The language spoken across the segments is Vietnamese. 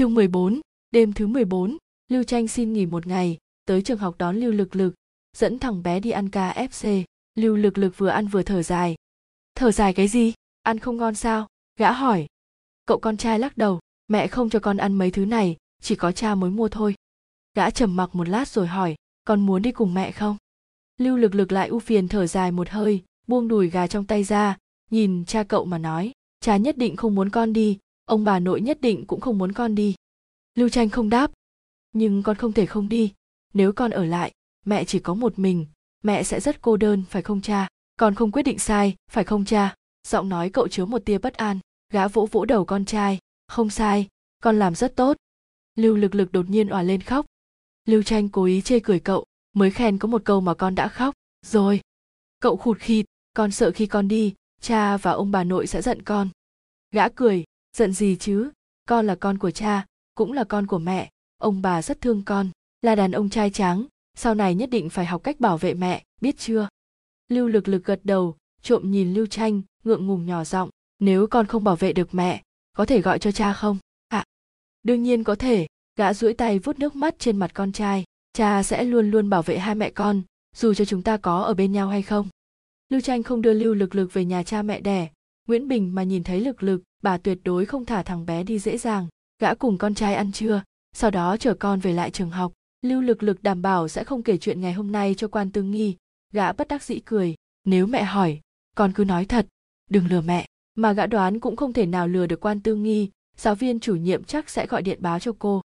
Chương 14, đêm thứ 14, Lưu Tranh xin nghỉ một ngày, tới trường học đón Lưu Lực Lực, dẫn thằng bé đi ăn KFC. Lưu Lực Lực vừa ăn vừa thở dài. Thở dài cái gì? Ăn không ngon sao? Gã hỏi. Cậu con trai lắc đầu, mẹ không cho con ăn mấy thứ này, chỉ có cha mới mua thôi. Gã trầm mặc một lát rồi hỏi, con muốn đi cùng mẹ không? Lưu Lực Lực lại u phiền thở dài một hơi, buông đùi gà trong tay ra, nhìn cha cậu mà nói, cha nhất định không muốn con đi, ông bà nội nhất định cũng không muốn con đi. Lưu tranh không đáp. Nhưng con không thể không đi. Nếu con ở lại, mẹ chỉ có một mình. Mẹ sẽ rất cô đơn, phải không cha? Con không quyết định sai, phải không cha? Giọng nói cậu chứa một tia bất an. Gã vỗ vỗ đầu con trai. Không sai, con làm rất tốt. Lưu lực lực đột nhiên òa lên khóc. Lưu tranh cố ý chê cười cậu, mới khen có một câu mà con đã khóc. Rồi, cậu khụt khịt, con sợ khi con đi, cha và ông bà nội sẽ giận con. Gã cười giận gì chứ? Con là con của cha cũng là con của mẹ. Ông bà rất thương con là đàn ông trai tráng. Sau này nhất định phải học cách bảo vệ mẹ biết chưa? Lưu lực lực gật đầu trộm nhìn lưu tranh ngượng ngùng nhỏ giọng nếu con không bảo vệ được mẹ có thể gọi cho cha không? Ạ à, đương nhiên có thể. Gã duỗi tay vuốt nước mắt trên mặt con trai. Cha sẽ luôn luôn bảo vệ hai mẹ con dù cho chúng ta có ở bên nhau hay không. Lưu tranh không đưa lưu lực lực về nhà cha mẹ đẻ nguyễn bình mà nhìn thấy lực lực, bà tuyệt đối không thả thằng bé đi dễ dàng, gã cùng con trai ăn trưa, sau đó chở con về lại trường học. Lưu lực lực đảm bảo sẽ không kể chuyện ngày hôm nay cho quan tương nghi, gã bất đắc dĩ cười. Nếu mẹ hỏi, con cứ nói thật, đừng lừa mẹ, mà gã đoán cũng không thể nào lừa được quan tương nghi, giáo viên chủ nhiệm chắc sẽ gọi điện báo cho cô.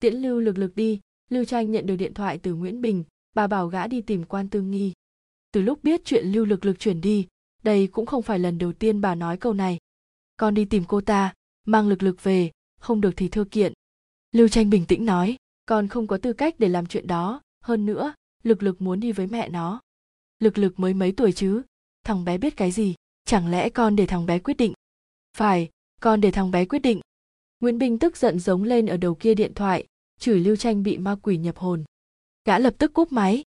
Tiễn lưu lực lực đi, lưu tranh nhận được điện thoại từ nguyễn bình, bà bảo gã đi tìm quan tương nghi. Từ lúc biết chuyện lưu lực lực chuyển đi đây cũng không phải lần đầu tiên bà nói câu này. Con đi tìm cô ta, mang lực lực về, không được thì thưa kiện. Lưu tranh bình tĩnh nói, con không có tư cách để làm chuyện đó. Hơn nữa, lực lực muốn đi với mẹ nó. Lực lực mới mấy tuổi chứ? Thằng bé biết cái gì? Chẳng lẽ con để thằng bé quyết định? Phải, con để thằng bé quyết định. Nguyễn bình tức giận giống lên ở đầu kia điện thoại, chửi lưu tranh bị ma quỷ nhập hồn. Gã lập tức cúp máy.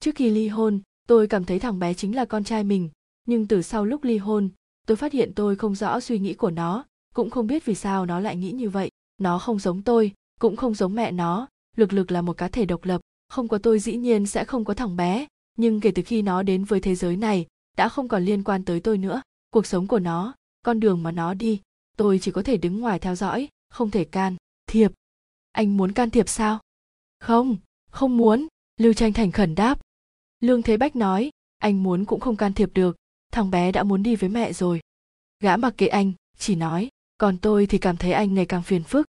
Trước khi ly hôn, tôi cảm thấy thằng bé chính là con trai mình nhưng từ sau lúc ly hôn, tôi phát hiện tôi không rõ suy nghĩ của nó, cũng không biết vì sao nó lại nghĩ như vậy. Nó không giống tôi, cũng không giống mẹ nó. Lực lực là một cá thể độc lập, không có tôi dĩ nhiên sẽ không có thằng bé. Nhưng kể từ khi nó đến với thế giới này, đã không còn liên quan tới tôi nữa. Cuộc sống của nó, con đường mà nó đi, tôi chỉ có thể đứng ngoài theo dõi, không thể can thiệp. Anh muốn can thiệp sao? Không không muốn. Lưu tranh thành khẩn đáp. Lương thế bách nói, anh muốn cũng không can thiệp được thằng bé đã muốn đi với mẹ rồi. Gã mặc kệ anh, chỉ nói, còn tôi thì cảm thấy anh ngày càng phiền phức.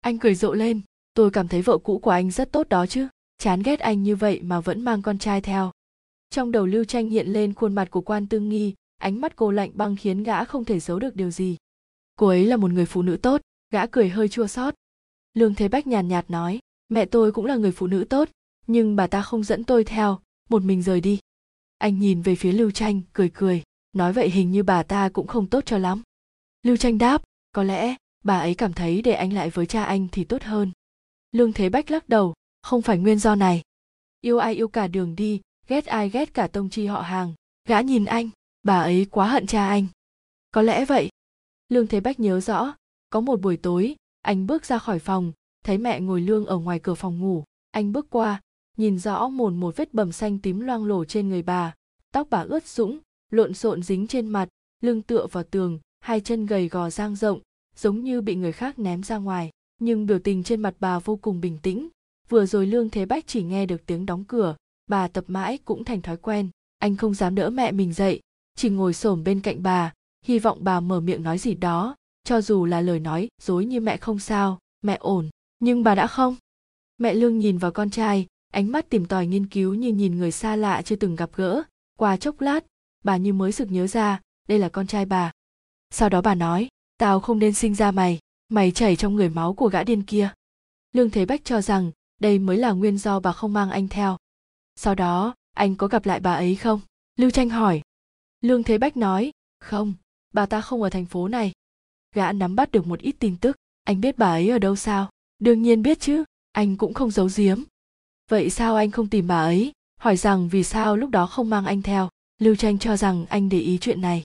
Anh cười rộ lên, tôi cảm thấy vợ cũ của anh rất tốt đó chứ, chán ghét anh như vậy mà vẫn mang con trai theo. Trong đầu lưu tranh hiện lên khuôn mặt của quan tương nghi, ánh mắt cô lạnh băng khiến gã không thể giấu được điều gì. Cô ấy là một người phụ nữ tốt, gã cười hơi chua xót. Lương thế bách nhàn nhạt nói, mẹ tôi cũng là người phụ nữ tốt, nhưng bà ta không dẫn tôi theo, một mình rời đi anh nhìn về phía lưu tranh cười cười. Nói vậy hình như bà ta cũng không tốt cho lắm. Lưu tranh đáp, có lẽ bà ấy cảm thấy để anh lại với cha anh thì tốt hơn. Lương thế bách lắc đầu, không phải nguyên do này. Yêu ai yêu cả đường đi, ghét ai ghét cả tông chi họ hàng. Gã nhìn anh, bà ấy quá hận cha anh. Có lẽ vậy. Lương thế bách nhớ rõ, có một buổi tối, anh bước ra khỏi phòng, thấy mẹ ngồi lương ở ngoài cửa phòng ngủ. Anh bước qua nhìn rõ mồn một vết bầm xanh tím loang lổ trên người bà. Tóc bà ướt sũng, lộn xộn dính trên mặt, lưng tựa vào tường, hai chân gầy gò dang rộng, giống như bị người khác ném ra ngoài. Nhưng biểu tình trên mặt bà vô cùng bình tĩnh. Vừa rồi lương thế bách chỉ nghe được tiếng đóng cửa, bà tập mãi cũng thành thói quen. Anh không dám đỡ mẹ mình dậy, chỉ ngồi xổm bên cạnh bà, hy vọng bà mở miệng nói gì đó. Cho dù là lời nói dối như mẹ không sao, mẹ ổn. Nhưng bà đã không? Mẹ lương nhìn vào con trai ánh mắt tìm tòi nghiên cứu như nhìn người xa lạ chưa từng gặp gỡ. Qua chốc lát, bà như mới sực nhớ ra, đây là con trai bà. Sau đó bà nói, tao không nên sinh ra mày mày chảy trong người máu của gã điên kia. Lương thế bách cho rằng, đây mới là nguyên do bà không mang anh theo. Sau đó, anh có gặp lại bà ấy không? Lưu tranh hỏi. Lương thế bách nói, không, bà ta không ở thành phố này. Gã nắm bắt được một ít tin tức. Anh biết bà ấy ở đâu sao? Đương nhiên biết chứ, anh cũng không giấu giếm vậy sao anh không tìm bà ấy? Hỏi rằng vì sao lúc đó không mang anh theo. Lưu tranh cho rằng anh để ý chuyện này.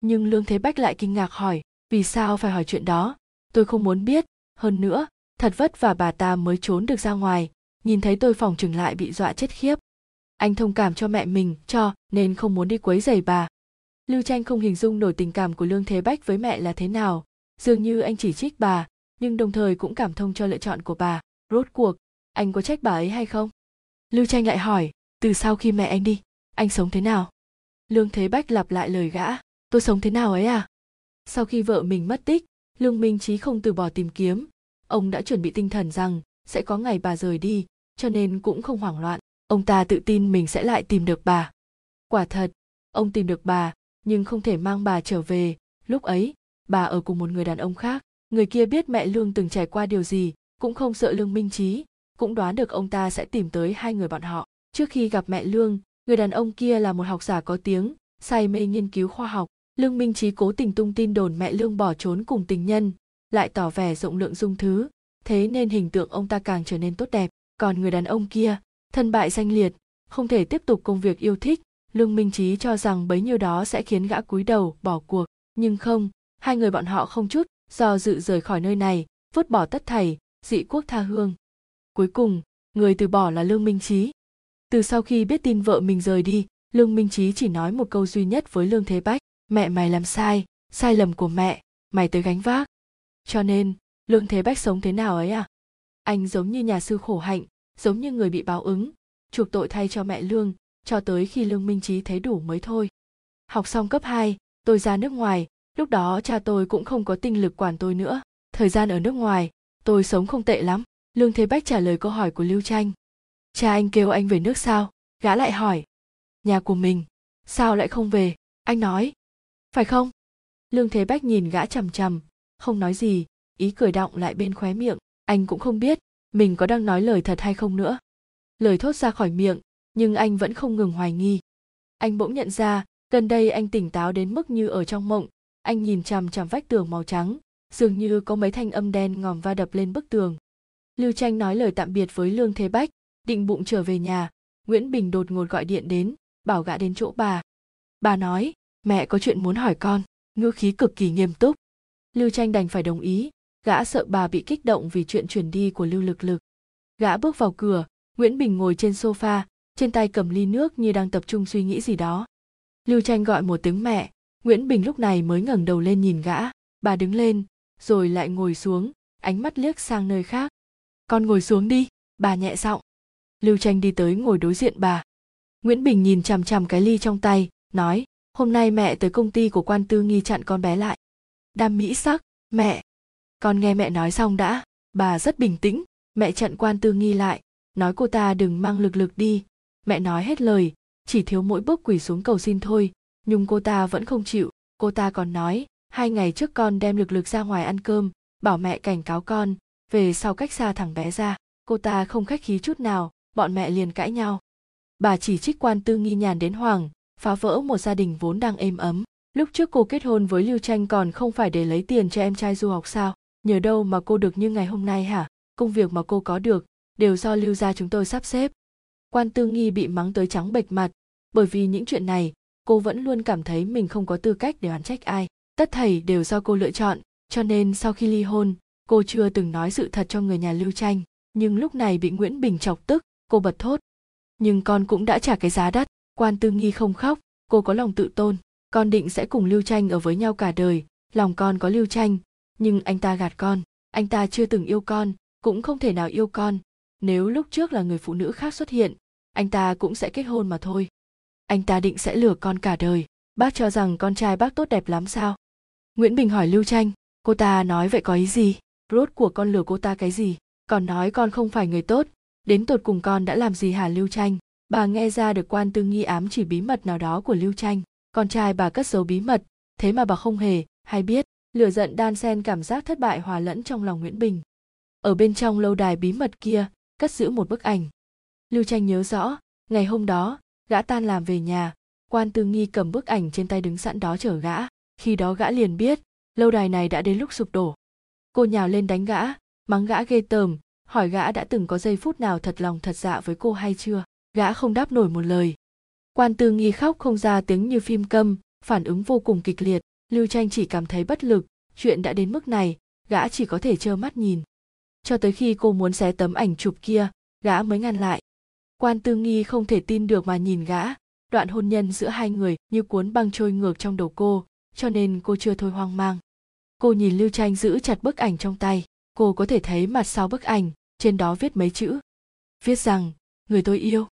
Nhưng lương thế bách lại kinh ngạc hỏi, vì sao phải hỏi chuyện đó? Tôi không muốn biết. Hơn nữa, thật vất và bà ta mới trốn được ra ngoài. Nhìn thấy tôi phòng chừng lại bị dọa chết khiếp. Anh thông cảm cho mẹ mình, cho, nên không muốn đi quấy rầy bà. Lưu tranh không hình dung nổi tình cảm của lương thế bách với mẹ là thế nào. Dường như anh chỉ trích bà, nhưng đồng thời cũng cảm thông cho lựa chọn của bà. Rốt cuộc anh có trách bà ấy hay không? Lưu tranh lại hỏi, từ sau khi mẹ anh đi, anh sống thế nào? Lương thế bách lặp lại lời gã, tôi sống thế nào ấy à? Sau khi vợ mình mất tích, lương minh trí không từ bỏ tìm kiếm. Ông đã chuẩn bị tinh thần rằng sẽ có ngày bà rời đi, cho nên cũng không hoảng loạn. Ông ta tự tin mình sẽ lại tìm được bà. Quả thật, ông tìm được bà, nhưng không thể mang bà trở về. Lúc ấy, bà ở cùng một người đàn ông khác. Người kia biết mẹ lương từng trải qua điều gì, cũng không sợ lương minh trí cũng đoán được ông ta sẽ tìm tới hai người bọn họ. Trước khi gặp mẹ lương, người đàn ông kia là một học giả có tiếng, say mê nghiên cứu khoa học. Lương minh trí cố tình tung tin đồn mẹ lương bỏ trốn cùng tình nhân, lại tỏ vẻ rộng lượng dung thứ. Thế nên hình tượng ông ta càng trở nên tốt đẹp. Còn người đàn ông kia, thân bại danh liệt, không thể tiếp tục công việc yêu thích. Lương minh trí cho rằng bấy nhiêu đó sẽ khiến gã cúi đầu, bỏ cuộc. Nhưng không, hai người bọn họ không chút do dự rời khỏi nơi này, vứt bỏ tất thảy, dị quốc tha hương cuối cùng người từ bỏ là lương minh trí từ sau khi biết tin vợ mình rời đi lương minh trí chỉ nói một câu duy nhất với lương thế bách mẹ mày làm sai sai lầm của mẹ mày tới gánh vác. Cho nên lương thế bách sống thế nào ấy à? Anh giống như nhà sư khổ hạnh giống như người bị báo ứng chuộc tội thay cho mẹ lương cho tới khi lương minh trí thấy đủ mới thôi. Học xong cấp 2, tôi ra nước ngoài lúc đó cha tôi cũng không có tinh lực quản tôi nữa. Thời gian ở nước ngoài tôi sống không tệ lắm lương thế bách trả lời câu hỏi của lưu tranh cha anh kêu anh về nước sao? Gã lại hỏi. Nhà của mình. Sao lại không về? Anh nói. Phải không? Lương thế bách nhìn gã chằm chằm. Không nói gì. Ý cười động lại bên khóe miệng. Anh cũng không biết mình có đang nói lời thật hay không nữa. Lời thốt ra khỏi miệng, nhưng anh vẫn không ngừng hoài nghi. Anh bỗng nhận ra, gần đây anh tỉnh táo đến mức như ở trong mộng. Anh nhìn chằm chằm vách tường màu trắng, dường như có mấy thanh âm đen ngòm va đập lên bức tường lưu tranh nói lời tạm biệt với lương thế bách, định bụng trở về nhà. Nguyễn bình đột ngột gọi điện đến, bảo gã đến chỗ bà. Bà nói, mẹ có chuyện muốn hỏi con, ngữ khí cực kỳ nghiêm túc. Lưu tranh đành phải đồng ý, gã sợ bà bị kích động vì chuyện chuyển đi của lưu lực lực. Gã bước vào cửa, nguyễn bình ngồi trên sofa, trên tay cầm ly nước như đang tập trung suy nghĩ gì đó. Lưu tranh gọi một tiếng mẹ. Nguyễn bình lúc này mới ngẩng đầu lên nhìn gã. Bà đứng lên, rồi lại ngồi xuống, ánh mắt liếc sang nơi khác con ngồi xuống đi. Bà nhẹ giọng. Lưu tranh đi tới ngồi đối diện bà. Nguyễn bình nhìn chằm chằm cái ly trong tay, nói, hôm nay mẹ tới công ty của quan tư nghi chặn con bé lại. Đam mỹ sắc, mẹ. Con nghe mẹ nói xong đã, bà rất bình tĩnh, mẹ chặn quan tư nghi lại, nói cô ta đừng mang lực lực đi. Mẹ nói hết lời, chỉ thiếu mỗi bước quỳ xuống cầu xin thôi, nhưng cô ta vẫn không chịu. Cô ta còn nói, hai ngày trước con đem lực lực ra ngoài ăn cơm, bảo mẹ cảnh cáo con về sau cách xa thằng bé ra, cô ta không khách khí chút nào, bọn mẹ liền cãi nhau. Bà chỉ trích quan tư nghi nhàn đến hoàng phá vỡ một gia đình vốn đang êm ấm. Lúc trước cô kết hôn với lưu tranh còn không phải để lấy tiền cho em trai du học sao? Nhờ đâu mà cô được như ngày hôm nay hả? Công việc mà cô có được, đều do lưu gia chúng tôi sắp xếp. Quan tư nghi bị mắng tới trắng bệch mặt. Bởi vì những chuyện này, cô vẫn luôn cảm thấy mình không có tư cách để oán trách ai. Tất thảy đều do cô lựa chọn, cho nên sau khi ly hôn cô chưa từng nói sự thật cho người nhà lưu tranh nhưng lúc này bị nguyễn bình chọc tức, cô bật thốt. Nhưng con cũng đã trả cái giá đắt, quan tư nghi không khóc, cô có lòng tự tôn, con định sẽ cùng lưu tranh ở với nhau cả đời, lòng con có lưu tranh nhưng anh ta gạt con, anh ta chưa từng yêu con, cũng không thể nào yêu con, nếu lúc trước là người phụ nữ khác xuất hiện, anh ta cũng sẽ kết hôn mà thôi. Anh ta định sẽ lừa con cả đời, bác cho rằng con trai bác tốt đẹp lắm sao? Nguyễn bình hỏi lưu tranh cô ta nói vậy có ý gì? Rốt của con lừa cô ta cái gì? Còn nói con không phải người tốt. Đến tột cùng con đã làm gì hả lưu tranh bà nghe ra được quan tư nghi ám chỉ bí mật nào đó của lưu tranh con trai bà cất giấu bí mật. Thế mà bà không hề, hay biết, lửa giận đan Sen cảm giác thất bại hòa lẫn trong lòng nguyễn bình. Ở bên trong lâu đài bí mật kia, cất giữ một bức ảnh. Lưu tranh nhớ rõ, ngày hôm đó, gã tan làm về nhà. Quan tư nghi cầm bức ảnh trên tay đứng sẵn đó chở gã. Khi đó gã liền biết, lâu đài này đã đến lúc sụp đổ cô nhào lên đánh gã, mắng gã ghê tởm, hỏi gã đã từng có giây phút nào thật lòng thật dạ với cô hay chưa? Gã không đáp nổi một lời. Quan tư nghi khóc không ra tiếng như phim câm, phản ứng vô cùng kịch liệt. Lưu tranh chỉ cảm thấy bất lực, chuyện đã đến mức này, gã chỉ có thể trơ mắt nhìn. Cho tới khi cô muốn xé tấm ảnh chụp kia, gã mới ngăn lại. Quan tư nghi không thể tin được mà nhìn gã, đoạn hôn nhân giữa hai người như cuốn băng trôi ngược trong đầu cô, cho nên cô chưa thôi hoang mang cô nhìn lưu tranh giữ chặt bức ảnh trong tay. Cô có thể thấy mặt sau bức ảnh trên đó viết mấy chữ. Viết rằng người tôi yêu.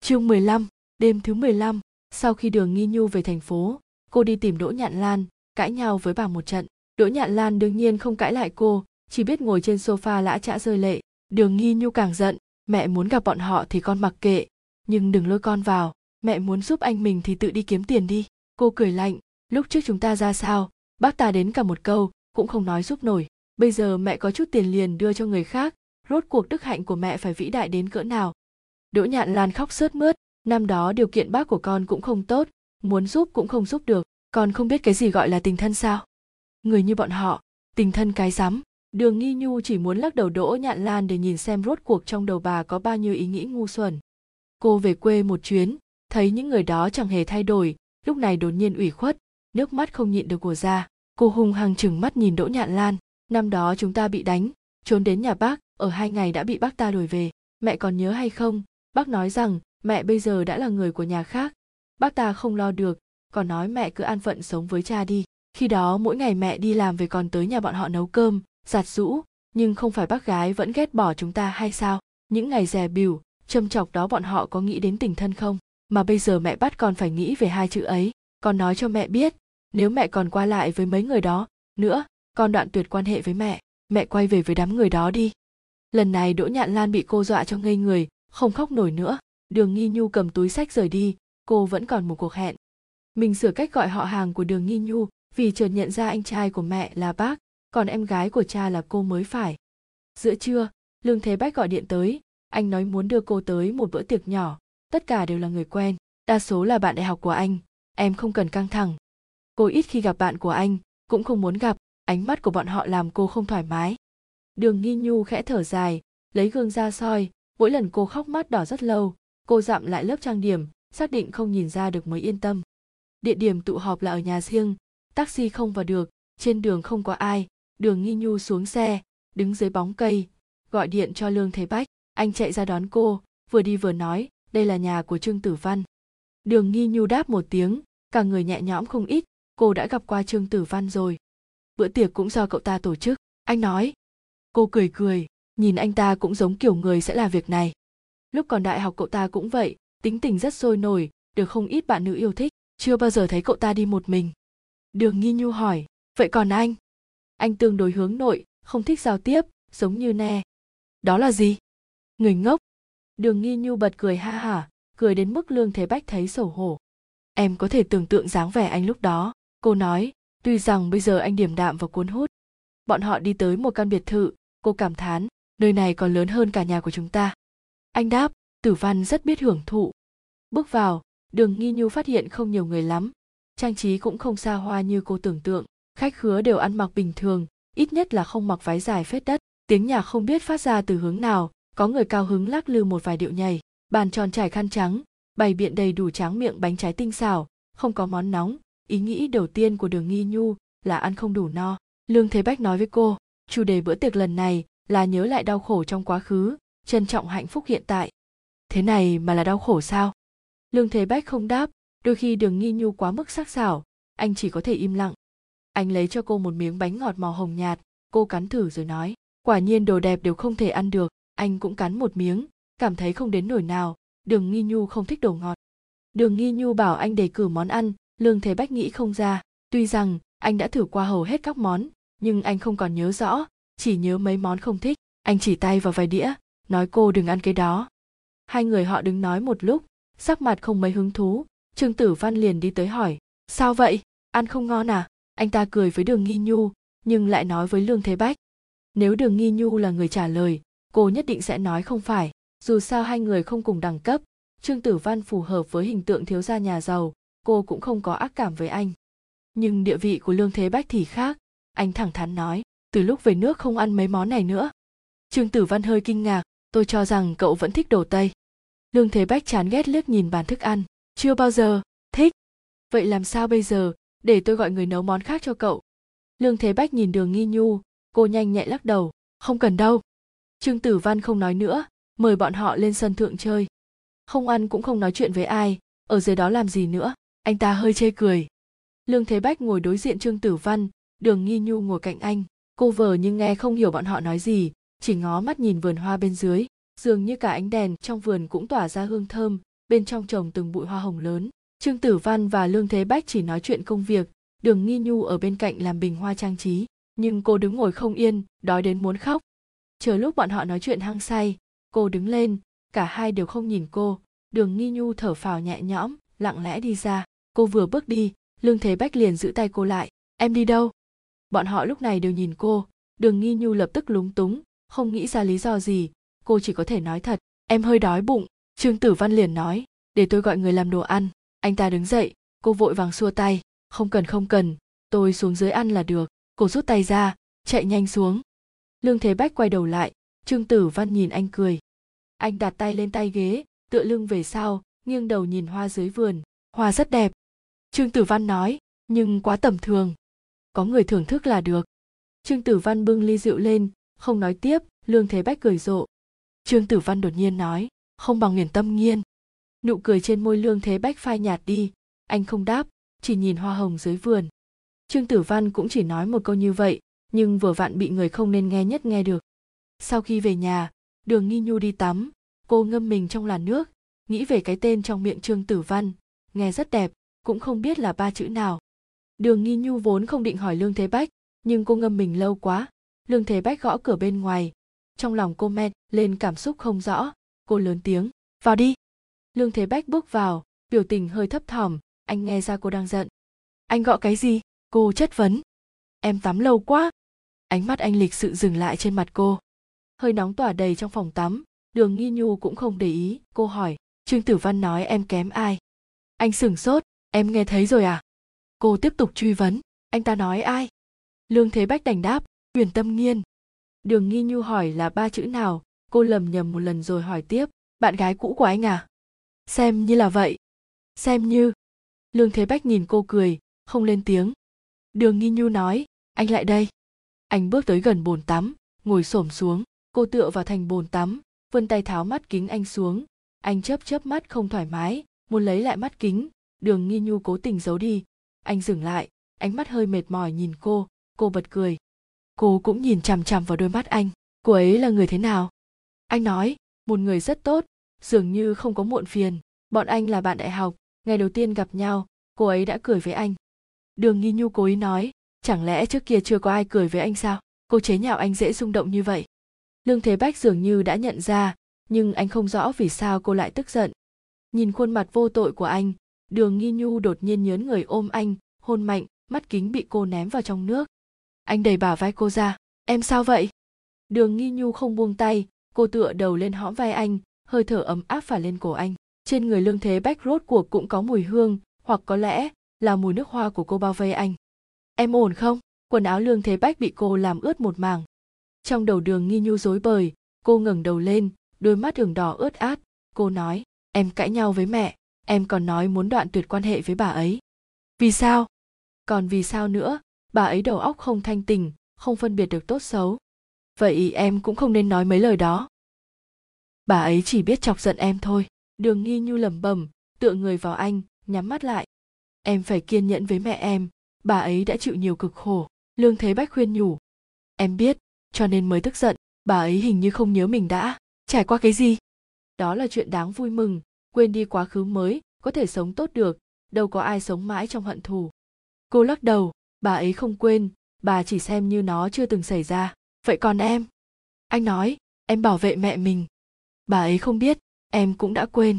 Chương 15, đêm thứ 15, sau khi đường nghi nhu về thành phố cô đi tìm đỗ nhạn lan cãi nhau với bà một trận. Đỗ nhạn lan đương nhiên không cãi lại cô chỉ biết ngồi trên sofa lã chã rơi lệ. Đường nghi nhu càng giận mẹ muốn gặp bọn họ thì con mặc kệ nhưng đừng lôi con vào. Mẹ muốn giúp anh mình thì tự đi kiếm tiền đi. Cô cười lạnh lúc trước chúng ta ra sao? Bác ta đến cả một câu, cũng không nói giúp nổi. Bây giờ mẹ có chút tiền liền đưa cho người khác, rốt cuộc đức hạnh của mẹ phải vĩ đại đến cỡ nào. Đỗ nhạn lan khóc sướt mướt, năm đó điều kiện bác của con cũng không tốt, muốn giúp cũng không giúp được, con không biết cái gì gọi là tình thân sao? Người như bọn họ, tình thân cái rắm. Đường nghi nhu chỉ muốn lắc đầu đỗ nhạn lan để nhìn xem rốt cuộc trong đầu bà có bao nhiêu ý nghĩ ngu xuẩn. Cô về quê một chuyến, thấy những người đó chẳng hề thay đổi, lúc này đột nhiên ủy khuất nước mắt không nhịn được của ra cô hung hăng chừng mắt nhìn đỗ nhạn lan. Năm đó chúng ta bị đánh, trốn đến nhà bác, ở hai ngày đã bị bác ta đuổi về. Mẹ còn nhớ hay không? Bác nói rằng, mẹ bây giờ đã là người của nhà khác. Bác ta không lo được, còn nói mẹ cứ an phận sống với cha đi. Khi đó mỗi ngày mẹ đi làm về còn tới nhà bọn họ nấu cơm, giặt rũ nhưng không phải bác gái vẫn ghét bỏ chúng ta hay sao? Những ngày dè bỉu, châm chọc đó bọn họ có nghĩ đến tình thân không? Mà bây giờ mẹ bắt con phải nghĩ về hai chữ ấy. Con nói cho mẹ biết nếu mẹ còn qua lại với mấy người đó, nữa con đoạn tuyệt quan hệ với mẹ mẹ quay về với đám người đó đi. Lần này đỗ nhạn lan bị cô dọa cho ngây người, không khóc nổi nữa. Đường nghi nhu cầm túi sách rời đi, cô vẫn còn một cuộc hẹn. Mình sửa cách gọi họ hàng của đường nghi nhu vì chợt nhận ra anh trai của mẹ là bác, còn em gái của cha là cô mới phải. Giữa trưa, lương thế bách gọi điện tới. Anh nói muốn đưa cô tới một bữa tiệc nhỏ. Tất cả đều là người quen. Đa số là bạn đại học của anh. Em không cần căng thẳng cô ít khi gặp bạn của anh, cũng không muốn gặp, ánh mắt của bọn họ làm cô không thoải mái. Đường nghi nhu khẽ thở dài, lấy gương ra soi, mỗi lần cô khóc mắt đỏ rất lâu, cô dặm lại lớp trang điểm, xác định không nhìn ra được mới yên tâm. Địa điểm tụ họp là ở nhà riêng, taxi không vào được, trên đường không có ai, đường nghi nhu xuống xe, đứng dưới bóng cây, gọi điện cho lương thế bách, anh chạy ra đón cô, vừa đi vừa nói, đây là nhà của trương tử văn. Đường nghi nhu đáp một tiếng, cả người nhẹ nhõm không ít cô đã gặp qua trương tử văn rồi. Bữa tiệc cũng do cậu ta tổ chức. Anh nói. Cô cười cười. Nhìn anh ta cũng giống kiểu người sẽ làm việc này. Lúc còn đại học cậu ta cũng vậy. Tính tình rất sôi nổi. Được không ít bạn nữ yêu thích. Chưa bao giờ thấy cậu ta đi một mình. Đường nghi nhu hỏi. Vậy còn anh? Anh tương đối hướng nội, không thích giao tiếp, giống như ne. Đó là gì? Người ngốc. Đường nghi nhu bật cười ha hả, cười đến mức lương thế bách thấy xấu hổ. Em có thể tưởng tượng dáng vẻ anh lúc đó cô nói, tuy rằng bây giờ anh điềm đạm và cuốn hút, bọn họ đi tới một căn biệt thự, cô cảm thán, nơi này còn lớn hơn cả nhà của chúng ta. Anh đáp, tử văn rất biết hưởng thụ. Bước vào, đường nghi nhu phát hiện không nhiều người lắm. Trang trí cũng không xa hoa như cô tưởng tượng. Khách khứa đều ăn mặc bình thường, ít nhất là không mặc váy dài phết đất. Tiếng nhạc không biết phát ra từ hướng nào, có người cao hứng lắc lư một vài điệu nhảy. Bàn tròn trải khăn trắng, bày biện đầy đủ tráng miệng bánh trái tinh xảo không có món nóng ý nghĩ đầu tiên của đường nghi nhu là ăn không đủ no. Lương thế bách nói với cô, chủ đề bữa tiệc lần này là nhớ lại đau khổ trong quá khứ, trân trọng hạnh phúc hiện tại. Thế này mà là đau khổ sao? Lương thế bách không đáp, đôi khi đường nghi nhu quá mức sắc sảo, anh chỉ có thể im lặng. Anh lấy cho cô một miếng bánh ngọt màu hồng nhạt, cô cắn thử rồi nói, quả nhiên đồ đẹp đều không thể ăn được, anh cũng cắn một miếng, cảm thấy không đến nổi nào, đường nghi nhu không thích đồ ngọt. Đường nghi nhu bảo anh đề cử món ăn lương thế bách nghĩ không ra. Tuy rằng, anh đã thử qua hầu hết các món, nhưng anh không còn nhớ rõ, chỉ nhớ mấy món không thích. Anh chỉ tay vào vài đĩa, nói cô đừng ăn cái đó. Hai người họ đứng nói một lúc, sắc mặt không mấy hứng thú. Trương tử văn liền đi tới hỏi, sao vậy? Ăn không ngon à? Anh ta cười với đường nghi nhu, nhưng lại nói với lương thế bách, nếu đường nghi nhu là người trả lời, cô nhất định sẽ nói không phải. Dù sao hai người không cùng đẳng cấp. Trương tử văn phù hợp với hình tượng thiếu gia nhà giàu cô cũng không có ác cảm với anh. Nhưng địa vị của lương thế bách thì khác. Anh thẳng thắn nói, từ lúc về nước không ăn mấy món này nữa. Trương tử văn hơi kinh ngạc, tôi cho rằng cậu vẫn thích đồ tây. Lương thế bách chán ghét liếc nhìn bàn thức ăn, chưa bao giờ, thích. Vậy làm sao bây giờ, để tôi gọi người nấu món khác cho cậu? Lương thế bách nhìn đường nghi nhu, cô nhanh nhẹ lắc đầu, không cần đâu. Trương tử văn không nói nữa, mời bọn họ lên sân thượng chơi. Không ăn cũng không nói chuyện với ai, ở dưới đó làm gì nữa? Anh ta hơi chê cười. Lương thế bách ngồi đối diện trương tử văn, đường nghi nhu ngồi cạnh anh. Cô vờ nhưng nghe không hiểu bọn họ nói gì, chỉ ngó mắt nhìn vườn hoa bên dưới. Dường như cả ánh đèn trong vườn cũng tỏa ra hương thơm, bên trong trồng từng bụi hoa hồng lớn. Trương tử văn và lương thế bách chỉ nói chuyện công việc, đường nghi nhu ở bên cạnh làm bình hoa trang trí. Nhưng cô đứng ngồi không yên, đói đến muốn khóc. Chờ lúc bọn họ nói chuyện hăng say, cô đứng lên, cả hai đều không nhìn cô. Đường nghi nhu thở phào nhẹ nhõm lặng lẽ đi ra. Cô vừa bước đi lương thế bách liền giữ tay cô lại. Em đi đâu? Bọn họ lúc này đều nhìn cô. Đường nghi nhu lập tức lúng túng, không nghĩ ra lý do gì. Cô chỉ có thể nói thật. Em hơi đói bụng. Trương tử văn liền nói, để tôi gọi người làm đồ ăn. Anh ta đứng dậy, cô vội vàng xua tay. Không cần không cần. Tôi xuống dưới ăn là được. Cô rút tay ra, chạy nhanh xuống. Lương thế bách quay đầu lại. Trương tử văn nhìn anh cười. Anh đặt tay lên tay ghế, tựa lưng về sau nghiêng đầu nhìn hoa dưới vườn, hoa rất đẹp. Trương tử văn nói, nhưng quá tầm thường. Có người thưởng thức là được. Trương tử văn bưng ly rượu lên, không nói tiếp, lương thế bách cười rộ. Trương tử văn đột nhiên nói, không bằng nghiền tâm nghiên. Nụ cười trên môi lương thế bách phai nhạt đi. Anh không đáp, chỉ nhìn hoa hồng dưới vườn. Trương tử văn cũng chỉ nói một câu như vậy, nhưng vừa vặn bị người không nên nghe nhất nghe được. Sau khi về nhà, đường nghi nhu đi tắm, cô ngâm mình trong làn nước nghĩ về cái tên trong miệng trương tử văn, nghe rất đẹp, cũng không biết là ba chữ nào. Đường nghi nhu vốn không định hỏi lương thế bách, nhưng cô ngâm mình lâu quá. Lương thế bách gõ cửa bên ngoài. Trong lòng cô men lên cảm xúc không rõ, cô lớn tiếng, vào đi. Lương thế bách bước vào, biểu tình hơi thấp thỏm, anh nghe ra cô đang giận. Anh gọi cái gì? Cô chất vấn. Em tắm lâu quá. Ánh mắt anh lịch sự dừng lại trên mặt cô. Hơi nóng tỏa đầy trong phòng tắm, đường nghi nhu cũng không để ý, cô hỏi trương tử văn nói em kém ai? Anh sửng sốt, em nghe thấy rồi à? Cô tiếp tục truy vấn, anh ta nói ai? Lương thế bách đành đáp, huyền tâm nghiên. Đường nghi nhu hỏi là ba chữ nào? Cô lầm nhầm một lần rồi hỏi tiếp, bạn gái cũ của anh à? Xem như là vậy. Xem như. Lương thế bách nhìn cô cười, không lên tiếng. Đường nghi nhu nói, anh lại đây. Anh bước tới gần bồn tắm, ngồi xổm xuống, cô tựa vào thành bồn tắm, vươn tay tháo mắt kính anh xuống anh chớp chớp mắt không thoải mái, muốn lấy lại mắt kính. Đường nghi nhu cố tình giấu đi. Anh dừng lại, ánh mắt hơi mệt mỏi nhìn cô. Cô bật cười. Cô cũng nhìn chằm chằm vào đôi mắt anh. Cô ấy là người thế nào? Anh nói, một người rất tốt, dường như không có muộn phiền. Bọn anh là bạn đại học, ngày đầu tiên gặp nhau, cô ấy đã cười với anh. Đường nghi nhu cố ý nói, chẳng lẽ trước kia chưa có ai cười với anh sao? Cô chế nhạo anh dễ rung động như vậy. Lương thế bách dường như đã nhận ra nhưng anh không rõ vì sao cô lại tức giận. Nhìn khuôn mặt vô tội của anh, đường nghi nhu đột nhiên nhớn người ôm anh, hôn mạnh, mắt kính bị cô ném vào trong nước. Anh đẩy bả vai cô ra, em sao vậy? Đường nghi nhu không buông tay, cô tựa đầu lên hõm vai anh, hơi thở ấm áp phả lên cổ anh. Trên người lương thế bách rốt cuộc cũng có mùi hương, hoặc có lẽ là mùi nước hoa của cô bao vây anh. Em ổn không? Quần áo lương thế bách bị cô làm ướt một mảng. Trong đầu đường nghi nhu rối bời, cô ngẩng đầu lên đôi mắt đường đỏ ướt át. Cô nói, em cãi nhau với mẹ. Em còn nói muốn đoạn tuyệt quan hệ với bà ấy. Vì sao? Còn vì sao nữa? Bà ấy đầu óc không thanh tình, không phân biệt được tốt xấu. Vậy em cũng không nên nói mấy lời đó. Bà ấy chỉ biết chọc giận em thôi. Đường nghi nhu lẩm bẩm, tựa người vào anh, nhắm mắt lại. Em phải kiên nhẫn với mẹ em. Bà ấy đã chịu nhiều cực khổ. Lương thế bách khuyên nhủ. Em biết, cho nên mới tức giận. Bà ấy hình như không nhớ mình đã trải qua cái gì? Đó là chuyện đáng vui mừng. Quên đi quá khứ mới, có thể sống tốt được. Đâu có ai sống mãi trong hận thù. Cô lắc đầu. Bà ấy không quên. Bà chỉ xem như nó chưa từng xảy ra. Vậy còn em? Anh nói. Em bảo vệ mẹ mình. Bà ấy không biết. Em cũng đã quên.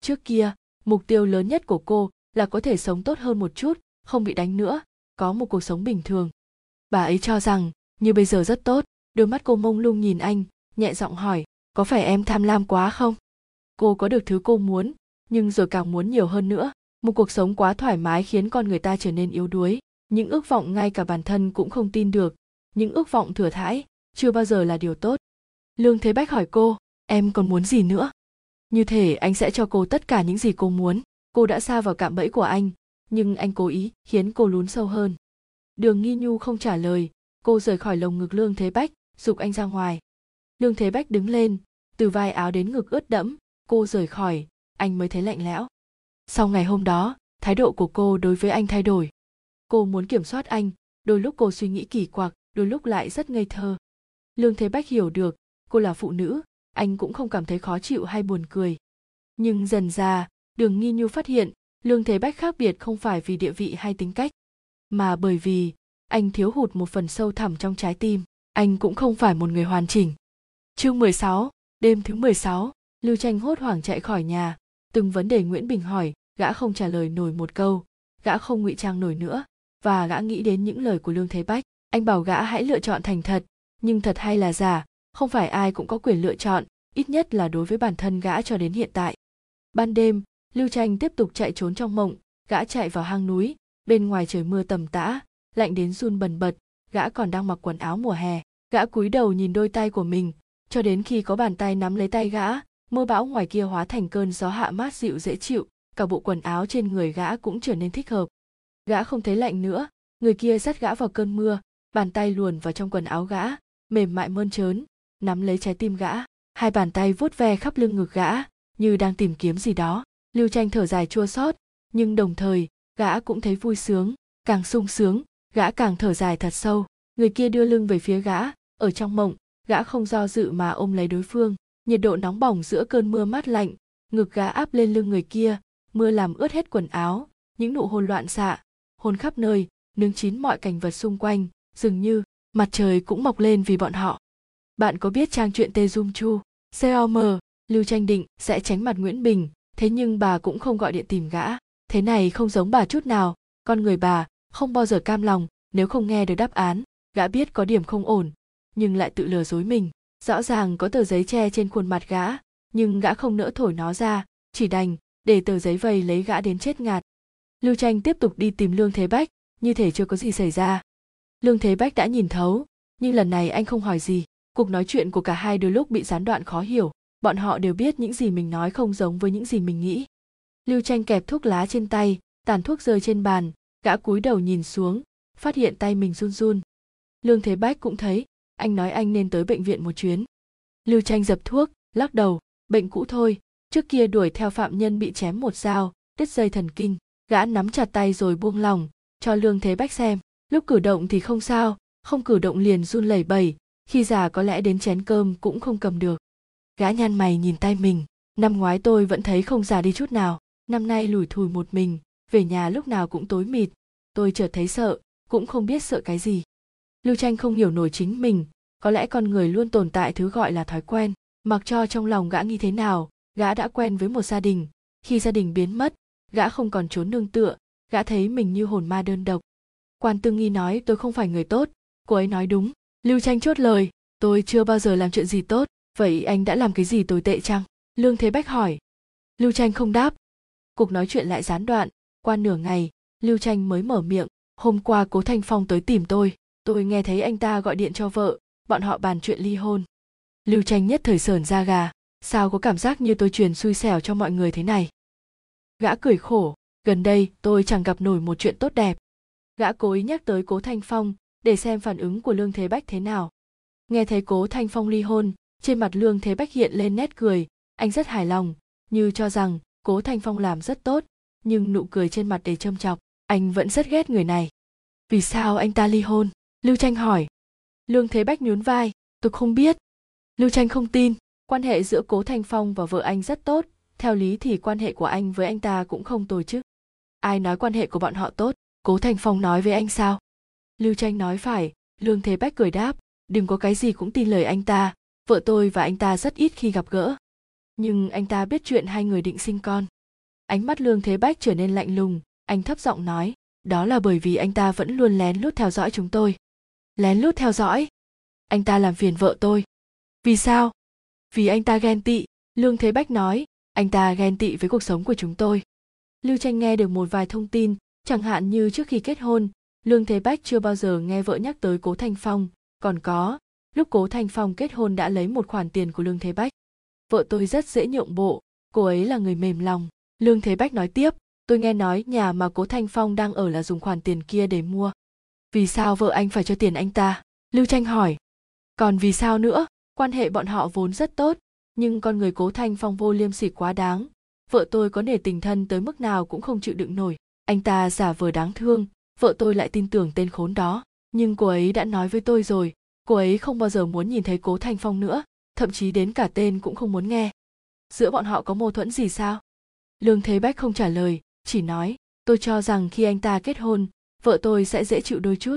Trước kia, mục tiêu lớn nhất của cô là có thể sống tốt hơn một chút, không bị đánh nữa, có một cuộc sống bình thường. Bà ấy cho rằng, như bây giờ rất tốt. Đôi mắt cô mông lung nhìn anh, nhẹ giọng hỏi có phải em tham lam quá không? Cô có được thứ cô muốn, nhưng rồi càng muốn nhiều hơn nữa. Một cuộc sống quá thoải mái khiến con người ta trở nên yếu đuối. Những ước vọng ngay cả bản thân cũng không tin được. Những ước vọng thừa thãi, chưa bao giờ là điều tốt. Lương thế bách hỏi cô, em còn muốn gì nữa? Như thể anh sẽ cho cô tất cả những gì cô muốn. Cô đã xa vào cạm bẫy của anh, nhưng anh cố ý khiến cô lún sâu hơn. Đường nghi nhu không trả lời. Cô rời khỏi lồng ngực lương thế bách, dục anh ra ngoài. Lương thế bách đứng lên từ vai áo đến ngực ướt đẫm cô rời khỏi anh mới thấy lạnh lẽo. Sau ngày hôm đó thái độ của cô đối với anh thay đổi. Cô muốn kiểm soát anh đôi lúc cô suy nghĩ kỳ quặc đôi lúc lại rất ngây thơ. Lương thế bách hiểu được cô là phụ nữ anh cũng không cảm thấy khó chịu hay buồn cười. Nhưng dần ra đường nghi nhu phát hiện lương thế bách khác biệt không phải vì địa vị hay tính cách mà bởi vì anh thiếu hụt một phần sâu thẳm trong trái tim anh cũng không phải một người hoàn chỉnh. Chương 16, đêm thứ 16, lưu tranh hốt hoảng chạy khỏi nhà. Từng vấn đề nguyễn bình hỏi gã không trả lời nổi một câu. Gã không ngụy trang nổi nữa và gã nghĩ đến những lời của lương thế bách. Anh bảo gã hãy lựa chọn thành thật nhưng thật hay là giả không phải ai cũng có quyền lựa chọn ít nhất là đối với bản thân gã cho đến hiện tại. Ban đêm lưu tranh tiếp tục chạy trốn trong mộng. Gã chạy vào hang núi bên ngoài trời mưa tầm tã lạnh đến run bần bật. Gã còn đang mặc quần áo mùa hè. Gã cúi đầu nhìn đôi tay của mình cho đến khi có bàn tay nắm lấy tay gã, mưa bão ngoài kia hóa thành cơn gió hạ mát dịu dễ chịu, cả bộ quần áo trên người gã cũng trở nên thích hợp. Gã không thấy lạnh nữa, người kia dắt gã vào cơn mưa, bàn tay luồn vào trong quần áo gã, mềm mại mơn trớn, nắm lấy trái tim gã. Hai bàn tay vuốt ve khắp lưng ngực gã, như đang tìm kiếm gì đó. Lưu tranh thở dài chua xót, nhưng đồng thời, gã cũng thấy vui sướng, càng sung sướng, gã càng thở dài thật sâu. Người kia đưa lưng về phía gã, ở trong mộng gã không do dự mà ôm lấy đối phương. Nhiệt độ nóng bỏng giữa cơn mưa mát lạnh, ngực gã áp lên lưng người kia, mưa làm ướt hết quần áo, những nụ hôn loạn xạ, hôn khắp nơi, nướng chín mọi cảnh vật xung quanh, dường như mặt trời cũng mọc lên vì bọn họ. Bạn có biết trang truyện tê dung chu com lưu tranh định sẽ tránh mặt nguyễn bình, thế nhưng bà cũng không gọi điện tìm gã. Thế này không giống bà chút nào, con người bà không bao giờ cam lòng, nếu không nghe được đáp án, gã biết có điểm không ổn nhưng lại tự lừa dối mình. Rõ ràng có tờ giấy che trên khuôn mặt gã, nhưng gã không nỡ thổi nó ra, chỉ đành để tờ giấy vây lấy gã đến chết ngạt. Lưu tranh tiếp tục đi tìm lương thế bách, như thể chưa có gì xảy ra. Lương thế bách đã nhìn thấu, nhưng lần này anh không hỏi gì. Cuộc nói chuyện của cả hai đôi lúc bị gián đoạn khó hiểu. Bọn họ đều biết những gì mình nói không giống với những gì mình nghĩ. Lưu tranh kẹp thuốc lá trên tay, tàn thuốc rơi trên bàn. Gã cúi đầu nhìn xuống, phát hiện tay mình run run. Lương thế bách cũng thấy anh nói anh nên tới bệnh viện một chuyến. Lưu tranh dập thuốc lắc đầu bệnh cũ thôi trước kia đuổi theo phạm nhân bị chém một dao đứt dây thần kinh gã nắm chặt tay rồi buông lòng, cho lương thế bách xem lúc cử động thì không sao không cử động liền run lẩy bẩy khi già có lẽ đến chén cơm cũng không cầm được. Gã nhăn mày nhìn tay mình năm ngoái tôi vẫn thấy không già đi chút nào năm nay lủi thủi một mình về nhà lúc nào cũng tối mịt tôi chợt thấy sợ cũng không biết sợ cái gì lưu tranh không hiểu nổi chính mình, có lẽ con người luôn tồn tại thứ gọi là thói quen, mặc cho trong lòng gã nghĩ thế nào, gã đã quen với một gia đình. Khi gia đình biến mất, gã không còn trốn nương tựa, gã thấy mình như hồn ma đơn độc. Quan tương nghi nói, tôi không phải người tốt, cô ấy nói đúng. Lưu tranh chốt lời, tôi chưa bao giờ làm chuyện gì tốt, vậy anh đã làm cái gì tồi tệ chăng? Lương thế bách hỏi. Lưu tranh không đáp. Cuộc nói chuyện lại gián đoạn. Qua nửa ngày, lưu tranh mới mở miệng, hôm qua cố thanh phong tới tìm tôi tôi nghe thấy anh ta gọi điện cho vợ, bọn họ bàn chuyện ly hôn. Lưu tranh nhất thời sờn da gà, sao có cảm giác như tôi truyền xui xẻo cho mọi người thế này? Gã cười khổ, gần đây tôi chẳng gặp nổi một chuyện tốt đẹp. Gã cố ý nhắc tới cố thanh phong, để xem phản ứng của lương thế bách thế nào. Nghe thấy cố thanh phong ly hôn, trên mặt lương thế bách hiện lên nét cười, anh rất hài lòng, như cho rằng cố thanh phong làm rất tốt, nhưng nụ cười trên mặt để châm chọc, anh vẫn rất ghét người này. Vì sao anh ta ly hôn? Lưu tranh hỏi. Lương thế bách nhún vai. Tôi không biết. Lưu tranh không tin. Quan hệ giữa cố thanh phong và vợ anh rất tốt. Theo lý thì quan hệ của anh với anh ta cũng không tồi chứ. Ai nói quan hệ của bọn họ tốt? Cố thanh phong nói với anh sao? Lưu tranh nói phải. Lương thế bách cười đáp. Đừng có cái gì cũng tin lời anh ta. Vợ tôi và anh ta rất ít khi gặp gỡ. Nhưng anh ta biết chuyện hai người định sinh con. Ánh mắt lương thế bách trở nên lạnh lùng. Anh thấp giọng nói. Đó là bởi vì anh ta vẫn luôn lén lút theo dõi chúng tôi lén lút theo dõi. Anh ta làm phiền vợ tôi. Vì sao? Vì anh ta ghen tị. Lương thế bách nói, anh ta ghen tị với cuộc sống của chúng tôi. Lưu tranh nghe được một vài thông tin, chẳng hạn như trước khi kết hôn, lương thế bách chưa bao giờ nghe vợ nhắc tới cố thanh phong. Còn có, lúc cố thanh phong kết hôn đã lấy một khoản tiền của lương thế bách. Vợ tôi rất dễ nhượng bộ, cô ấy là người mềm lòng. Lương thế bách nói tiếp, tôi nghe nói nhà mà cố thanh phong đang ở là dùng khoản tiền kia để mua vì sao vợ anh phải cho tiền anh ta? Lưu tranh hỏi. Còn vì sao nữa? Quan hệ bọn họ vốn rất tốt, nhưng con người cố thanh phong vô liêm sỉ quá đáng. Vợ tôi có nể tình thân tới mức nào cũng không chịu đựng nổi. Anh ta giả vờ đáng thương, vợ tôi lại tin tưởng tên khốn đó. Nhưng cô ấy đã nói với tôi rồi, cô ấy không bao giờ muốn nhìn thấy cố thanh phong nữa, thậm chí đến cả tên cũng không muốn nghe. Giữa bọn họ có mâu thuẫn gì sao? Lương thế bách không trả lời, chỉ nói, tôi cho rằng khi anh ta kết hôn vợ tôi sẽ dễ chịu đôi chút.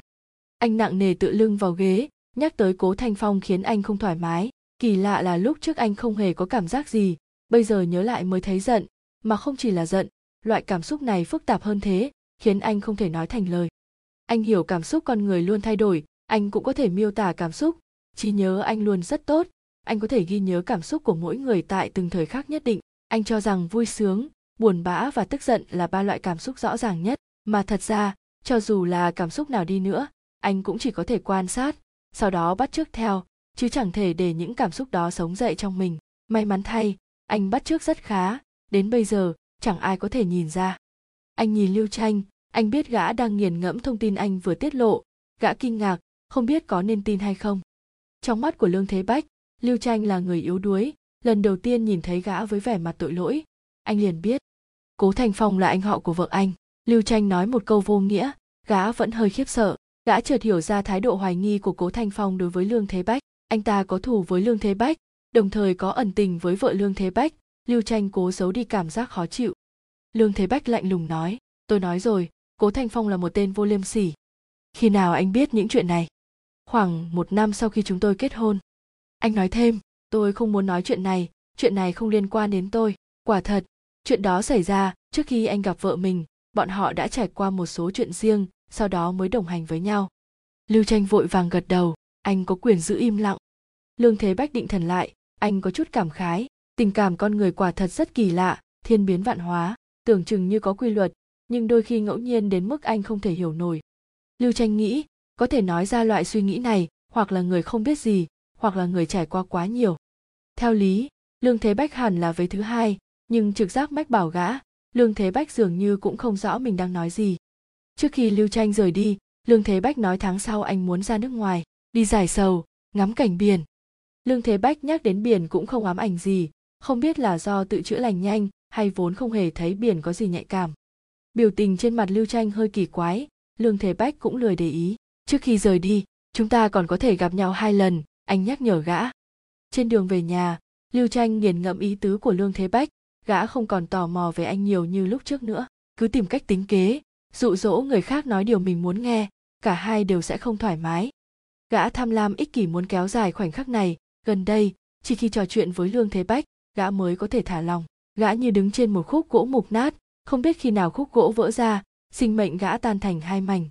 Anh nặng nề tự lưng vào ghế, nhắc tới cố thanh phong khiến anh không thoải mái. Kỳ lạ là lúc trước anh không hề có cảm giác gì, bây giờ nhớ lại mới thấy giận, mà không chỉ là giận, loại cảm xúc này phức tạp hơn thế, khiến anh không thể nói thành lời. Anh hiểu cảm xúc con người luôn thay đổi, anh cũng có thể miêu tả cảm xúc, trí nhớ anh luôn rất tốt. Anh có thể ghi nhớ cảm xúc của mỗi người tại từng thời khắc nhất định. Anh cho rằng vui sướng, buồn bã và tức giận là ba loại cảm xúc rõ ràng nhất, mà thật ra cho dù là cảm xúc nào đi nữa, anh cũng chỉ có thể quan sát, sau đó bắt chước theo, chứ chẳng thể để những cảm xúc đó sống dậy trong mình. May mắn thay, anh bắt chước rất khá, đến bây giờ, chẳng ai có thể nhìn ra. Anh nhìn lưu tranh anh biết gã đang nghiền ngẫm thông tin anh vừa tiết lộ. Gã kinh ngạc, không biết có nên tin hay không. Trong mắt của lương thế bách, lưu tranh là người yếu đuối, lần đầu tiên nhìn thấy gã với vẻ mặt tội lỗi. Anh liền biết, cố thành phong là anh họ của vợ anh. Lưu tranh nói một câu vô nghĩa gã vẫn hơi khiếp sợ. Gã chợt hiểu ra thái độ hoài nghi của cố thanh phong đối với lương thế bách. Anh ta có thù với lương thế bách, đồng thời có ẩn tình với vợ lương thế bách. Lưu tranh cố giấu đi cảm giác khó chịu. Lương thế bách lạnh lùng nói, tôi nói rồi, cố thanh phong là một tên vô liêm sỉ. Khi nào anh biết những chuyện này? Khoảng một năm sau khi chúng tôi kết hôn. Anh nói thêm, tôi không muốn nói chuyện này chuyện này không liên quan đến tôi. Quả thật, chuyện đó xảy ra trước khi anh gặp vợ mình, bọn họ đã trải qua một số chuyện riêng sau đó mới đồng hành với nhau. Lưu tranh vội vàng gật đầu, anh có quyền giữ im lặng. Lương thế bách định thần lại, anh có chút cảm khái, tình cảm con người quả thật rất kỳ lạ, thiên biến vạn hóa, tưởng chừng như có quy luật, nhưng đôi khi ngẫu nhiên đến mức anh không thể hiểu nổi. Lưu tranh nghĩ, có thể nói ra loại suy nghĩ này, hoặc là người không biết gì, hoặc là người trải qua quá nhiều. Theo lý, lương thế bách hẳn là với thứ hai, nhưng trực giác mách bảo gã, lương thế bách dường như cũng không rõ mình đang nói gì trước khi lưu tranh rời đi, lương thế bách nói tháng sau anh muốn ra nước ngoài, đi giải sầu, ngắm cảnh biển. Lương thế bách nhắc đến biển cũng không ám ảnh gì, không biết là do tự chữa lành nhanh hay vốn không hề thấy biển có gì nhạy cảm. Biểu tình trên mặt lưu tranh hơi kỳ quái, lương thế bách cũng lười để ý. Trước khi rời đi, chúng ta còn có thể gặp nhau hai lần, anh nhắc nhở gã. Trên đường về nhà, lưu tranh nghiền ngẫm ý tứ của lương thế bách, gã không còn tò mò về anh nhiều như lúc trước nữa, cứ tìm cách tính kế dụ dỗ người khác nói điều mình muốn nghe, cả hai đều sẽ không thoải mái. Gã tham lam ích kỷ muốn kéo dài khoảnh khắc này, gần đây, chỉ khi trò chuyện với lương thế bách, gã mới có thể thả lòng. Gã như đứng trên một khúc gỗ mục nát, không biết khi nào khúc gỗ vỡ ra, sinh mệnh gã tan thành hai mảnh.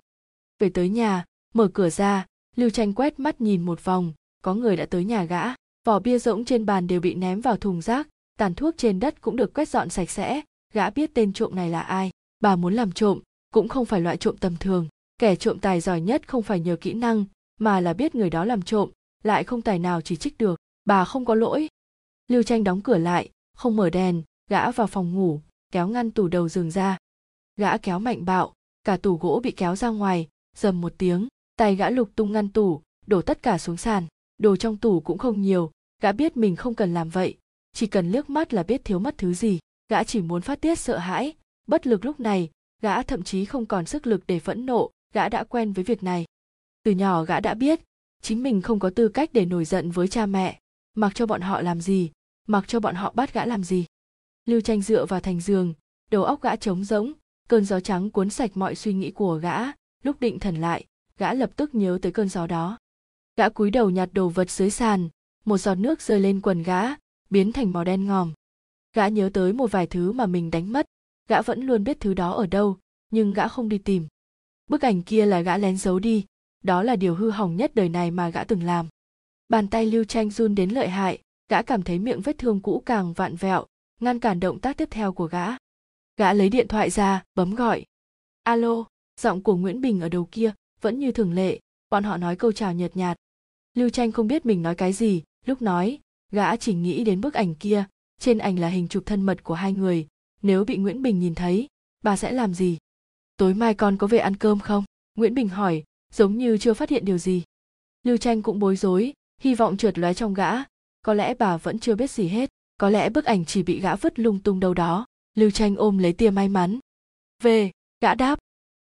Về tới nhà, mở cửa ra, lưu tranh quét mắt nhìn một vòng, có người đã tới nhà gã. Vỏ bia rỗng trên bàn đều bị ném vào thùng rác, tàn thuốc trên đất cũng được quét dọn sạch sẽ. Gã biết tên trộm này là ai, bà muốn làm trộm cũng không phải loại trộm tầm thường. Kẻ trộm tài giỏi nhất không phải nhờ kỹ năng, mà là biết người đó làm trộm, lại không tài nào chỉ trích được. Bà không có lỗi. Lưu tranh đóng cửa lại, không mở đèn, gã vào phòng ngủ, kéo ngăn tủ đầu giường ra. Gã kéo mạnh bạo, cả tủ gỗ bị kéo ra ngoài, dầm một tiếng, tay gã lục tung ngăn tủ, đổ tất cả xuống sàn. Đồ trong tủ cũng không nhiều, gã biết mình không cần làm vậy. Chỉ cần liếc mắt là biết thiếu mất thứ gì. Gã chỉ muốn phát tiết sợ hãi. Bất lực lúc này gã thậm chí không còn sức lực để phẫn nộ, gã đã quen với việc này. Từ nhỏ gã đã biết, chính mình không có tư cách để nổi giận với cha mẹ. Mặc cho bọn họ làm gì, mặc cho bọn họ bắt gã làm gì. Lưu tranh dựa vào thành giường, đầu óc gã trống rỗng, cơn gió trắng cuốn sạch mọi suy nghĩ của gã. Lúc định thần lại, gã lập tức nhớ tới cơn gió đó. Gã cúi đầu nhặt đồ vật dưới sàn, một giọt nước rơi lên quần gã, biến thành màu đen ngòm. Gã nhớ tới một vài thứ mà mình đánh mất gã vẫn luôn biết thứ đó ở đâu, nhưng gã không đi tìm. Bức ảnh kia là gã lén giấu đi, đó là điều hư hỏng nhất đời này mà gã từng làm. Bàn tay lưu tranh run đến lợi hại, gã cảm thấy miệng vết thương cũ càng vạn vẹo, ngăn cản động tác tiếp theo của gã. Gã lấy điện thoại ra, bấm gọi. Alo, giọng của nguyễn bình ở đầu kia, vẫn như thường lệ, bọn họ nói câu chào nhợt nhạt. Lưu tranh không biết mình nói cái gì, lúc nói, gã chỉ nghĩ đến bức ảnh kia, trên ảnh là hình chụp thân mật của hai người nếu bị nguyễn bình nhìn thấy bà sẽ làm gì? Tối mai con có về ăn cơm không? Nguyễn bình hỏi giống như chưa phát hiện điều gì. Lưu tranh cũng bối rối hy vọng trượt lóe trong gã. Có lẽ bà vẫn chưa biết gì hết. Có lẽ bức ảnh chỉ bị gã vứt lung tung đâu đó. Lưu tranh ôm lấy tia may mắn. Về gã đáp.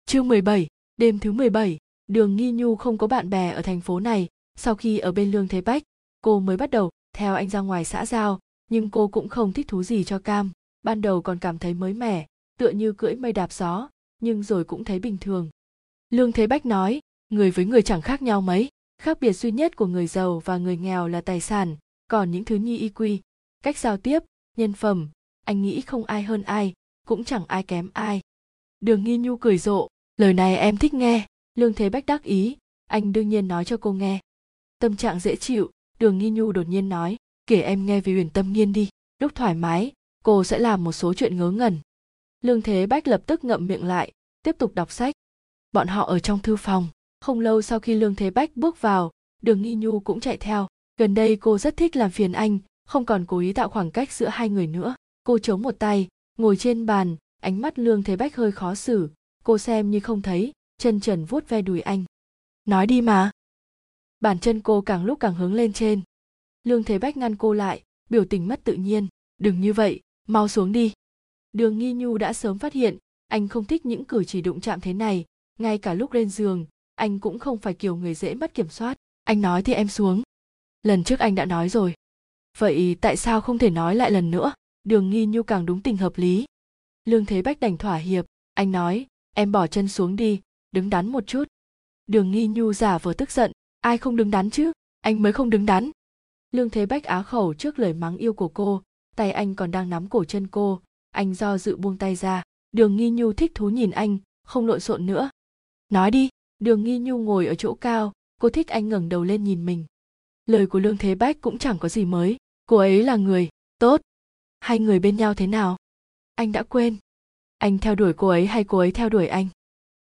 Chương 17, đêm thứ 17, đường nghi nhu không có bạn bè ở thành phố này. Sau khi ở bên lương thế bách cô mới bắt đầu theo anh ra ngoài xã giao. Nhưng cô cũng không thích thú gì cho cam ban đầu còn cảm thấy mới mẻ, tựa như cưỡi mây đạp gió, nhưng rồi cũng thấy bình thường. Lương thế bách nói, người với người chẳng khác nhau mấy, khác biệt duy nhất của người giàu và người nghèo là tài sản, còn những thứ như y quy, cách giao tiếp, nhân phẩm, anh nghĩ không ai hơn ai, cũng chẳng ai kém ai. Đường nghi nhu cười rộ, lời này em thích nghe. Lương thế bách đắc ý, anh đương nhiên nói cho cô nghe. Tâm trạng dễ chịu, đường nghi nhu đột nhiên nói, kể em nghe về huyền tâm nghiên đi, lúc thoải mái cô sẽ làm một số chuyện ngớ ngẩn. Lương thế bách lập tức ngậm miệng lại, tiếp tục đọc sách. Bọn họ ở trong thư phòng. Không lâu sau khi lương thế bách bước vào, đường nghi nhu cũng chạy theo. Gần đây cô rất thích làm phiền anh, không còn cố ý tạo khoảng cách giữa hai người nữa. Cô chống một tay, ngồi trên bàn, ánh mắt lương thế bách hơi khó xử. Cô xem như không thấy, chân trần vuốt ve đùi anh. Nói đi mà. Bàn chân cô càng lúc càng hướng lên trên. Lương thế bách ngăn cô lại, biểu tình mất tự nhiên. Đừng như vậy mau xuống đi. Đường nghi nhu đã sớm phát hiện, anh không thích những cử chỉ đụng chạm thế này, ngay cả lúc lên giường, anh cũng không phải kiểu người dễ mất kiểm soát. Anh nói thì em xuống. Lần trước anh đã nói rồi. Vậy tại sao không thể nói lại lần nữa? Đường nghi nhu càng đúng tình hợp lý. Lương thế bách đành thỏa hiệp, anh nói, em bỏ chân xuống đi, đứng đắn một chút. Đường nghi nhu giả vờ tức giận, ai không đứng đắn chứ? Anh mới không đứng đắn. Lương thế bách á khẩu trước lời mắng yêu của cô tay anh còn đang nắm cổ chân cô. Anh do dự buông tay ra. Đường nghi nhu thích thú nhìn anh, không lộn xộn nữa. Nói đi, đường nghi nhu ngồi ở chỗ cao, cô thích anh ngẩng đầu lên nhìn mình. Lời của lương thế bách cũng chẳng có gì mới. Cô ấy là người, tốt. Hai người bên nhau thế nào? Anh đã quên. Anh theo đuổi cô ấy hay cô ấy theo đuổi anh?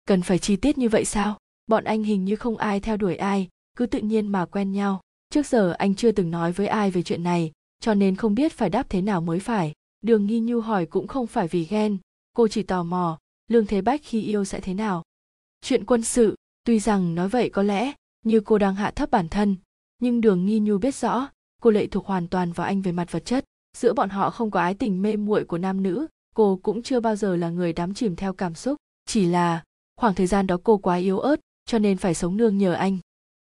Cần phải chi tiết như vậy sao? Bọn anh hình như không ai theo đuổi ai, cứ tự nhiên mà quen nhau. Trước giờ anh chưa từng nói với ai về chuyện này cho nên không biết phải đáp thế nào mới phải. Đường nghi nhu hỏi cũng không phải vì ghen. Cô chỉ tò mò, lương thế bách khi yêu sẽ thế nào? Chuyện quân sự, tuy rằng nói vậy có lẽ như cô đang hạ thấp bản thân, nhưng đường nghi nhu biết rõ, cô lệ thuộc hoàn toàn vào anh về mặt vật chất. Giữa bọn họ không có ái tình mê muội của nam nữ, cô cũng chưa bao giờ là người đắm chìm theo cảm xúc. Chỉ là khoảng thời gian đó cô quá yếu ớt, cho nên phải sống nương nhờ anh.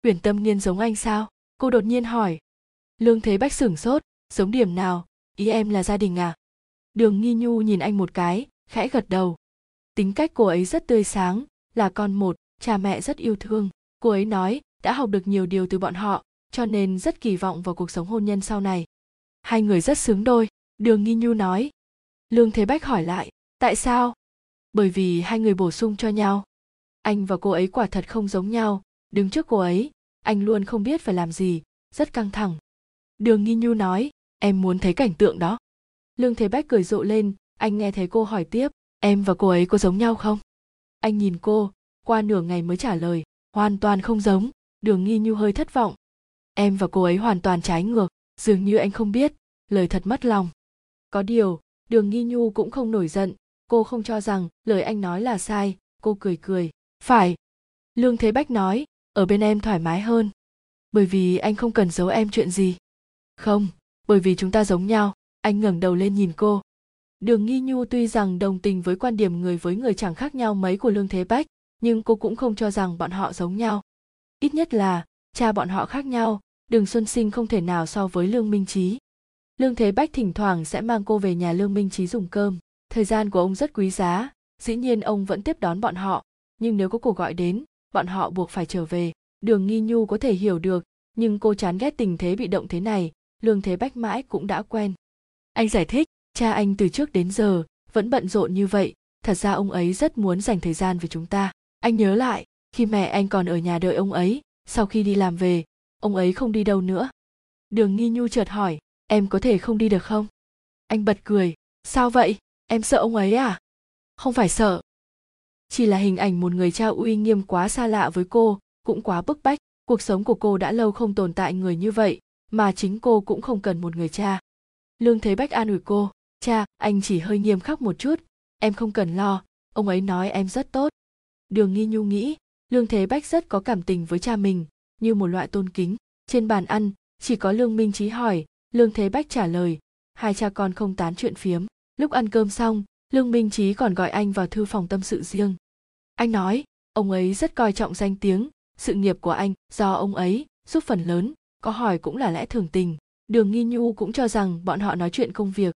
Uyển tâm nghiên giống anh sao? Cô đột nhiên hỏi. Lương thế bách sửng sốt giống điểm nào? Ý em là gia đình à? Đường nghi nhu nhìn anh một cái, khẽ gật đầu. Tính cách cô ấy rất tươi sáng, là con một, cha mẹ rất yêu thương. Cô ấy nói, đã học được nhiều điều từ bọn họ, cho nên rất kỳ vọng vào cuộc sống hôn nhân sau này. Hai người rất xứng đôi, đường nghi nhu nói. Lương thế bách hỏi lại, tại sao? Bởi vì hai người bổ sung cho nhau. Anh và cô ấy quả thật không giống nhau. Đứng trước cô ấy, anh luôn không biết phải làm gì, rất căng thẳng đường nghi nhu nói, em muốn thấy cảnh tượng đó. Lương thế bách cười rộ lên, anh nghe thấy cô hỏi tiếp, em và cô ấy có giống nhau không? Anh nhìn cô, qua nửa ngày mới trả lời, hoàn toàn không giống. Đường nghi nhu hơi thất vọng, em và cô ấy hoàn toàn trái ngược, dường như anh không biết, lời thật mất lòng. Có điều, đường nghi nhu cũng không nổi giận, cô không cho rằng lời anh nói là sai, cô cười cười, phải. Lương thế bách nói, ở bên em thoải mái hơn, bởi vì anh không cần giấu em chuyện gì không, bởi vì chúng ta giống nhau. Anh ngẩng đầu lên nhìn cô. Đường nghi nhu tuy rằng đồng tình với quan điểm người với người chẳng khác nhau mấy của lương thế bách, nhưng cô cũng không cho rằng bọn họ giống nhau. Ít nhất là, cha bọn họ khác nhau. Đường xuân sinh không thể nào so với lương minh trí lương thế bách thỉnh thoảng sẽ mang cô về nhà lương minh trí dùng cơm. Thời gian của ông rất quý giá, dĩ nhiên ông vẫn tiếp đón bọn họ. Nhưng nếu có cuộc gọi đến, bọn họ buộc phải trở về. Đường nghi nhu có thể hiểu được, nhưng cô chán ghét tình thế bị động thế này lương thế bách mãi cũng đã quen. Anh giải thích, cha anh từ trước đến giờ vẫn bận rộn như vậy. Thật ra ông ấy rất muốn dành thời gian với chúng ta. Anh nhớ lại, khi mẹ anh còn ở nhà đợi ông ấy, sau khi đi làm về, ông ấy không đi đâu nữa. Đường nghi nhu chợt hỏi, em có thể không đi được không? Anh bật cười, sao vậy? Em sợ ông ấy à? Không phải sợ. Chỉ là hình ảnh một người cha uy nghiêm quá xa lạ với cô cũng quá bức bách. Cuộc sống của cô đã lâu không tồn tại người như vậy mà chính cô cũng không cần một người cha. Lương thế bách an ủi cô, cha, anh chỉ hơi nghiêm khắc một chút, em không cần lo, ông ấy nói em rất tốt. Đường nghi nhu nghĩ, lương thế bách rất có cảm tình với cha mình, như một loại tôn kính. Trên bàn ăn, chỉ có lương minh trí hỏi, lương thế bách trả lời, hai cha con không tán chuyện phiếm. Lúc ăn cơm xong, lương minh trí còn gọi anh vào thư phòng tâm sự riêng. Anh nói, ông ấy rất coi trọng danh tiếng, sự nghiệp của anh do ông ấy giúp phần lớn có hỏi cũng là lẽ thường tình. Đường nghi nhu cũng cho rằng bọn họ nói chuyện công việc.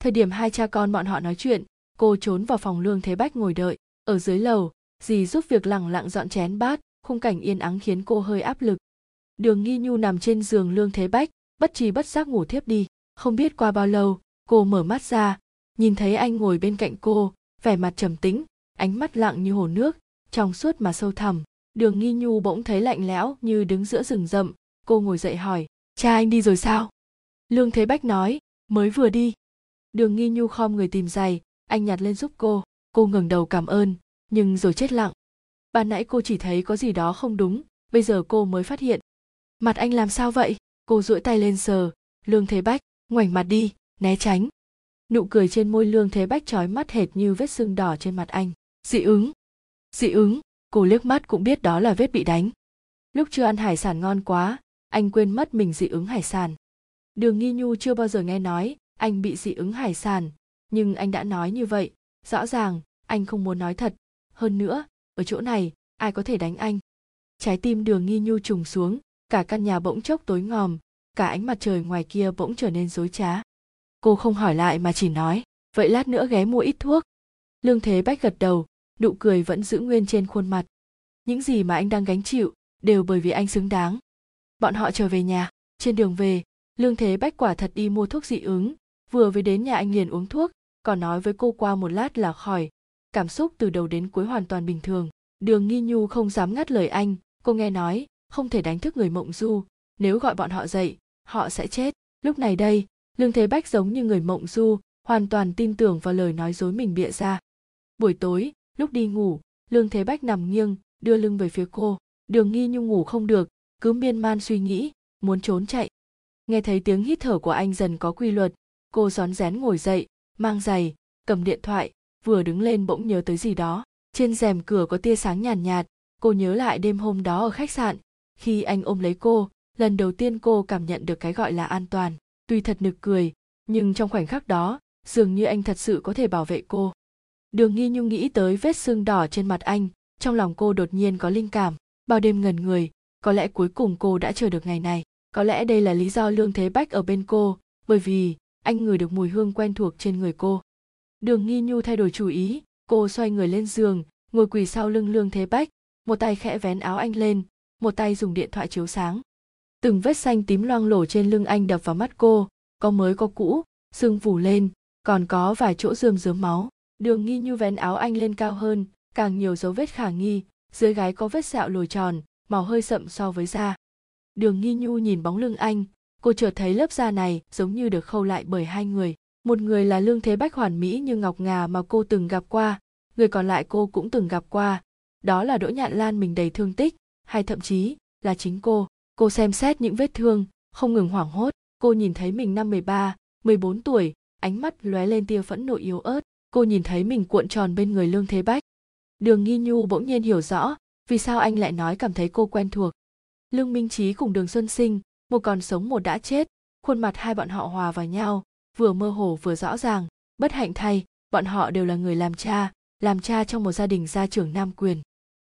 Thời điểm hai cha con bọn họ nói chuyện, cô trốn vào phòng lương thế bách ngồi đợi. Ở dưới lầu, dì giúp việc lẳng lặng dọn chén bát, khung cảnh yên ắng khiến cô hơi áp lực. Đường nghi nhu nằm trên giường lương thế bách, bất trì bất giác ngủ thiếp đi. Không biết qua bao lâu, cô mở mắt ra, nhìn thấy anh ngồi bên cạnh cô, vẻ mặt trầm tĩnh, ánh mắt lặng như hồ nước, trong suốt mà sâu thẳm. Đường nghi nhu bỗng thấy lạnh lẽo như đứng giữa rừng rậm cô ngồi dậy hỏi, cha anh đi rồi sao? Lương thế bách nói, mới vừa đi. Đường nghi nhu khom người tìm giày, anh nhặt lên giúp cô. Cô ngẩng đầu cảm ơn, nhưng rồi chết lặng. Ban nãy cô chỉ thấy có gì đó không đúng, bây giờ cô mới phát hiện. Mặt anh làm sao vậy? Cô duỗi tay lên sờ. Lương thế bách, ngoảnh mặt đi, né tránh. Nụ cười trên môi lương thế bách trói mắt hệt như vết sưng đỏ trên mặt anh. Dị ứng dị ứng. Cô liếc mắt cũng biết đó là vết bị đánh. Lúc chưa ăn hải sản ngon quá anh quên mất mình dị ứng hải sản. Đường nghi nhu chưa bao giờ nghe nói anh bị dị ứng hải sản, nhưng anh đã nói như vậy. Rõ ràng, anh không muốn nói thật. Hơn nữa, ở chỗ này, ai có thể đánh anh? Trái tim đường nghi nhu trùng xuống, cả căn nhà bỗng chốc tối ngòm, cả ánh mặt trời ngoài kia bỗng trở nên dối trá. Cô không hỏi lại mà chỉ nói, vậy lát nữa ghé mua ít thuốc. Lương thế bách gật đầu, nụ cười vẫn giữ nguyên trên khuôn mặt. Những gì mà anh đang gánh chịu đều bởi vì anh xứng đáng bọn họ trở về nhà. Trên đường về, lương thế bách quả thật đi mua thuốc dị ứng. Vừa về đến nhà anh liền uống thuốc, còn nói với cô qua một lát là khỏi. Cảm xúc từ đầu đến cuối hoàn toàn bình thường. Đường nghi nhu không dám ngắt lời anh. Cô nghe nói, không thể đánh thức người mộng du. Nếu gọi bọn họ dậy, họ sẽ chết. Lúc này đây, lương thế bách giống như người mộng du, hoàn toàn tin tưởng vào lời nói dối mình bịa ra. Buổi tối, lúc đi ngủ, lương thế bách nằm nghiêng, đưa lưng về phía cô. Đường nghi nhung ngủ không được cứ miên man suy nghĩ muốn trốn chạy. Nghe thấy tiếng hít thở của anh dần có quy luật cô rón rén ngồi dậy mang giày cầm điện thoại vừa đứng lên bỗng nhớ tới gì đó. Trên rèm cửa có tia sáng nhàn nhạt, nhạt cô nhớ lại đêm hôm đó ở khách sạn. Khi anh ôm lấy cô lần đầu tiên cô cảm nhận được cái gọi là an toàn. Tuy thật nực cười nhưng trong khoảnh khắc đó dường như anh thật sự có thể bảo vệ cô. Đường nghi nhung nghĩ tới vết sưng đỏ trên mặt anh trong lòng cô đột nhiên có linh cảm. Bao đêm ngần người có lẽ cuối cùng cô đã chờ được ngày này. Có lẽ đây là lý do lương thế bách ở bên cô, bởi vì anh ngửi được mùi hương quen thuộc trên người cô. Đường nghi nhu thay đổi chủ ý, cô xoay người lên giường, ngồi quỳ sau lưng lương thế bách, một tay khẽ vén áo anh lên, một tay dùng điện thoại chiếu sáng. Từng vết xanh tím loang lổ trên lưng anh đập vào mắt cô, có mới có cũ sưng vù lên, còn có vài chỗ rơm rớm máu. Đường nghi như vén áo anh lên cao hơn, càng nhiều dấu vết khả nghi, dưới gáy có vết sẹo lồi tròn màu hơi sậm so với da. Đường nghi nhu nhìn bóng lưng anh cô chợt thấy lớp da này giống như được khâu lại bởi hai người. Một người là lương thế bách hoàn mỹ như ngọc ngà mà cô từng gặp qua người còn lại cô cũng từng gặp qua. Đó là đỗ nhạn lan mình đầy thương tích hay thậm chí là chính cô. Cô xem xét những vết thương không ngừng hoảng hốt. Cô nhìn thấy mình năm 13, 14 tuổi ánh mắt lóe lên tia phẫn nộ yếu ớt. Cô nhìn thấy mình cuộn tròn bên người lương thế bách. Đường nghi nhu bỗng nhiên hiểu rõ vì sao anh lại nói cảm thấy cô quen thuộc? Lương minh trí cùng đường xuân sinh, một còn sống một đã chết, khuôn mặt hai bọn họ hòa vào nhau, vừa mơ hồ vừa rõ ràng, bất hạnh thay, bọn họ đều là người làm cha làm cha trong một gia đình gia trưởng nam quyền.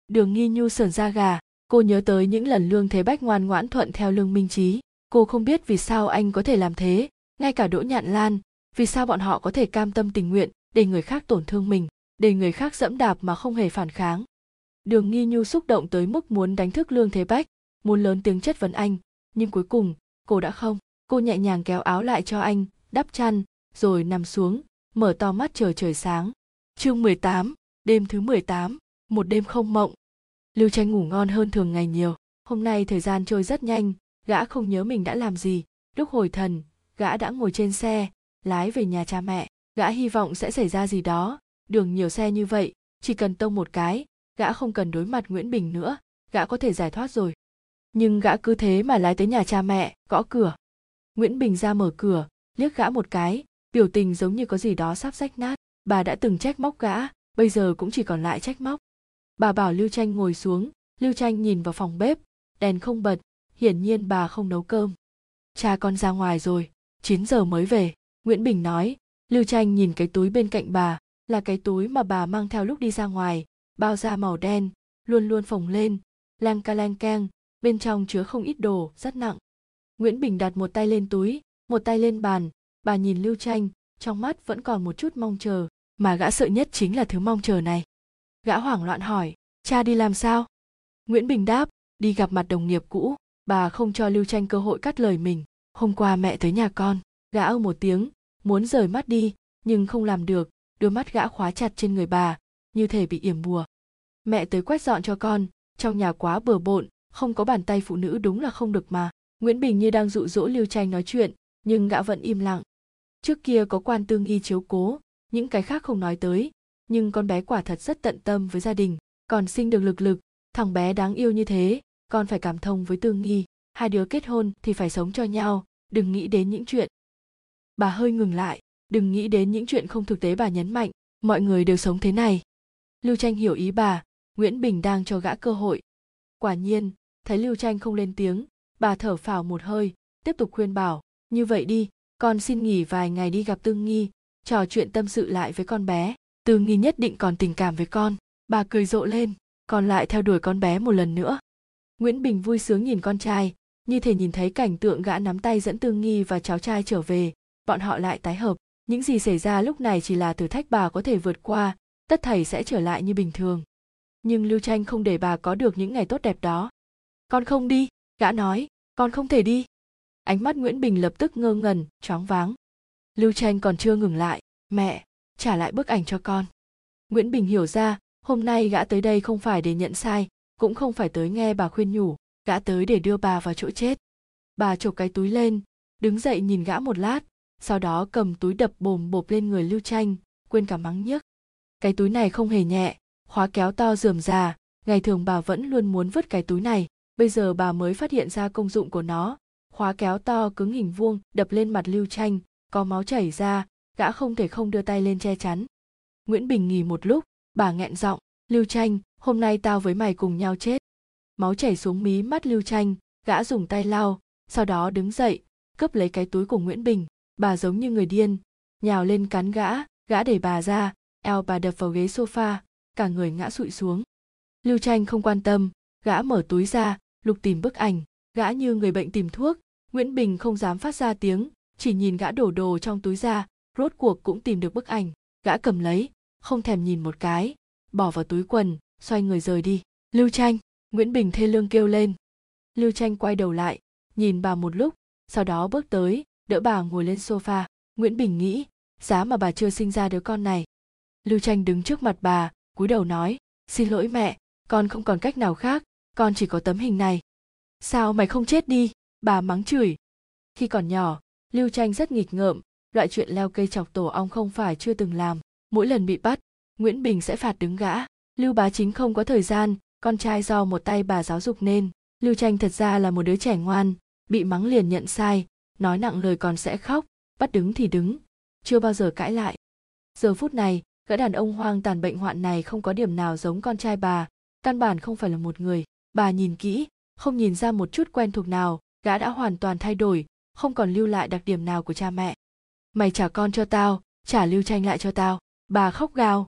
Đường nghi nhu sờn da gà, cô nhớ tới những lần lương thế bách ngoan ngoãn thuận theo lương minh trí cô không biết vì sao anh có thể làm thế, ngay cả đỗ nhạn lan, vì sao bọn họ có thể cam tâm tình nguyện để người khác tổn thương mình, để người khác dẫm đạp mà không hề phản kháng đường nghi nhu xúc động tới mức muốn đánh thức lương thế bách muốn lớn tiếng chất vấn anh. Nhưng cuối cùng cô đã không. Cô nhẹ nhàng kéo áo lại cho anh đắp chăn rồi nằm xuống mở to mắt chờ trời sáng. Chương 18, đêm thứ 18, một đêm không mộng. Lưu tranh ngủ ngon hơn thường ngày nhiều. Hôm nay thời gian trôi rất nhanh gã không nhớ mình đã làm gì. Lúc hồi thần gã đã ngồi trên xe lái về nhà cha mẹ. Gã hy vọng sẽ xảy ra gì đó. Đường nhiều xe như vậy chỉ cần tông một cái gã không cần đối mặt nguyễn bình nữa, gã có thể giải thoát rồi. Nhưng gã cứ thế mà lái tới nhà cha mẹ, gõ cửa. Nguyễn bình ra mở cửa, liếc gã một cái, biểu tình giống như có gì đó sắp rách nát. Bà đã từng trách móc gã, bây giờ cũng chỉ còn lại trách móc. Bà bảo lưu tranh ngồi xuống, lưu tranh nhìn vào phòng bếp, đèn không bật, hiển nhiên bà không nấu cơm. Cha con ra ngoài rồi 9 giờ mới về, nguyễn bình nói, lưu tranh nhìn cái túi bên cạnh bà, là cái túi mà bà mang theo lúc đi ra ngoài bao da màu đen, luôn luôn phồng lên, lang ca lang keng, bên trong chứa không ít đồ, rất nặng. Nguyễn bình đặt một tay lên túi, một tay lên bàn, bà nhìn lưu tranh trong mắt vẫn còn một chút mong chờ, mà gã sợ nhất chính là thứ mong chờ này. Gã hoảng loạn hỏi, cha đi làm sao? Nguyễn bình đáp, đi gặp mặt đồng nghiệp cũ, bà không cho lưu tranh cơ hội cắt lời mình. Hôm qua mẹ tới nhà con. Gã ơ một tiếng, muốn rời mắt đi, nhưng không làm được. Đôi mắt gã khóa chặt trên người bà, như thể bị yểm bùa mẹ tới quét dọn cho con. Trong nhà quá bừa bộn, không có bàn tay phụ nữ đúng là không được mà. Nguyễn bình như đang dụ dỗ lưu tranh nói chuyện, nhưng gã vẫn im lặng. Trước kia có quan tương y chiếu cố, những cái khác không nói tới, nhưng con bé quả thật rất tận tâm với gia đình, còn sinh được lực lực, thằng bé đáng yêu như thế, con phải cảm thông với tương nghi hai đứa kết hôn thì phải sống cho nhau, đừng nghĩ đến những chuyện. Bà hơi ngừng lại, đừng nghĩ đến những chuyện không thực tế bà nhấn mạnh, mọi người đều sống thế này. Lưu tranh hiểu ý bà nguyễn bình đang cho gã cơ hội. Quả nhiên, thấy lưu tranh không lên tiếng, bà thở phào một hơi, tiếp tục khuyên bảo, như vậy đi, con xin nghỉ vài ngày đi gặp tương nghi, trò chuyện tâm sự lại với con bé. Tương nghi nhất định còn tình cảm với con. Bà cười rộ lên, còn lại theo đuổi con bé một lần nữa. Nguyễn bình vui sướng nhìn con trai, như thể nhìn thấy cảnh tượng gã nắm tay dẫn tương nghi và cháu trai trở về, bọn họ lại tái hợp. Những gì xảy ra lúc này chỉ là thử thách bà có thể vượt qua, tất thảy sẽ trở lại như bình thường nhưng lưu tranh không để bà có được những ngày tốt đẹp đó. Con không đi, gã nói, con không thể đi. Ánh mắt nguyễn bình lập tức ngơ ngẩn, choáng váng. Lưu tranh còn chưa ngừng lại, mẹ, trả lại bức ảnh cho con. Nguyễn bình hiểu ra, hôm nay gã tới đây không phải để nhận sai, cũng không phải tới nghe bà khuyên nhủ, gã tới để đưa bà vào chỗ chết. Bà chộp cái túi lên, đứng dậy nhìn gã một lát, sau đó cầm túi đập bồm bộp lên người lưu tranh quên cả mắng nhiếc cái túi này không hề nhẹ khóa kéo to rườm già ngày thường bà vẫn luôn muốn vứt cái túi này, bây giờ bà mới phát hiện ra công dụng của nó. Khóa kéo to cứng hình vuông, đập lên mặt lưu tranh có máu chảy ra, gã không thể không đưa tay lên che chắn. Nguyễn bình nghỉ một lúc, bà nghẹn giọng, lưu tranh hôm nay tao với mày cùng nhau chết. Máu chảy xuống mí mắt lưu tranh gã dùng tay lau, sau đó đứng dậy, cướp lấy cái túi của nguyễn bình. Bà giống như người điên, nhào lên cắn gã gã đẩy bà ra, eo bà đập vào ghế sofa cả người ngã sụi xuống. Lưu tranh không quan tâm, gã mở túi ra, lục tìm bức ảnh. Gã như người bệnh tìm thuốc. Nguyễn bình không dám phát ra tiếng, chỉ nhìn gã đổ đồ trong túi ra, rốt cuộc cũng tìm được bức ảnh. Gã cầm lấy, không thèm nhìn một cái, bỏ vào túi quần, xoay người rời đi. Lưu tranh, nguyễn bình thê lương kêu lên. Lưu tranh quay đầu lại, nhìn bà một lúc, sau đó bước tới, đỡ bà ngồi lên sofa. Nguyễn bình nghĩ, giá mà bà chưa sinh ra đứa con này. Lưu tranh đứng trước mặt bà cúi đầu nói, xin lỗi mẹ, con không còn cách nào khác, con chỉ có tấm hình này. Sao mày không chết đi, bà mắng chửi? Khi còn nhỏ, lưu tranh rất nghịch ngợm, loại chuyện leo cây chọc tổ ong không phải chưa từng làm. Mỗi lần bị bắt, nguyễn bình sẽ phạt đứng gã. Lưu bá chính không có thời gian, con trai do một tay bà giáo dục nên. Lưu tranh thật ra là một đứa trẻ ngoan, bị mắng liền nhận sai, nói nặng lời còn sẽ khóc, bắt đứng thì đứng, chưa bao giờ cãi lại. Giờ phút này gã đàn ông hoang tàn bệnh hoạn này không có điểm nào giống con trai bà. Căn bản không phải là một người. Bà nhìn kỹ, không nhìn ra một chút quen thuộc nào. Gã đã hoàn toàn thay đổi, không còn lưu lại đặc điểm nào của cha mẹ. Mày trả con cho tao, trả lưu tranh lại cho tao. Bà khóc gào.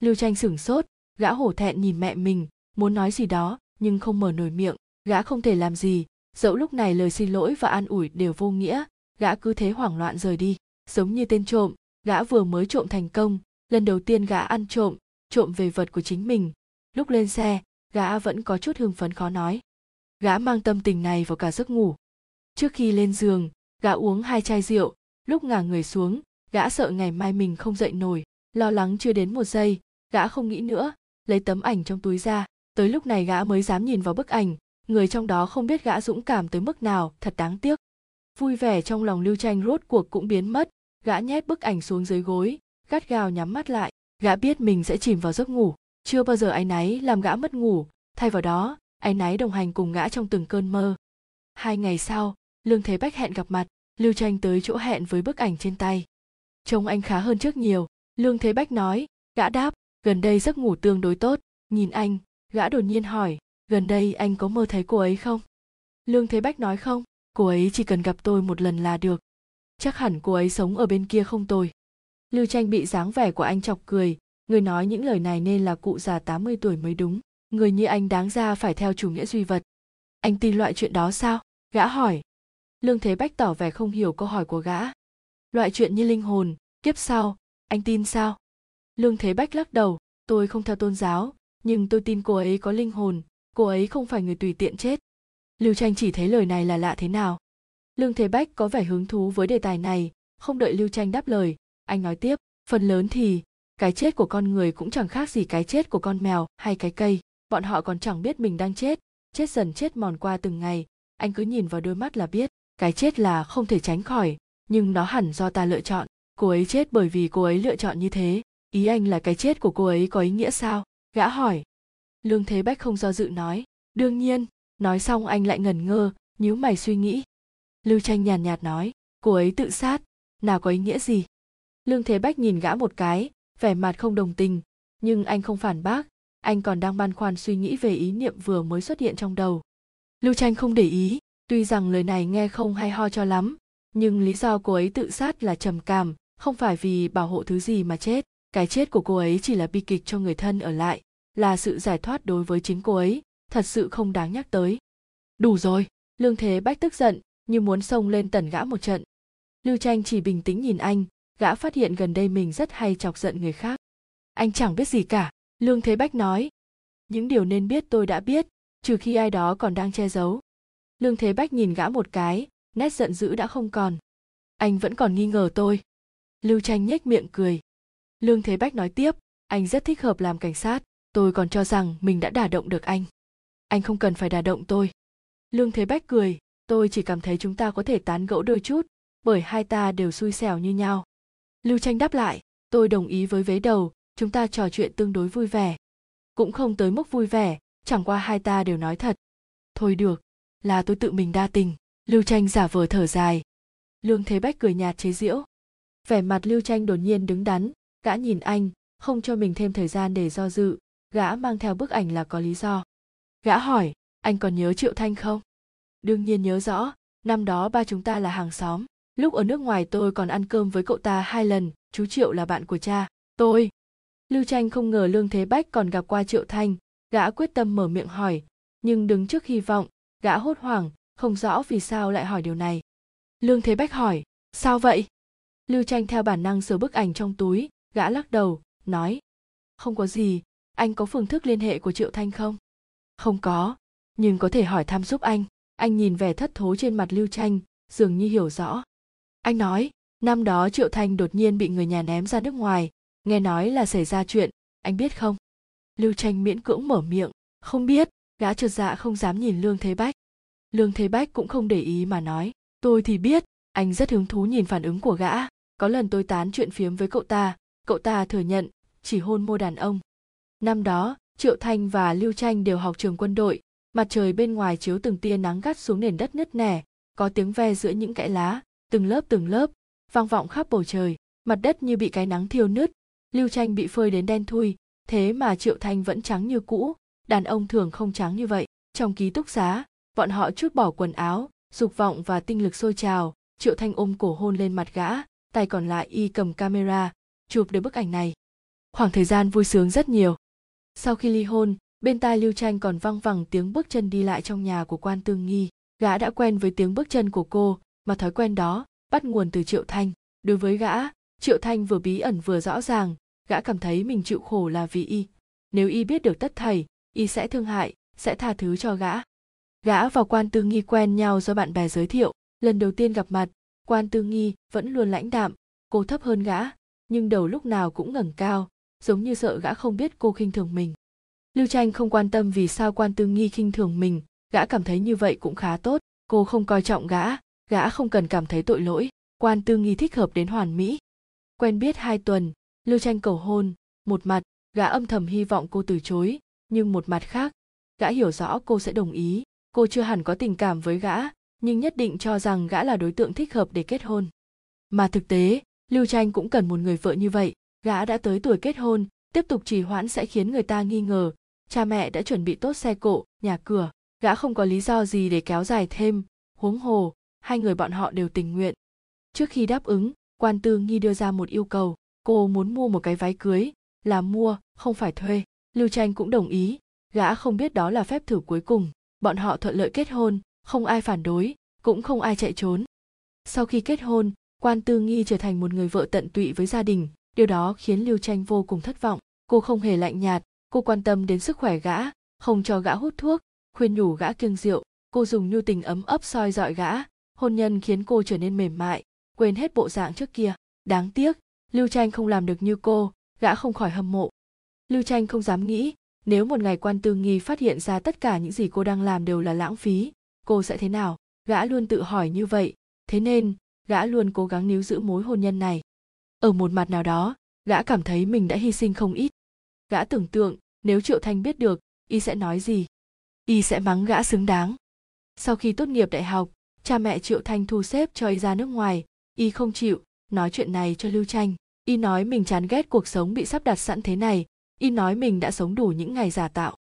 Lưu tranh sửng sốt, gã hổ thẹn nhìn mẹ mình, muốn nói gì đó, nhưng không mở nổi miệng. Gã không thể làm gì. Dẫu lúc này lời xin lỗi và an ủi đều vô nghĩa, gã cứ thế hoảng loạn rời đi. Giống như tên trộm, gã vừa mới trộm thành công lần đầu tiên gã ăn trộm trộm về vật của chính mình. Lúc lên xe, gã vẫn có chút hưng phấn khó nói. Gã mang tâm tình này vào cả giấc ngủ. Trước khi lên giường, gã uống hai chai rượu. Lúc ngả người xuống, gã sợ ngày mai mình không dậy nổi. Lo lắng chưa đến một giây, gã không nghĩ nữa. Lấy tấm ảnh trong túi ra. Tới lúc này gã mới dám nhìn vào bức ảnh. Người trong đó không biết gã dũng cảm tới mức nào, thật đáng tiếc. Vui vẻ trong lòng lưu tranh rốt cuộc cũng biến mất. Gã nhét bức ảnh xuống dưới gối gắt gao nhắm mắt lại, gã biết mình sẽ chìm vào giấc ngủ. Chưa bao giờ áy náy làm gã mất ngủ. Thay vào đó, áy náy đồng hành cùng gã trong từng cơn mơ. Hai ngày sau, lương thế bách hẹn gặp mặt, lưu tranh tới chỗ hẹn với bức ảnh trên tay. Trông anh khá hơn trước nhiều. Lương thế bách nói, gã đáp, gần đây giấc ngủ tương đối tốt. Nhìn anh, gã đột nhiên hỏi, gần đây anh có mơ thấy cô ấy không? Lương thế bách nói, không, cô ấy chỉ cần gặp tôi một lần là được. Chắc hẳn cô ấy sống ở bên kia không tồi lưu tranh bị dáng vẻ của anh chọc cười. Người nói những lời này nên là cụ già 80 tuổi mới đúng. Người như anh đáng ra phải theo chủ nghĩa duy vật. Anh tin loại chuyện đó sao? Gã hỏi. Lương thế bách tỏ vẻ không hiểu câu hỏi của gã. Loại chuyện như linh hồn, kiếp sau, anh tin sao? Lương thế bách lắc đầu. Tôi không theo tôn giáo, nhưng tôi tin cô ấy có linh hồn. Cô ấy không phải người tùy tiện chết. Lưu tranh chỉ thấy lời này là lạ thế nào? Lương thế bách có vẻ hứng thú với đề tài này. Không đợi lưu tranh đáp lời anh nói tiếp, phần lớn thì, cái chết của con người cũng chẳng khác gì cái chết của con mèo hay cái cây. Bọn họ còn chẳng biết mình đang chết chết dần chết mòn qua từng ngày. Anh cứ nhìn vào đôi mắt là biết, cái chết là không thể tránh khỏi, nhưng nó hẳn do ta lựa chọn. Cô ấy chết bởi vì cô ấy lựa chọn như thế. Ý anh là cái chết của cô ấy có ý nghĩa sao? Gã hỏi. Lương thế bách không do dự nói. Đương nhiên, nói xong anh lại ngẩn ngơ, nhíu mày suy nghĩ. Lưu tranh nhàn nhạt nói. Cô ấy tự sát, nào có ý nghĩa gì? Lương thế bách nhìn gã một cái, vẻ mặt không đồng tình. Nhưng anh không phản bác, anh còn đang băn khoăn suy nghĩ về ý niệm vừa mới xuất hiện trong đầu. Lưu tranh không để ý, tuy rằng lời này nghe không hay ho cho lắm, nhưng lý do cô ấy tự sát là trầm cảm, không phải vì bảo hộ thứ gì mà chết. Cái chết của cô ấy chỉ là bi kịch cho người thân ở lại, là sự giải thoát đối với chính cô ấy, thật sự không đáng nhắc tới. Đủ rồi, lương thế bách tức giận, như muốn xông lên tần gã một trận. Lưu tranh chỉ bình tĩnh nhìn anh gã phát hiện gần đây mình rất hay chọc giận người khác. Anh chẳng biết gì cả, lương thế bách nói. Những điều nên biết tôi đã biết, trừ khi ai đó còn đang che giấu. Lương thế bách nhìn gã một cái, nét giận dữ đã không còn. Anh vẫn còn nghi ngờ tôi. Lưu tranh nhếch miệng cười. Lương thế bách nói tiếp, anh rất thích hợp làm cảnh sát, tôi còn cho rằng mình đã đả động được anh. Anh không cần phải đả động tôi. Lương thế bách cười, tôi chỉ cảm thấy chúng ta có thể tán gẫu đôi chút, bởi hai ta đều xui xẻo như nhau lưu tranh đáp lại, tôi đồng ý với vế đầu, chúng ta trò chuyện tương đối vui vẻ. Cũng không tới mức vui vẻ, chẳng qua hai ta đều nói thật. Thôi được, là tôi tự mình đa tình. Lưu tranh giả vờ thở dài. Lương thế bách cười nhạt chế giễu. Vẻ mặt lưu tranh đột nhiên đứng đắn, gã nhìn anh, không cho mình thêm thời gian để do dự, gã mang theo bức ảnh là có lý do. Gã hỏi, anh còn nhớ triệu thanh không? Đương nhiên nhớ rõ, năm đó ba chúng ta là hàng xóm lúc ở nước ngoài tôi còn ăn cơm với cậu ta hai lần, chú triệu là bạn của cha, tôi. Lưu tranh không ngờ lương thế bách còn gặp qua triệu thanh, gã quyết tâm mở miệng hỏi. Nhưng đứng trước hy vọng, gã hốt hoảng, không rõ vì sao lại hỏi điều này. Lương thế bách hỏi, sao vậy? Lưu tranh theo bản năng sờ bức ảnh trong túi, gã lắc đầu, nói, không có gì, anh có phương thức liên hệ của triệu thanh không? Không có, nhưng có thể hỏi thăm giúp anh. Anh nhìn vẻ thất thố trên mặt lưu tranh dường như hiểu rõ anh nói, năm đó triệu thanh đột nhiên bị người nhà ném ra nước ngoài. Nghe nói là xảy ra chuyện, anh biết không? Lưu tranh miễn cưỡng mở miệng, không biết, gã trượt dạ không dám nhìn lương thế bách. Lương thế bách cũng không để ý mà nói, tôi thì biết, anh rất hứng thú nhìn phản ứng của gã. Có lần tôi tán chuyện phiếm với cậu ta cậu ta thừa nhận, chỉ hôn môi đàn ông. Năm đó, triệu thanh và lưu tranh đều học trường quân đội, mặt trời bên ngoài chiếu từng tia nắng gắt xuống nền đất nứt nẻ, có tiếng ve giữa những kẽ lá từng lớp từng lớp, vang vọng khắp bầu trời, mặt đất như bị cái nắng thiêu nứt, lưu tranh bị phơi đến đen thui, thế mà triệu thanh vẫn trắng như cũ, đàn ông thường không trắng như vậy. Trong ký túc xá, bọn họ chút bỏ quần áo, dục vọng và tinh lực sôi trào, triệu thanh ôm cổ hôn lên mặt gã, tay còn lại y cầm camera, chụp được bức ảnh này. Khoảng thời gian vui sướng rất nhiều. Sau khi ly hôn, bên tai lưu tranh còn văng vẳng tiếng bước chân đi lại trong nhà của quan tương nghi. Gã đã quen với tiếng bước chân của cô mà thói quen đó bắt nguồn từ triệu thanh. Đối với gã, triệu thanh vừa bí ẩn vừa rõ ràng, gã cảm thấy mình chịu khổ là vì y. Nếu y biết được tất thảy, y sẽ thương hại, sẽ tha thứ cho gã. Gã và quan tư nghi quen nhau do bạn bè giới thiệu. Lần đầu tiên gặp mặt, quan tư nghi vẫn luôn lãnh đạm, cô thấp hơn gã, nhưng đầu lúc nào cũng ngẩng cao, giống như sợ gã không biết cô khinh thường mình. Lưu tranh không quan tâm vì sao quan tư nghi khinh thường mình, gã cảm thấy như vậy cũng khá tốt, cô không coi trọng gã gã không cần cảm thấy tội lỗi, quan tư nghi thích hợp đến hoàn mỹ. Quen biết hai tuần, lưu tranh cầu hôn, một mặt, gã âm thầm hy vọng cô từ chối, nhưng một mặt khác, gã hiểu rõ cô sẽ đồng ý. Cô chưa hẳn có tình cảm với gã, nhưng nhất định cho rằng gã là đối tượng thích hợp để kết hôn. Mà thực tế, lưu tranh cũng cần một người vợ như vậy, gã đã tới tuổi kết hôn, tiếp tục trì hoãn sẽ khiến người ta nghi ngờ. Cha mẹ đã chuẩn bị tốt xe cộ, nhà cửa, gã không có lý do gì để kéo dài thêm, huống hồ hai người bọn họ đều tình nguyện. Trước khi đáp ứng, quan tư nghi đưa ra một yêu cầu, cô muốn mua một cái váy cưới, là mua, không phải thuê. Lưu tranh cũng đồng ý, gã không biết đó là phép thử cuối cùng, bọn họ thuận lợi kết hôn, không ai phản đối, cũng không ai chạy trốn. Sau khi kết hôn, quan tư nghi trở thành một người vợ tận tụy với gia đình, điều đó khiến lưu tranh vô cùng thất vọng. Cô không hề lạnh nhạt, cô quan tâm đến sức khỏe gã, không cho gã hút thuốc, khuyên nhủ gã kiêng rượu. Cô dùng nhu tình ấm ấp soi dọi gã hôn nhân khiến cô trở nên mềm mại, quên hết bộ dạng trước kia. Đáng tiếc, lưu tranh không làm được như cô, gã không khỏi hâm mộ. Lưu tranh không dám nghĩ, nếu một ngày quan tư nghi phát hiện ra tất cả những gì cô đang làm đều là lãng phí, cô sẽ thế nào? Gã luôn tự hỏi như vậy. Thế nên, gã luôn cố gắng níu giữ mối hôn nhân này. Ở một mặt nào đó, gã cảm thấy mình đã hy sinh không ít. Gã tưởng tượng, nếu triệu thanh biết được, y sẽ nói gì? Y sẽ mắng gã xứng đáng. Sau khi tốt nghiệp đại học cha mẹ triệu thanh thu xếp cho y ra nước ngoài. Y không chịu, nói chuyện này cho lưu tranh y nói mình chán ghét cuộc sống bị sắp đặt sẵn thế này. Y nói mình đã sống đủ những ngày giả tạo.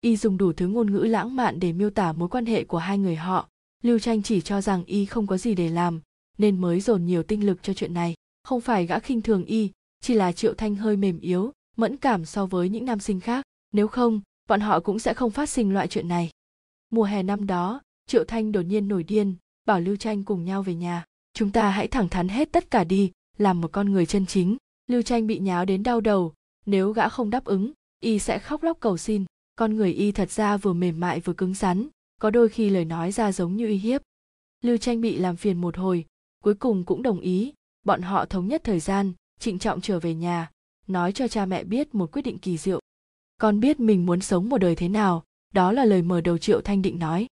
Y dùng đủ thứ ngôn ngữ lãng mạn để miêu tả mối quan hệ của hai người họ. Lưu tranh chỉ cho rằng y không có gì để làm, nên mới dồn nhiều tinh lực cho chuyện này. Không phải gã khinh thường y, chỉ là triệu thanh hơi mềm yếu, mẫn cảm so với những nam sinh khác. Nếu không, bọn họ cũng sẽ không phát sinh loại chuyện này. Mùa hè năm đó triệu thanh đột nhiên nổi điên, bảo lưu tranh cùng nhau về nhà. Chúng ta hãy thẳng thắn hết tất cả đi, làm một con người chân chính. Lưu tranh bị nháo đến đau đầu. Nếu gã không đáp ứng, y sẽ khóc lóc cầu xin. Con người y thật ra vừa mềm mại vừa cứng rắn, có đôi khi lời nói ra giống như uy hiếp. Lưu tranh bị làm phiền một hồi, cuối cùng cũng đồng ý. Bọn họ thống nhất thời gian, trịnh trọng trở về nhà, nói cho cha mẹ biết một quyết định kỳ diệu. Con biết mình muốn sống một đời thế nào, đó là lời mở đầu triệu thanh định nói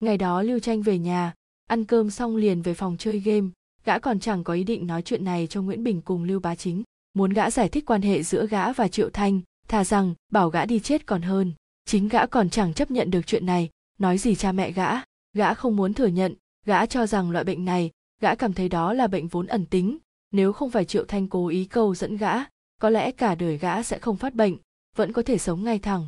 ngày đó lưu tranh về nhà, ăn cơm xong liền về phòng chơi game. Gã còn chẳng có ý định nói chuyện này cho nguyễn bình cùng lưu bá chính. Muốn gã giải thích quan hệ giữa gã và triệu thanh, thà rằng bảo gã đi chết còn hơn. Chính gã còn chẳng chấp nhận được chuyện này. Nói gì cha mẹ gã? Gã không muốn thừa nhận. Gã cho rằng loại bệnh này, gã cảm thấy đó là bệnh vốn ẩn tính. Nếu không phải triệu thanh cố ý câu dẫn gã, có lẽ cả đời gã sẽ không phát bệnh, vẫn có thể sống ngay thẳng.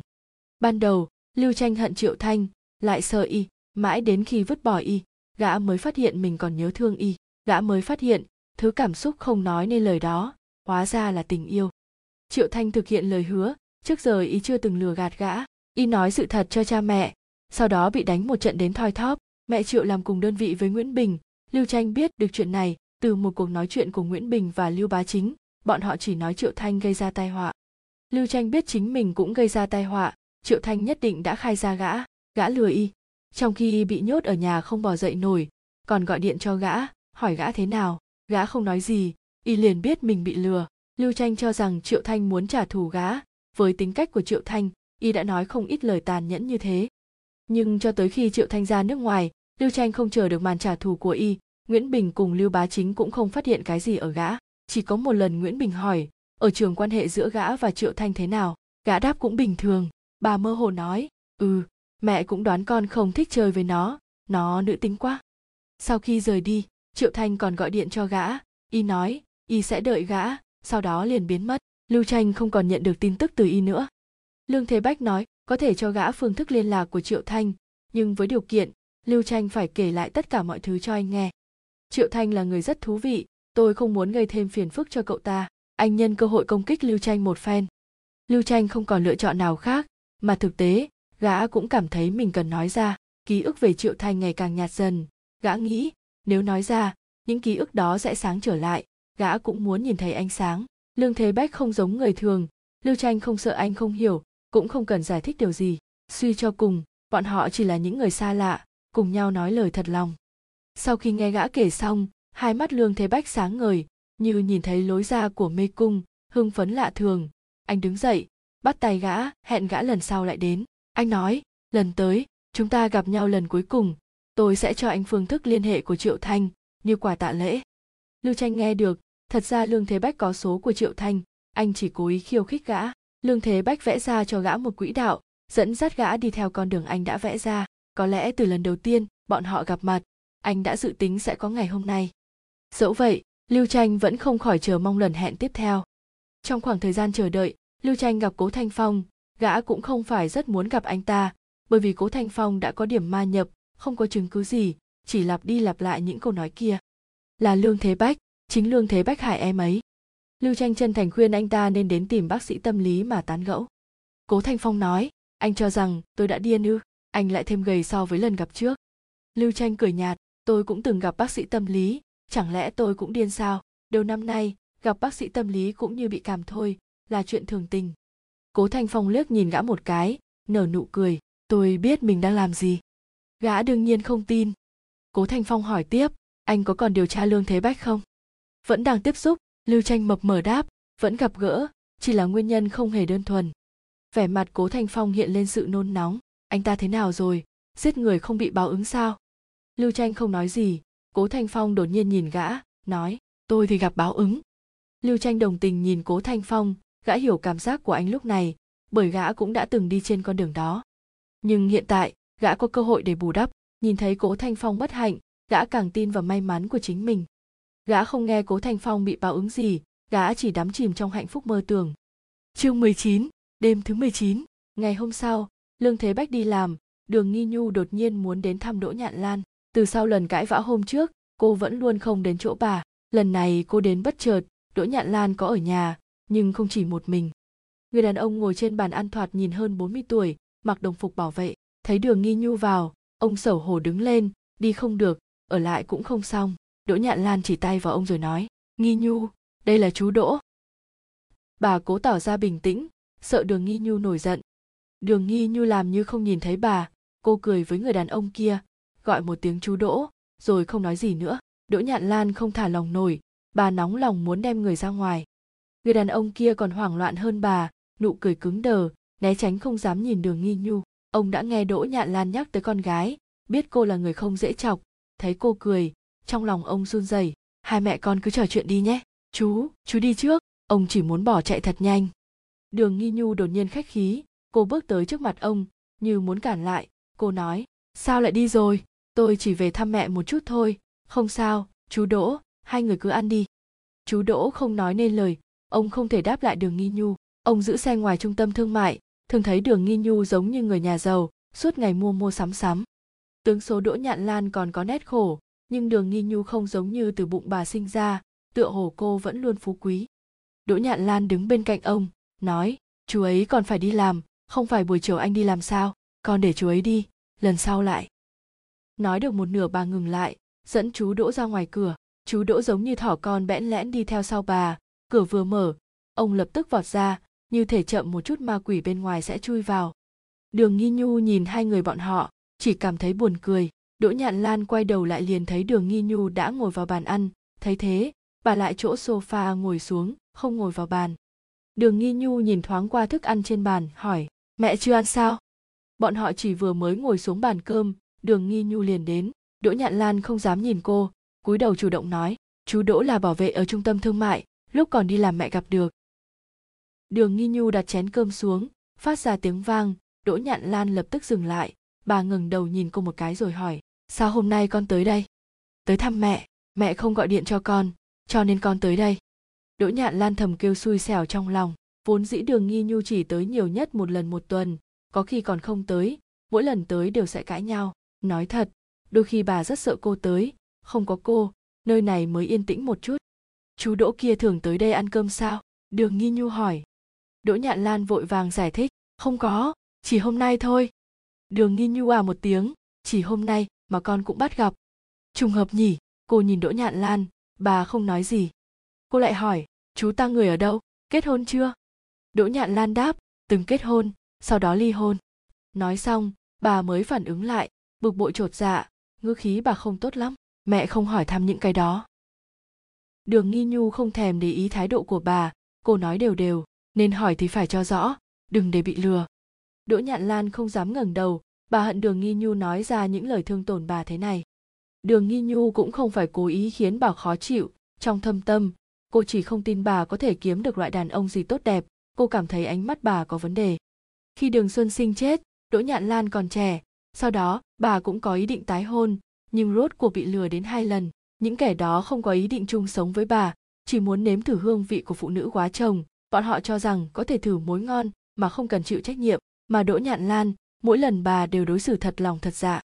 Ban đầu, lưu tranh hận triệu thanh, lại sợ y mãi đến khi vứt bỏ y, gã mới phát hiện mình còn nhớ thương y. Gã mới phát hiện, thứ cảm xúc không nói nên lời đó, hóa ra là tình yêu. Triệu thanh thực hiện lời hứa, trước giờ y chưa từng lừa gạt gã. Y nói sự thật cho cha mẹ, sau đó bị đánh một trận đến thoi thóp. Mẹ triệu làm cùng đơn vị với nguyễn bình. Lưu tranh biết được chuyện này, từ một cuộc nói chuyện của nguyễn bình và lưu bá chính, bọn họ chỉ nói triệu thanh gây ra tai họa. Lưu tranh biết chính mình cũng gây ra tai họa. Triệu thanh nhất định đã khai ra gã. Gã lừa y trong khi bị nhốt ở nhà không bò dậy nổi, còn gọi điện cho gã, hỏi gã thế nào, gã không nói gì, y liền biết mình bị lừa. Lưu tranh cho rằng triệu thanh muốn trả thù gã. Với tính cách của triệu thanh, y đã nói không ít lời tàn nhẫn như thế. Nhưng cho tới khi triệu thanh ra nước ngoài, lưu tranh không chờ được màn trả thù của y. Nguyễn bình cùng lưu bá chính cũng không phát hiện cái gì ở gã. Chỉ có một lần nguyễn bình hỏi, ở trường quan hệ giữa gã và triệu thanh thế nào? Gã đáp cũng bình thường. Bà mơ hồ nói ừ mẹ cũng đoán con không thích chơi với nó. Nó nữ tính quá. Sau khi rời đi, triệu thanh còn gọi điện cho gã. Y nói, y sẽ đợi gã. Sau đó liền biến mất. Lưu tranh không còn nhận được tin tức từ y nữa. Lương thế bách nói, có thể cho gã phương thức liên lạc của triệu thanh, nhưng với điều kiện, lưu tranh phải kể lại tất cả mọi thứ cho anh nghe. Triệu thanh là người rất thú vị. Tôi không muốn gây thêm phiền phức cho cậu ta. Anh nhân cơ hội công kích lưu tranh một phen. Lưu tranh không còn lựa chọn nào khác. Mà thực tế gã cũng cảm thấy mình cần nói ra, ký ức về triệu thanh ngày càng nhạt dần. Gã nghĩ, nếu nói ra, những ký ức đó sẽ sáng trở lại. Gã cũng muốn nhìn thấy ánh sáng. Lương thế bách không giống người thường. Lưu tranh không sợ anh không hiểu, cũng không cần giải thích điều gì. Suy cho cùng, bọn họ chỉ là những người xa lạ, cùng nhau nói lời thật lòng. Sau khi nghe gã kể xong, hai mắt lương thế bách sáng ngời, như nhìn thấy lối ra của mê cung, hưng phấn lạ thường. Anh đứng dậy, bắt tay gã, hẹn gã lần sau lại đến anh nói, lần tới, chúng ta gặp nhau lần cuối cùng, tôi sẽ cho anh phương thức liên hệ của triệu thanh như quà tạ lễ. Lưu tranh nghe được, thật ra lương thế bách có số của triệu thanh, anh chỉ cố ý khiêu khích gã. Lương thế bách vẽ ra cho gã một quỹ đạo, dẫn dắt gã đi theo con đường anh đã vẽ ra. Có lẽ từ lần đầu tiên, bọn họ gặp mặt, anh đã dự tính sẽ có ngày hôm nay. Dẫu vậy, lưu tranh vẫn không khỏi chờ mong lần hẹn tiếp theo. Trong khoảng thời gian chờ đợi, lưu tranh gặp cố thanh phong gã cũng không phải rất muốn gặp anh ta, bởi vì cố thanh phong đã có điểm ma nhập, không có chứng cứ gì, chỉ lặp đi lặp lại những câu nói kia. Là lương thế bách, chính lương thế bách hại em ấy. Lưu tranh chân thành khuyên anh ta nên đến tìm bác sĩ tâm lý mà tán gẫu. Cố thanh phong nói, anh cho rằng tôi đã điên ư, anh lại thêm gầy so với lần gặp trước. Lưu tranh cười nhạt, tôi cũng từng gặp bác sĩ tâm lý, chẳng lẽ tôi cũng điên sao? Đầu năm nay, gặp bác sĩ tâm lý cũng như bị cảm thôi, là chuyện thường tình cố thanh phong liếc nhìn gã một cái, nở nụ cười, tôi biết mình đang làm gì. Gã đương nhiên không tin. Cố thanh phong hỏi tiếp, anh có còn điều tra lương thế bách không? Vẫn đang tiếp xúc. Lưu tranh mập mờ đáp, vẫn gặp gỡ, chỉ là nguyên nhân không hề đơn thuần. Vẻ mặt cố thanh phong hiện lên sự nôn nóng, anh ta thế nào rồi? Giết người không bị báo ứng sao? Lưu tranh không nói gì, cố thanh phong đột nhiên nhìn gã, nói, tôi thì gặp báo ứng. Lưu tranh đồng tình nhìn cố thanh phong gã hiểu cảm giác của anh lúc này bởi gã cũng đã từng đi trên con đường đó. Nhưng hiện tại gã có cơ hội để bù đắp nhìn thấy cố thanh phong bất hạnh gã càng tin vào may mắn của chính mình. Gã không nghe cố thanh phong bị báo ứng gì gã chỉ đắm chìm trong hạnh phúc mơ tưởng. Chương 19, đêm thứ 19, ngày hôm sau lương thế bách đi làm đường nghi nhu đột nhiên muốn đến thăm đỗ nhạn lan. Từ sau lần cãi vã hôm trước cô vẫn luôn không đến chỗ bà. Lần này cô đến bất chợt đỗ nhạn lan có ở nhà nhưng không chỉ một mình. Người đàn ông ngồi trên bàn ăn thoạt nhìn hơn 40 tuổi, mặc đồng phục bảo vệ, thấy đường nghi nhu vào, ông sầu hổ đứng lên, đi không được, ở lại cũng không xong. Đỗ nhạn lan chỉ tay vào ông rồi nói, nghi nhu, đây là chú đỗ. Bà cố tỏ ra bình tĩnh, sợ đường nghi nhu nổi giận. Đường nghi nhu làm như không nhìn thấy bà, cô cười với người đàn ông kia, gọi một tiếng chú đỗ, rồi không nói gì nữa. Đỗ nhạn lan không thả lòng nổi, bà nóng lòng muốn đem người ra ngoài người đàn ông kia còn hoảng loạn hơn bà, nụ cười cứng đờ, né tránh không dám nhìn đường nghi nhu. Ông đã nghe đỗ nhạn lan nhắc tới con gái, biết cô là người không dễ chọc. Thấy cô cười, trong lòng ông run rẩy. Hai mẹ con cứ trò chuyện đi nhé. Chú chú đi trước. Ông chỉ muốn bỏ chạy thật nhanh. Đường nghi nhu đột nhiên khách khí. Cô bước tới trước mặt ông, như muốn cản lại. Cô nói, sao lại đi rồi? Tôi chỉ về thăm mẹ một chút thôi. Không sao, chú đỗ. Hai người cứ ăn đi. Chú đỗ không nói nên lời ông không thể đáp lại đường nghi nhu. Ông giữ xe ngoài trung tâm thương mại, thường thấy đường nghi nhu giống như người nhà giàu, suốt ngày mua mua sắm sắm. Tướng số đỗ nhạn lan còn có nét khổ, nhưng đường nghi nhu không giống như từ bụng bà sinh ra, tựa hồ cô vẫn luôn phú quý. Đỗ nhạn lan đứng bên cạnh ông, nói, chú ấy còn phải đi làm, không phải buổi chiều anh đi làm sao? Con để chú ấy đi, lần sau lại. Nói được một nửa bà ngừng lại, dẫn chú đỗ ra ngoài cửa. Chú đỗ giống như thỏ con bẽn lẽn đi theo sau bà cửa vừa mở, ông lập tức vọt ra, như thể chậm một chút ma quỷ bên ngoài sẽ chui vào. Đường nghi nhu nhìn hai người bọn họ, chỉ cảm thấy buồn cười. Đỗ nhạn lan quay đầu lại liền thấy đường nghi nhu đã ngồi vào bàn ăn. Thấy thế, bà lại chỗ sofa ngồi xuống, không ngồi vào bàn. Đường nghi nhu nhìn thoáng qua thức ăn trên bàn, hỏi, mẹ chưa ăn sao? Bọn họ chỉ vừa mới ngồi xuống bàn cơm, đường nghi nhu liền đến. Đỗ nhạn lan không dám nhìn cô, cúi đầu chủ động nói, chú đỗ là bảo vệ ở trung tâm thương mại lúc còn đi làm mẹ gặp được. Đường nghi nhu đặt chén cơm xuống, phát ra tiếng vang, đỗ nhạn lan lập tức dừng lại, bà ngừng đầu nhìn cô một cái rồi hỏi, sao hôm nay con tới đây? Tới thăm mẹ mẹ không gọi điện cho con, cho nên con tới đây. Đỗ nhạn lan thầm kêu xui xẻo trong lòng, vốn dĩ đường nghi nhu chỉ tới nhiều nhất một lần một tuần, có khi còn không tới, mỗi lần tới đều sẽ cãi nhau. Nói thật, đôi khi bà rất sợ cô tới, không có cô, nơi này mới yên tĩnh một chút chú đỗ kia thường tới đây ăn cơm sao? Đường nghi nhu hỏi. Đỗ nhạn lan vội vàng giải thích. Không có, chỉ hôm nay thôi. Đường nghi nhu à một tiếng. Chỉ hôm nay mà con cũng bắt gặp. Trùng hợp nhỉ? Cô nhìn đỗ nhạn lan. Bà không nói gì. Cô lại hỏi. Chú ta người ở đâu? Kết hôn chưa? Đỗ nhạn lan đáp. Từng kết hôn, sau đó ly hôn. Nói xong, bà mới phản ứng lại. Bực bội chột dạ. Ngữ khí bà không tốt lắm. Mẹ không hỏi thăm những cái đó đường nghi nhu không thèm để ý thái độ của bà, cô nói đều đều, nên hỏi thì phải cho rõ, đừng để bị lừa. Đỗ nhạn lan không dám ngẩng đầu, bà hận đường nghi nhu nói ra những lời thương tổn bà thế này. Đường nghi nhu cũng không phải cố ý khiến bà khó chịu, trong thâm tâm, cô chỉ không tin bà có thể kiếm được loại đàn ông gì tốt đẹp, cô cảm thấy ánh mắt bà có vấn đề. Khi đường xuân sinh chết, đỗ nhạn lan còn trẻ, sau đó bà cũng có ý định tái hôn, nhưng rốt cuộc bị lừa đến hai lần những kẻ đó không có ý định chung sống với bà, chỉ muốn nếm thử hương vị của phụ nữ quá chồng. Bọn họ cho rằng có thể thử mối ngon mà không cần chịu trách nhiệm, mà đỗ nhạn lan, mỗi lần bà đều đối xử thật lòng thật dạ.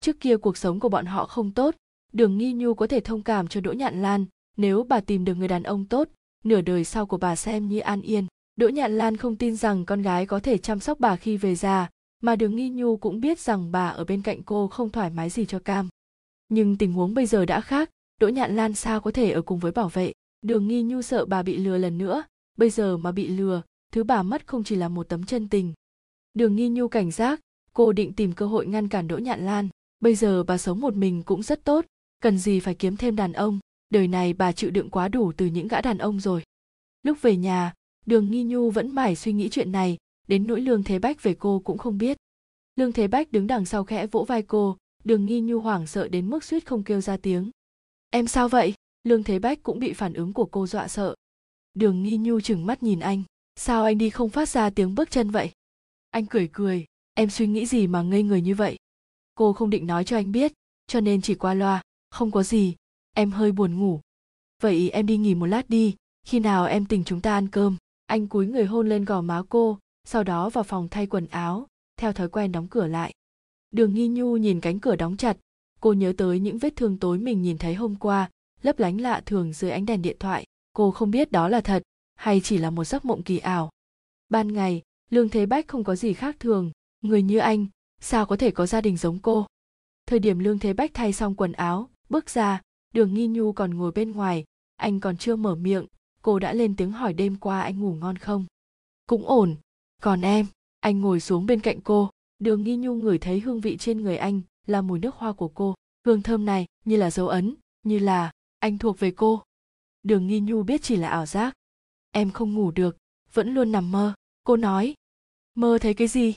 Trước kia cuộc sống của bọn họ không tốt, đường nghi nhu có thể thông cảm cho đỗ nhạn lan. Nếu bà tìm được người đàn ông tốt, nửa đời sau của bà xem như an yên. Đỗ nhạn lan không tin rằng con gái có thể chăm sóc bà khi về già, mà đường nghi nhu cũng biết rằng bà ở bên cạnh cô không thoải mái gì cho cam nhưng tình huống bây giờ đã khác. Đỗ nhạn lan sao có thể ở cùng với bảo vệ? Đường nghi nhu sợ bà bị lừa lần nữa. Bây giờ mà bị lừa, thứ bà mất không chỉ là một tấm chân tình. Đường nghi nhu cảnh giác. Cô định tìm cơ hội ngăn cản đỗ nhạn lan. Bây giờ bà sống một mình cũng rất tốt. Cần gì phải kiếm thêm đàn ông? Đời này bà chịu đựng quá đủ từ những gã đàn ông rồi. Lúc về nhà, đường nghi nhu vẫn mải suy nghĩ chuyện này. Đến nỗi lương thế bách về cô cũng không biết. Lương thế bách đứng đằng sau khẽ vỗ vai cô đường nghi nhu hoảng sợ đến mức suýt không kêu ra tiếng. Em sao vậy? Lương thế bách cũng bị phản ứng của cô dọa sợ. Đường nghi nhu chừng mắt nhìn anh. Sao anh đi không phát ra tiếng bước chân vậy? Anh cười cười. Em suy nghĩ gì mà ngây người như vậy? Cô không định nói cho anh biết, cho nên chỉ qua loa. Không có gì. Em hơi buồn ngủ. Vậy em đi nghỉ một lát đi. Khi nào em tỉnh chúng ta ăn cơm? Anh cúi người hôn lên gò má cô, sau đó vào phòng thay quần áo, theo thói quen đóng cửa lại đường nghi nhu nhìn cánh cửa đóng chặt. Cô nhớ tới những vết thương tối mình nhìn thấy hôm qua, lấp lánh lạ thường dưới ánh đèn điện thoại. Cô không biết đó là thật, hay chỉ là một giấc mộng kỳ ảo. Ban ngày, lương thế bách không có gì khác thường. Người như anh, sao có thể có gia đình giống cô? Thời điểm lương thế bách thay xong quần áo, bước ra, đường nghi nhu còn ngồi bên ngoài. Anh còn chưa mở miệng, cô đã lên tiếng hỏi đêm qua anh ngủ ngon không? Cũng ổn. Còn em, anh ngồi xuống bên cạnh cô đường nghi nhu ngửi thấy hương vị trên người anh là mùi nước hoa của cô. Hương thơm này như là dấu ấn, như là anh thuộc về cô. Đường nghi nhu biết chỉ là ảo giác. Em không ngủ được, vẫn luôn nằm mơ, cô nói. Mơ thấy cái gì?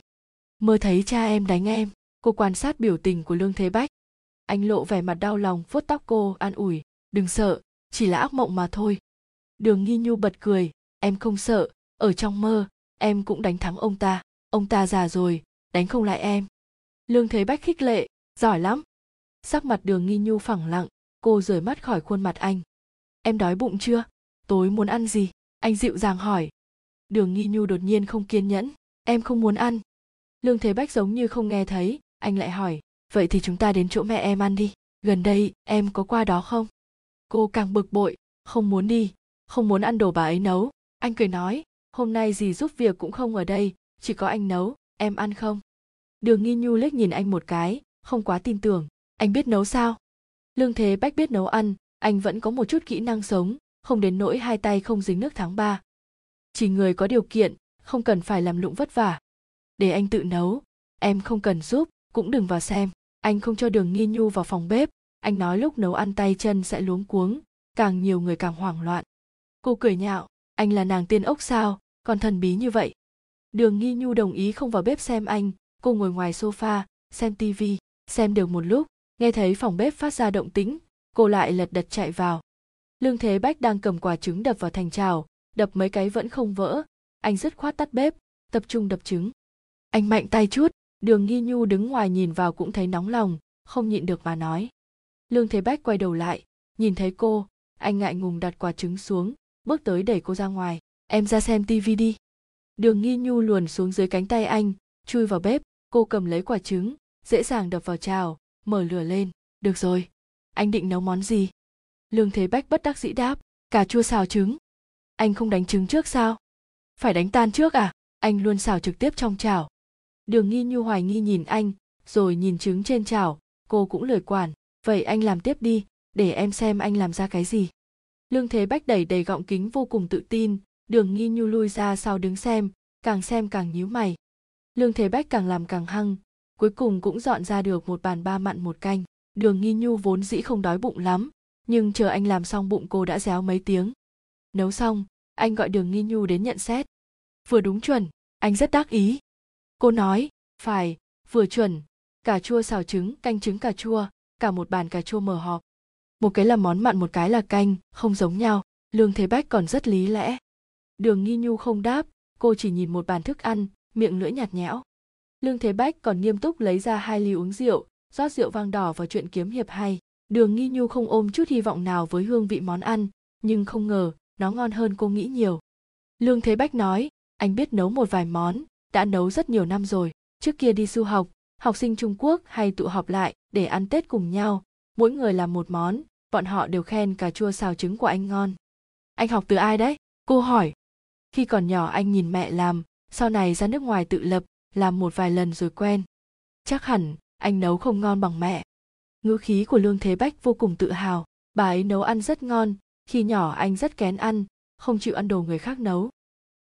Mơ thấy cha em đánh em, cô quan sát biểu tình của lương thế bách. Anh lộ vẻ mặt đau lòng vuốt tóc cô, an ủi, đừng sợ, chỉ là ác mộng mà thôi. Đường nghi nhu bật cười, em không sợ, ở trong mơ, em cũng đánh thắng ông ta ông ta già rồi đánh không lại em. Lương thế bách khích lệ, giỏi lắm. Sắc mặt đường nghi nhu phẳng lặng, cô rời mắt khỏi khuôn mặt anh. Em đói bụng chưa? Tối muốn ăn gì? Anh dịu dàng hỏi. Đường nghi nhu đột nhiên không kiên nhẫn. Em không muốn ăn. Lương thế bách giống như không nghe thấy, anh lại hỏi. Vậy thì chúng ta đến chỗ mẹ em ăn đi. Gần đây, em có qua đó không? Cô càng bực bội. Không muốn đi. Không muốn ăn đồ bà ấy nấu. Anh cười nói. Hôm nay gì giúp việc cũng không ở đây. Chỉ có anh nấu em ăn không? Đường nghi nhu liếc nhìn anh một cái, không quá tin tưởng. Anh biết nấu sao? Lương thế bách biết nấu ăn, anh vẫn có một chút kỹ năng sống, không đến nỗi hai tay không dính nước tháng ba. Chỉ người có điều kiện, không cần phải làm lụng vất vả. Để anh tự nấu, em không cần giúp, cũng đừng vào xem. Anh không cho đường nghi nhu vào phòng bếp. Anh nói lúc nấu ăn tay chân sẽ luống cuống, càng nhiều người càng hoảng loạn. Cô cười nhạo, anh là nàng tiên ốc sao, còn thần bí như vậy đường nghi nhu đồng ý không vào bếp xem anh, cô ngồi ngoài sofa, xem tivi xem được một lúc, nghe thấy phòng bếp phát ra động tĩnh, cô lại lật đật chạy vào. Lương thế bách đang cầm quả trứng đập vào thành trào đập mấy cái vẫn không vỡ, anh dứt khoát tắt bếp, tập trung đập trứng. Anh mạnh tay chút, đường nghi nhu đứng ngoài nhìn vào cũng thấy nóng lòng, không nhịn được mà nói. Lương thế bách quay đầu lại, nhìn thấy cô, anh ngại ngùng đặt quả trứng xuống, bước tới đẩy cô ra ngoài. Em ra xem tivi đi đường nghi nhu luồn xuống dưới cánh tay anh, chui vào bếp, cô cầm lấy quả trứng, dễ dàng đập vào chảo, mở lửa lên, được rồi, anh định nấu món gì? Lương thế bách bất đắc dĩ đáp, cà chua xào trứng. Anh không đánh trứng trước sao? Phải đánh tan trước à? Anh luôn xào trực tiếp trong chảo. Đường nghi nhu hoài nghi nhìn anh, rồi nhìn trứng trên chảo, cô cũng lười quản, vậy anh làm tiếp đi, để em xem anh làm ra cái gì. Lương thế bách đẩy đầy gọng kính vô cùng tự tin đường nghi nhu lui ra sau đứng xem, càng xem càng nhíu mày. Lương thế bách càng làm càng hăng, cuối cùng cũng dọn ra được một bàn ba mặn một canh. Đường nghi nhu vốn dĩ không đói bụng lắm, nhưng chờ anh làm xong bụng cô đã réo mấy tiếng. Nấu xong, anh gọi đường nghi nhu đến nhận xét. Vừa đúng chuẩn, anh rất đắc ý. Cô nói, phải, vừa chuẩn. Cà chua xào trứng, canh trứng cà chua, cả một bàn cà chua mở họp. Một cái là món mặn, một cái là canh, không giống nhau. Lương thế bách còn rất lý lẽ đường nghi nhu không đáp, cô chỉ nhìn một bàn thức ăn, miệng lưỡi nhạt nhẽo. Lương thế bách còn nghiêm túc lấy ra hai ly uống rượu, rót rượu vang đỏ vào chuyện kiếm hiệp hay. Đường nghi nhu không ôm chút hy vọng nào với hương vị món ăn, nhưng không ngờ, nó ngon hơn cô nghĩ nhiều. Lương thế bách nói, anh biết nấu một vài món, đã nấu rất nhiều năm rồi, trước kia đi du học học sinh trung quốc hay tụ họp lại để ăn tết cùng nhau, mỗi người làm một món, bọn họ đều khen cà chua xào trứng của anh ngon. Anh học từ ai đấy? cô hỏi khi còn nhỏ anh nhìn mẹ làm, sau này ra nước ngoài tự lập, làm một vài lần rồi quen. Chắc hẳn, anh nấu không ngon bằng mẹ. Ngữ khí của lương thế bách vô cùng tự hào. Bà ấy nấu ăn rất ngon, khi nhỏ anh rất kén ăn, không chịu ăn đồ người khác nấu.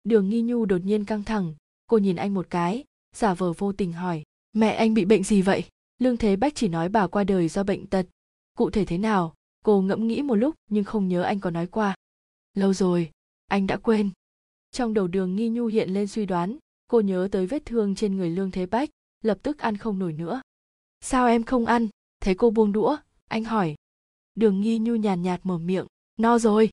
Đường nghi nhu đột nhiên căng thẳng, cô nhìn anh một cái, giả vờ vô tình hỏi, mẹ anh bị bệnh gì vậy? Lương thế bách chỉ nói bà qua đời do bệnh tật. Cụ thể thế nào, cô ngẫm nghĩ một lúc nhưng không nhớ anh có nói qua. Lâu rồi, anh đã quên trong đầu đường nghi nhu hiện lên suy đoán, cô nhớ tới vết thương trên người lương thế bách, lập tức ăn không nổi nữa. Sao em không ăn? Thấy cô buông đũa, anh hỏi. Đường nghi nhu nhàn nhạt mở miệng. No rồi.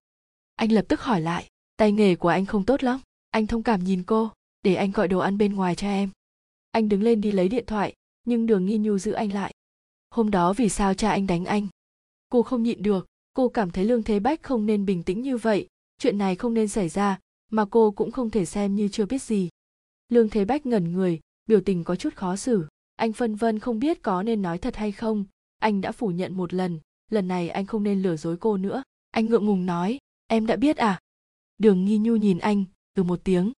Anh lập tức hỏi lại. Tay nghề của anh không tốt lắm. Anh thông cảm nhìn cô. Để anh gọi đồ ăn bên ngoài cho em. Anh đứng lên đi lấy điện thoại, nhưng đường nghi nhu giữ anh lại. Hôm đó vì sao cha anh đánh anh? Cô không nhịn được. Cô cảm thấy lương thế bách không nên bình tĩnh như vậy. Chuyện này không nên xảy ra mà cô cũng không thể xem như chưa biết gì. Lương thế bách ngẩn người, biểu tình có chút khó xử. Anh phân vân không biết có nên nói thật hay không. Anh đã phủ nhận một lần lần này anh không nên lừa dối cô nữa. Anh ngượng ngùng nói, em đã biết à? Đường nghi nhu nhìn anh từ một tiếng.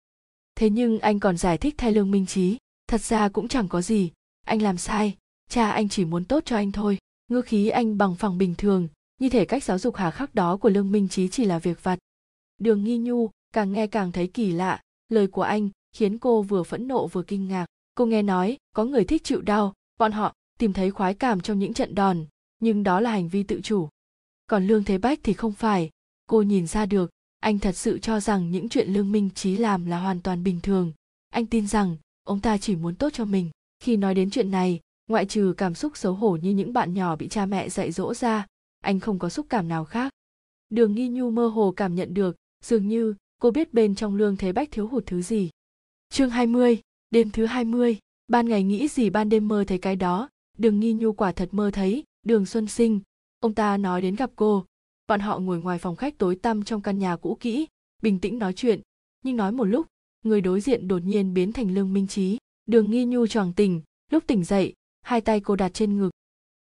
Thế nhưng anh còn giải thích thay lương minh trí thật ra cũng chẳng có gì. Anh làm sai. Cha anh chỉ muốn tốt cho anh thôi. Ngư khí anh bằng phẳng bình thường. Như thể cách giáo dục hà khắc đó của lương minh trí chỉ là việc vặt. Đường nghi nhu càng nghe càng thấy kỳ lạ. Lời của anh khiến cô vừa phẫn nộ vừa kinh ngạc. Cô nghe nói có người thích chịu đau. Bọn họ tìm thấy khoái cảm trong những trận đòn, nhưng đó là hành vi tự chủ. Còn lương thế bách thì không phải. Cô nhìn ra được, anh thật sự cho rằng những chuyện lương minh trí làm là hoàn toàn bình thường. Anh tin rằng ông ta chỉ muốn tốt cho mình. Khi nói đến chuyện này, ngoại trừ cảm xúc xấu hổ như những bạn nhỏ bị cha mẹ dạy dỗ ra, anh không có xúc cảm nào khác. Đường nghi nhu mơ hồ cảm nhận được, dường như cô biết bên trong lương thế bách thiếu hụt thứ gì? Chương 20, đêm thứ 20, ban ngày nghĩ gì ban đêm mơ thấy cái đó. Đường nghi nhu quả thật mơ thấy đường xuân sinh. Ông ta nói đến gặp cô. Bọn họ ngồi ngoài phòng khách tối tăm trong căn nhà cũ kỹ bình tĩnh nói chuyện. Nhưng nói một lúc người đối diện đột nhiên biến thành lương minh trí. Đường nghi nhu choàng tỉnh lúc tỉnh dậy hai tay cô đặt trên ngực.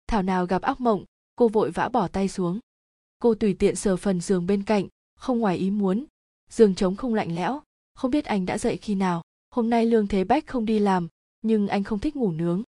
Thảo nào gặp ác mộng cô vội vã bỏ tay xuống. Cô tùy tiện sờ phần giường bên cạnh không ngoài ý muốn giường trống không lạnh lẽo. Không biết anh đã dậy khi nào. Hôm nay lương thế bách không đi làm, nhưng anh không thích ngủ nướng.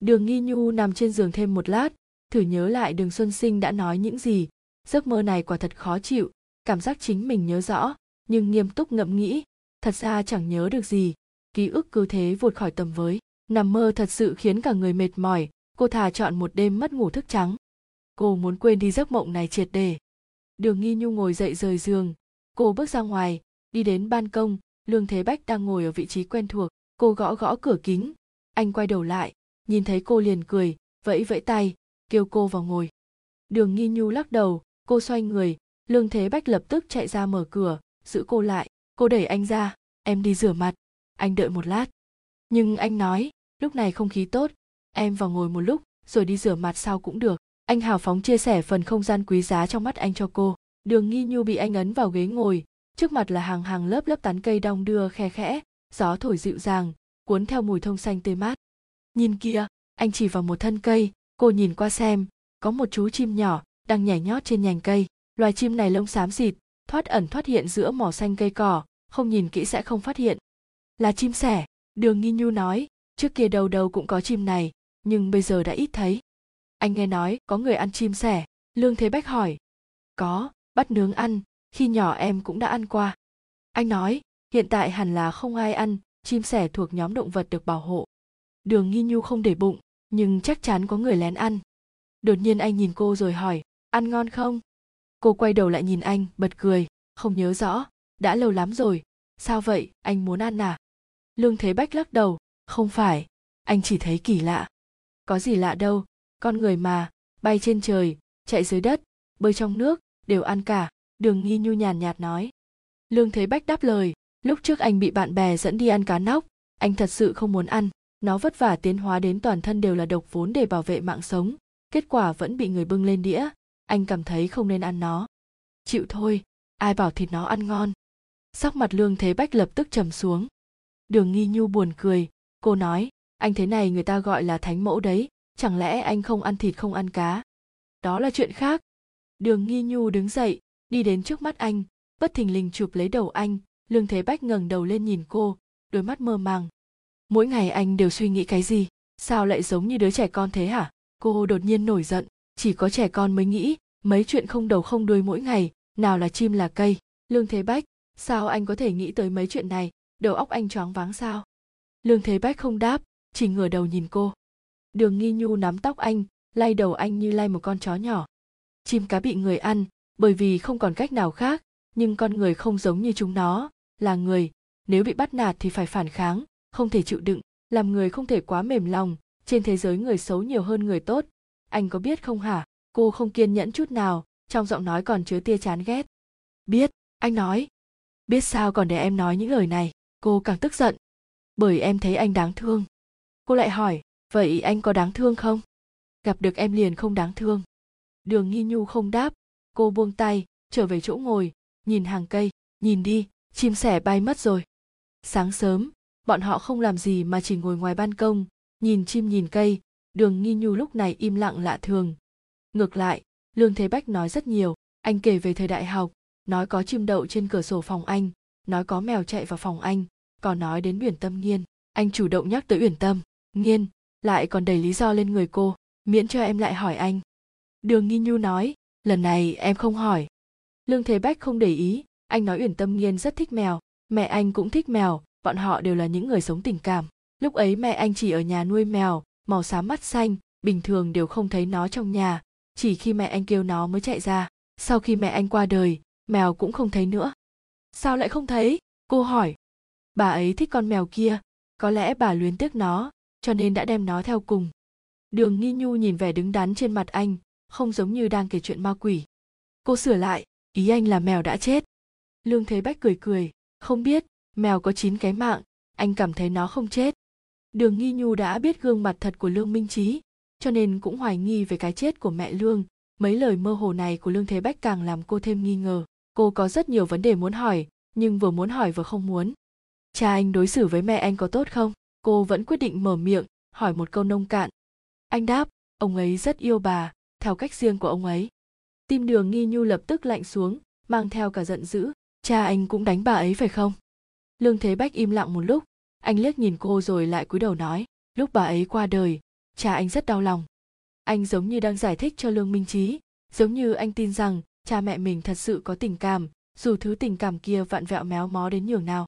Đường nghi nhu nằm trên giường thêm một lát, thử nhớ lại đường xuân sinh đã nói những gì. Giấc mơ này quả thật khó chịu, cảm giác chính mình nhớ rõ, nhưng nghiêm túc ngẫm nghĩ, thật ra chẳng nhớ được gì. Ký ức cứ thế vụt khỏi tầm với. Nằm mơ thật sự khiến cả người mệt mỏi, cô thà chọn một đêm mất ngủ thức trắng. Cô muốn quên đi giấc mộng này triệt để. Đường nghi nhu ngồi dậy rời giường cô bước ra ngoài, đi đến ban công, lương thế bách đang ngồi ở vị trí quen thuộc. Cô gõ gõ cửa kính. Anh quay đầu lại, nhìn thấy cô liền cười, vẫy vẫy tay, kêu cô vào ngồi. Đường nghi nhu lắc đầu, cô xoay người. Lương thế bách lập tức chạy ra mở cửa, giữ cô lại. Cô đẩy anh ra, em đi rửa mặt, anh đợi một lát. Nhưng anh nói, lúc này không khí tốt, em vào ngồi một lúc, rồi đi rửa mặt sau cũng được. Anh hào phóng chia sẻ phần không gian quý giá trong mắt anh cho cô đường nghi nhu bị anh ấn vào ghế ngồi, trước mặt là hàng hàng lớp lớp tán cây đong đưa khe khẽ, gió thổi dịu dàng, cuốn theo mùi thông xanh tươi mát. Nhìn kia anh chỉ vào một thân cây, cô nhìn qua xem, có một chú chim nhỏ đang nhảy nhót trên nhành cây. Loài chim này lông xám xịt, thoát ẩn thoát hiện giữa mỏ xanh cây cỏ, không nhìn kỹ sẽ không phát hiện. Là chim sẻ, đường nghi nhu nói, trước kia đầu đầu cũng có chim này, nhưng bây giờ đã ít thấy. Anh nghe nói có người ăn chim sẻ, lương thế bách hỏi, có bắt nướng ăn, khi nhỏ em cũng đã ăn qua. Anh nói, hiện tại hẳn là không ai ăn, chim sẻ thuộc nhóm động vật được bảo hộ. Đường nghi nhu không để bụng, nhưng chắc chắn có người lén ăn. Đột nhiên anh nhìn cô rồi hỏi, ăn ngon không? Cô quay đầu lại nhìn anh, bật cười, không nhớ rõ, đã lâu lắm rồi, sao vậy, anh muốn ăn à? Lương thế bách lắc đầu, không phải, anh chỉ thấy kỳ lạ. Có gì lạ đâu, con người mà, bay trên trời, chạy dưới đất, bơi trong nước đều ăn cả. Đường nghi nhu nhàn nhạt nói. Lương thế bách đáp lời. Lúc trước anh bị bạn bè dẫn đi ăn cá nóc, anh thật sự không muốn ăn. Nó vất vả tiến hóa đến toàn thân đều là độc vốn để bảo vệ mạng sống. Kết quả vẫn bị người bưng lên đĩa. Anh cảm thấy không nên ăn nó. Chịu thôi, ai bảo thịt nó ăn ngon. Sắc mặt lương thế bách lập tức trầm xuống. Đường nghi nhu buồn cười. Cô nói, anh thế này người ta gọi là thánh mẫu đấy. Chẳng lẽ anh không ăn thịt không ăn cá? Đó là chuyện khác đường nghi nhu đứng dậy, đi đến trước mắt anh, bất thình lình chụp lấy đầu anh, lương thế bách ngẩng đầu lên nhìn cô, đôi mắt mơ màng. Mỗi ngày anh đều suy nghĩ cái gì? Sao lại giống như đứa trẻ con thế hả? Cô đột nhiên nổi giận, chỉ có trẻ con mới nghĩ, mấy chuyện không đầu không đuôi mỗi ngày, nào là chim là cây. Lương thế bách, sao anh có thể nghĩ tới mấy chuyện này? Đầu óc anh choáng váng sao? Lương thế bách không đáp, chỉ ngửa đầu nhìn cô. Đường nghi nhu nắm tóc anh, lay đầu anh như lay một con chó nhỏ chim cá bị người ăn, bởi vì không còn cách nào khác, nhưng con người không giống như chúng nó, là người. Nếu bị bắt nạt thì phải phản kháng, không thể chịu đựng, làm người không thể quá mềm lòng. Trên thế giới người xấu nhiều hơn người tốt. Anh có biết không hả? Cô không kiên nhẫn chút nào, trong giọng nói còn chứa tia chán ghét. Biết, anh nói. Biết sao còn để em nói những lời này? Cô càng tức giận. Bởi em thấy anh đáng thương. Cô lại hỏi, vậy anh có đáng thương không? Gặp được em liền không đáng thương đường nghi nhu không đáp. Cô buông tay, trở về chỗ ngồi, nhìn hàng cây, nhìn đi, chim sẻ bay mất rồi. Sáng sớm, bọn họ không làm gì mà chỉ ngồi ngoài ban công, nhìn chim nhìn cây. Đường nghi nhu lúc này im lặng lạ thường. Ngược lại, lương thế bách nói rất nhiều. Anh kể về thời đại học, nói có chim đậu trên cửa sổ phòng anh, nói có mèo chạy vào phòng anh, còn nói đến uyển tâm nghiên. Anh chủ động nhắc tới uyển tâm nghiên, lại còn đẩy lý do lên người cô, miễn cho em lại hỏi anh đường nghi nhu nói, lần này em không hỏi. Lương thế bách không để ý, anh nói uyển tâm nghiên rất thích mèo, mẹ anh cũng thích mèo, bọn họ đều là những người sống tình cảm. Lúc ấy mẹ anh chỉ ở nhà nuôi mèo, màu xám mắt xanh, bình thường đều không thấy nó trong nhà, chỉ khi mẹ anh kêu nó mới chạy ra. Sau khi mẹ anh qua đời, mèo cũng không thấy nữa. Sao lại không thấy? cô hỏi. Bà ấy thích con mèo kia, có lẽ bà luyến tiếc nó, cho nên đã đem nó theo cùng. Đường nghi nhu nhìn vẻ đứng đắn trên mặt anh không giống như đang kể chuyện ma quỷ. Cô sửa lại, ý anh là mèo đã chết. Lương thế bách cười cười, không biết, mèo có chín cái mạng, anh cảm thấy nó không chết. Đường nghi nhu đã biết gương mặt thật của lương minh trí, cho nên cũng hoài nghi về cái chết của mẹ lương. Mấy lời mơ hồ này của lương thế bách càng làm cô thêm nghi ngờ. Cô có rất nhiều vấn đề muốn hỏi, nhưng vừa muốn hỏi vừa không muốn. Cha anh đối xử với mẹ anh có tốt không? Cô vẫn quyết định mở miệng, hỏi một câu nông cạn. Anh đáp, ông ấy rất yêu bà theo cách riêng của ông ấy. Tim đường nghi nhu lập tức lạnh xuống, mang theo cả giận dữ, cha anh cũng đánh bà ấy phải không? Lương thế bách im lặng một lúc, anh liếc nhìn cô rồi lại cúi đầu nói, lúc bà ấy qua đời, cha anh rất đau lòng. Anh giống như đang giải thích cho lương minh trí, giống như anh tin rằng cha mẹ mình thật sự có tình cảm, dù thứ tình cảm kia vặn vẹo méo mó đến nhường nào.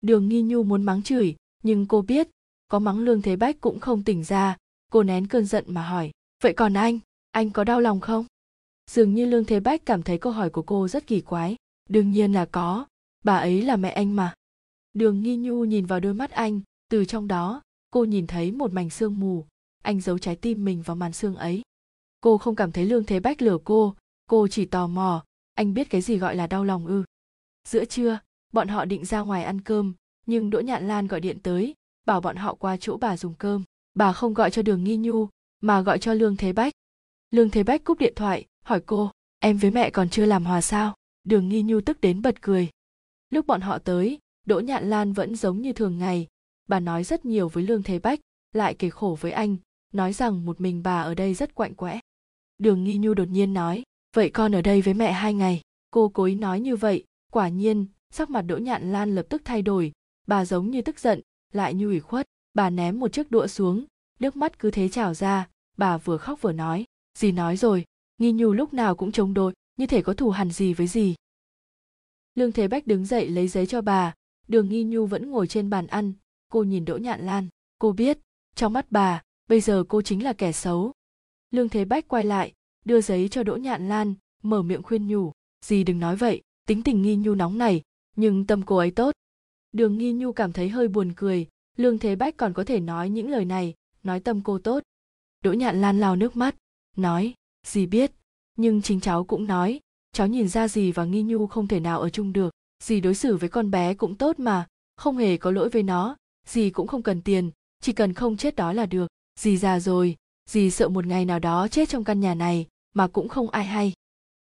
Đường nghi nhu muốn mắng chửi, nhưng cô biết, có mắng lương thế bách cũng không tỉnh ra, cô nén cơn giận mà hỏi, vậy còn anh? Anh có đau lòng không? Dường như lương thế bách cảm thấy câu hỏi của cô rất kỳ quái. Đương nhiên là có. Bà ấy là mẹ anh mà. Đường nghi nhu nhìn vào đôi mắt anh. Từ trong đó, cô nhìn thấy một mảnh sương mù. Anh giấu trái tim mình vào màn sương ấy. Cô không cảm thấy lương thế bách lừa cô. Cô chỉ tò mò. Anh biết cái gì gọi là đau lòng ư? Giữa trưa, bọn họ định ra ngoài ăn cơm, nhưng đỗ nhạn lan gọi điện tới, bảo bọn họ qua chỗ bà dùng cơm. Bà không gọi cho đường nghi nhu, mà gọi cho lương thế bách lương thế bách cúp điện thoại, hỏi cô, em với mẹ còn chưa làm hòa sao? Đường nghi nhu tức đến bật cười. Lúc bọn họ tới, đỗ nhạn lan vẫn giống như thường ngày. Bà nói rất nhiều với lương thế bách, lại kể khổ với anh, nói rằng một mình bà ở đây rất quạnh quẽ. Đường nghi nhu đột nhiên nói, vậy con ở đây với mẹ hai ngày. Cô cố ý nói như vậy, quả nhiên, sắc mặt đỗ nhạn lan lập tức thay đổi. Bà giống như tức giận, lại như ủy khuất, bà ném một chiếc đũa xuống, nước mắt cứ thế trào ra, bà vừa khóc vừa nói dì nói rồi, nghi nhu lúc nào cũng chống đối, như thể có thù hằn gì với dì. Lương thế bách đứng dậy lấy giấy cho bà, đường nghi nhu vẫn ngồi trên bàn ăn, cô nhìn đỗ nhạn lan, cô biết, trong mắt bà, bây giờ cô chính là kẻ xấu. Lương thế bách quay lại, đưa giấy cho đỗ nhạn lan, mở miệng khuyên nhủ dì đừng nói vậy, tính tình nghi nhu nóng này, nhưng tâm cô ấy tốt. Đường nghi nhu cảm thấy hơi buồn cười, lương thế bách còn có thể nói những lời này, nói tâm cô tốt. Đỗ nhạn lan lao nước mắt nói, dì biết. Nhưng chính cháu cũng nói, cháu nhìn ra dì và nghi nhu không thể nào ở chung được. Dì đối xử với con bé cũng tốt mà, không hề có lỗi với nó. Dì cũng không cần tiền, chỉ cần không chết đó là được. Dì già rồi, dì sợ một ngày nào đó chết trong căn nhà này, mà cũng không ai hay.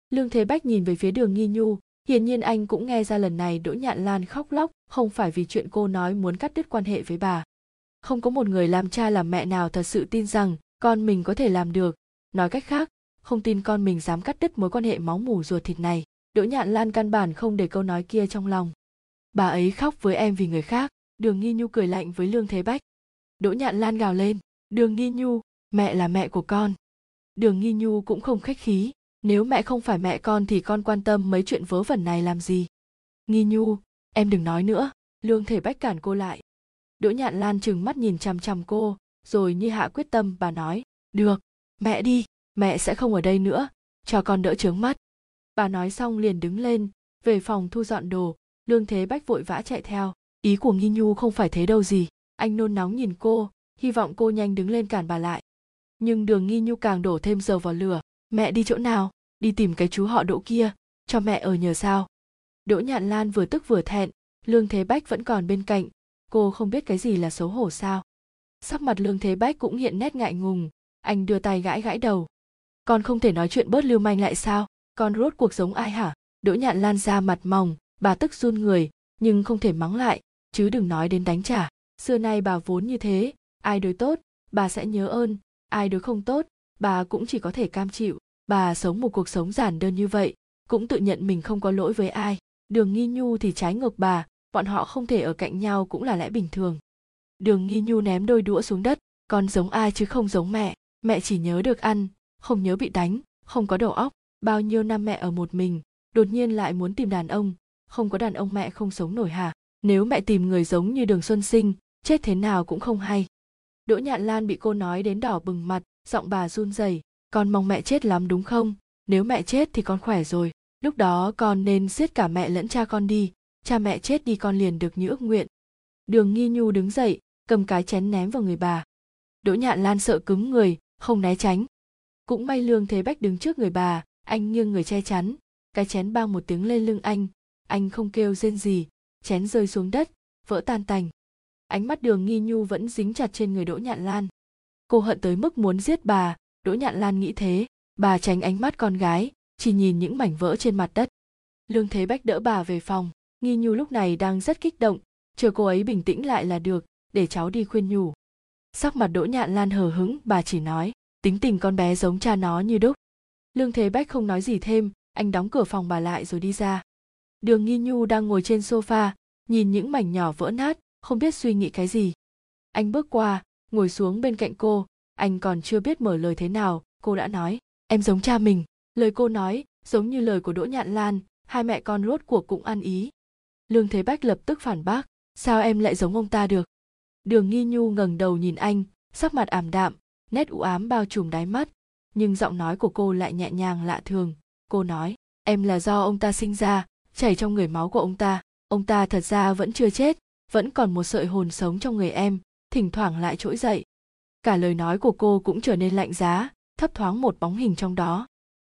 Lương thế bách nhìn về phía đường nghi nhu, hiển nhiên anh cũng nghe ra lần này đỗ nhạn lan khóc lóc, không phải vì chuyện cô nói muốn cắt đứt quan hệ với bà. Không có một người làm cha làm mẹ nào thật sự tin rằng con mình có thể làm được nói cách khác, không tin con mình dám cắt đứt mối quan hệ máu mủ ruột thịt này, đỗ nhạn lan căn bản không để câu nói kia trong lòng. Bà ấy khóc với em vì người khác, đường nghi nhu cười lạnh với lương thế bách. Đỗ nhạn lan gào lên, đường nghi nhu, mẹ là mẹ của con. Đường nghi nhu cũng không khách khí, nếu mẹ không phải mẹ con thì con quan tâm mấy chuyện vớ vẩn này làm gì? Nghi nhu, em đừng nói nữa. Lương thể bách cản cô lại. Đỗ nhạn lan chừng mắt nhìn chằm chằm cô, rồi như hạ quyết tâm bà nói, được mẹ đi, mẹ sẽ không ở đây nữa, cho con đỡ trướng mắt. Bà nói xong liền đứng lên, về phòng thu dọn đồ, lương thế bách vội vã chạy theo. Ý của nghi nhu không phải thế đâu gì, anh nôn nóng nhìn cô, hy vọng cô nhanh đứng lên cản bà lại. Nhưng đường nghi nhu càng đổ thêm dầu vào lửa. Mẹ đi chỗ nào? Đi tìm cái chú họ đỗ kia, cho mẹ ở nhờ sao? Đỗ nhạn lan vừa tức vừa thẹn, lương thế bách vẫn còn bên cạnh. Cô không biết cái gì là xấu hổ sao. Sắc mặt lương thế bách cũng hiện nét ngại ngùng anh đưa tay gãi gãi đầu. Con không thể nói chuyện bớt lưu manh lại sao? Con rốt cuộc giống ai hả? Đỗ nhạn lan ra mặt mỏng, bà tức run người, nhưng không thể mắng lại. Chứ đừng nói đến đánh trả. Xưa nay bà vốn như thế. Ai đối tốt, bà sẽ nhớ ơn. Ai đối không tốt, bà cũng chỉ có thể cam chịu. Bà sống một cuộc sống giản đơn như vậy, cũng tự nhận mình không có lỗi với ai. Đường nghi nhu thì trái ngược bà. Bọn họ không thể ở cạnh nhau cũng là lẽ bình thường. Đường nghi nhu ném đôi đũa xuống đất. Con giống ai chứ không giống mẹ mẹ chỉ nhớ được ăn, không nhớ bị đánh, không có đầu óc. Bao nhiêu năm mẹ ở một mình, đột nhiên lại muốn tìm đàn ông. Không có đàn ông mẹ không sống nổi hả nếu mẹ tìm người giống như đường xuân sinh, chết thế nào cũng không hay. Đỗ nhạn lan bị cô nói đến đỏ bừng mặt, giọng bà run rẩy. Con mong mẹ chết lắm đúng không? Nếu mẹ chết thì con khỏe rồi. Lúc đó con nên giết cả mẹ lẫn cha con đi. Cha mẹ chết đi con liền được như ước nguyện. Đường nghi nhu đứng dậy, cầm cái chén ném vào người bà. Đỗ nhạn lan sợ cứng người không né tránh. Cũng may lương thế bách đứng trước người bà, anh nghiêng người che chắn, cái chén bang một tiếng lên lưng anh. Anh không kêu rên gì, chén rơi xuống đất, vỡ tan tành. Ánh mắt đường nghi nhu vẫn dính chặt trên người đỗ nhạn lan. Cô hận tới mức muốn giết bà, đỗ nhạn lan nghĩ thế. Bà tránh ánh mắt con gái, chỉ nhìn những mảnh vỡ trên mặt đất. Lương thế bách đỡ bà về phòng. Nghi nhu lúc này đang rất kích động. Chờ cô ấy bình tĩnh lại là được, để cháu đi khuyên nhủ sắc mặt đỗ nhạn lan hờ hững, bà chỉ nói, tính tình con bé giống cha nó như đúc. Lương thế bách không nói gì thêm, anh đóng cửa phòng bà lại rồi đi ra. Đường nghi nhu đang ngồi trên sofa, nhìn những mảnh nhỏ vỡ nát, không biết suy nghĩ cái gì. Anh bước qua, ngồi xuống bên cạnh cô, anh còn chưa biết mở lời thế nào, cô đã nói, em giống cha mình. Lời cô nói, giống như lời của đỗ nhạn lan, hai mẹ con rốt cuộc cũng ăn ý. Lương thế bách lập tức phản bác, sao em lại giống ông ta được? Đường nghi nhu ngẩng đầu nhìn anh, sắc mặt ảm đạm, nét u ám bao trùm đáy mắt, nhưng giọng nói của cô lại nhẹ nhàng lạ thường. Cô nói, em là do ông ta sinh ra, chảy trong người máu của ông ta ông ta thật ra vẫn chưa chết, vẫn còn một sợi hồn sống trong người em, thỉnh thoảng lại trỗi dậy. Cả lời nói của cô cũng trở nên lạnh giá, thấp thoáng một bóng hình trong đó.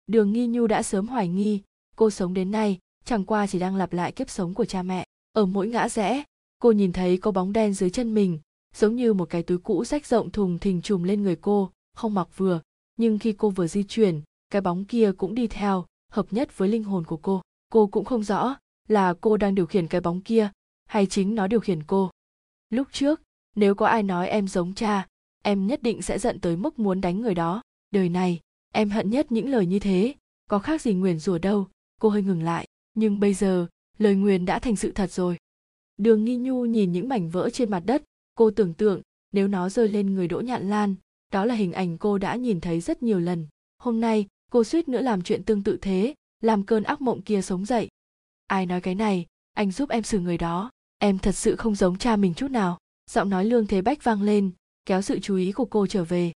Đường nghi nhu đã sớm hoài nghi, cô sống đến nay, chẳng qua chỉ đang lặp lại kiếp sống của cha mẹ, ở mỗi ngã rẽ cô nhìn thấy có bóng đen dưới chân mình, giống như một cái túi cũ rách rộng thùng thình trùm lên người cô, không mặc vừa. Nhưng khi cô vừa di chuyển, cái bóng kia cũng đi theo, hợp nhất với linh hồn của cô. Cô cũng không rõ là cô đang điều khiển cái bóng kia, hay chính nó điều khiển cô. Lúc trước, nếu có ai nói em giống cha, em nhất định sẽ giận tới mức muốn đánh người đó. Đời này, em hận nhất những lời như thế. Có khác gì nguyền rủa đâu, cô hơi ngừng lại. Nhưng bây giờ, lời nguyền đã thành sự thật rồi đường nghi nhu nhìn những mảnh vỡ trên mặt đất, cô tưởng tượng, nếu nó rơi lên người đỗ nhạn lan, đó là hình ảnh cô đã nhìn thấy rất nhiều lần. Hôm nay, cô suýt nữa làm chuyện tương tự thế, làm cơn ác mộng kia sống dậy. Ai nói cái này, anh giúp em xử người đó, em thật sự không giống cha mình chút nào. Giọng nói lương thế bách vang lên, kéo sự chú ý của cô trở về.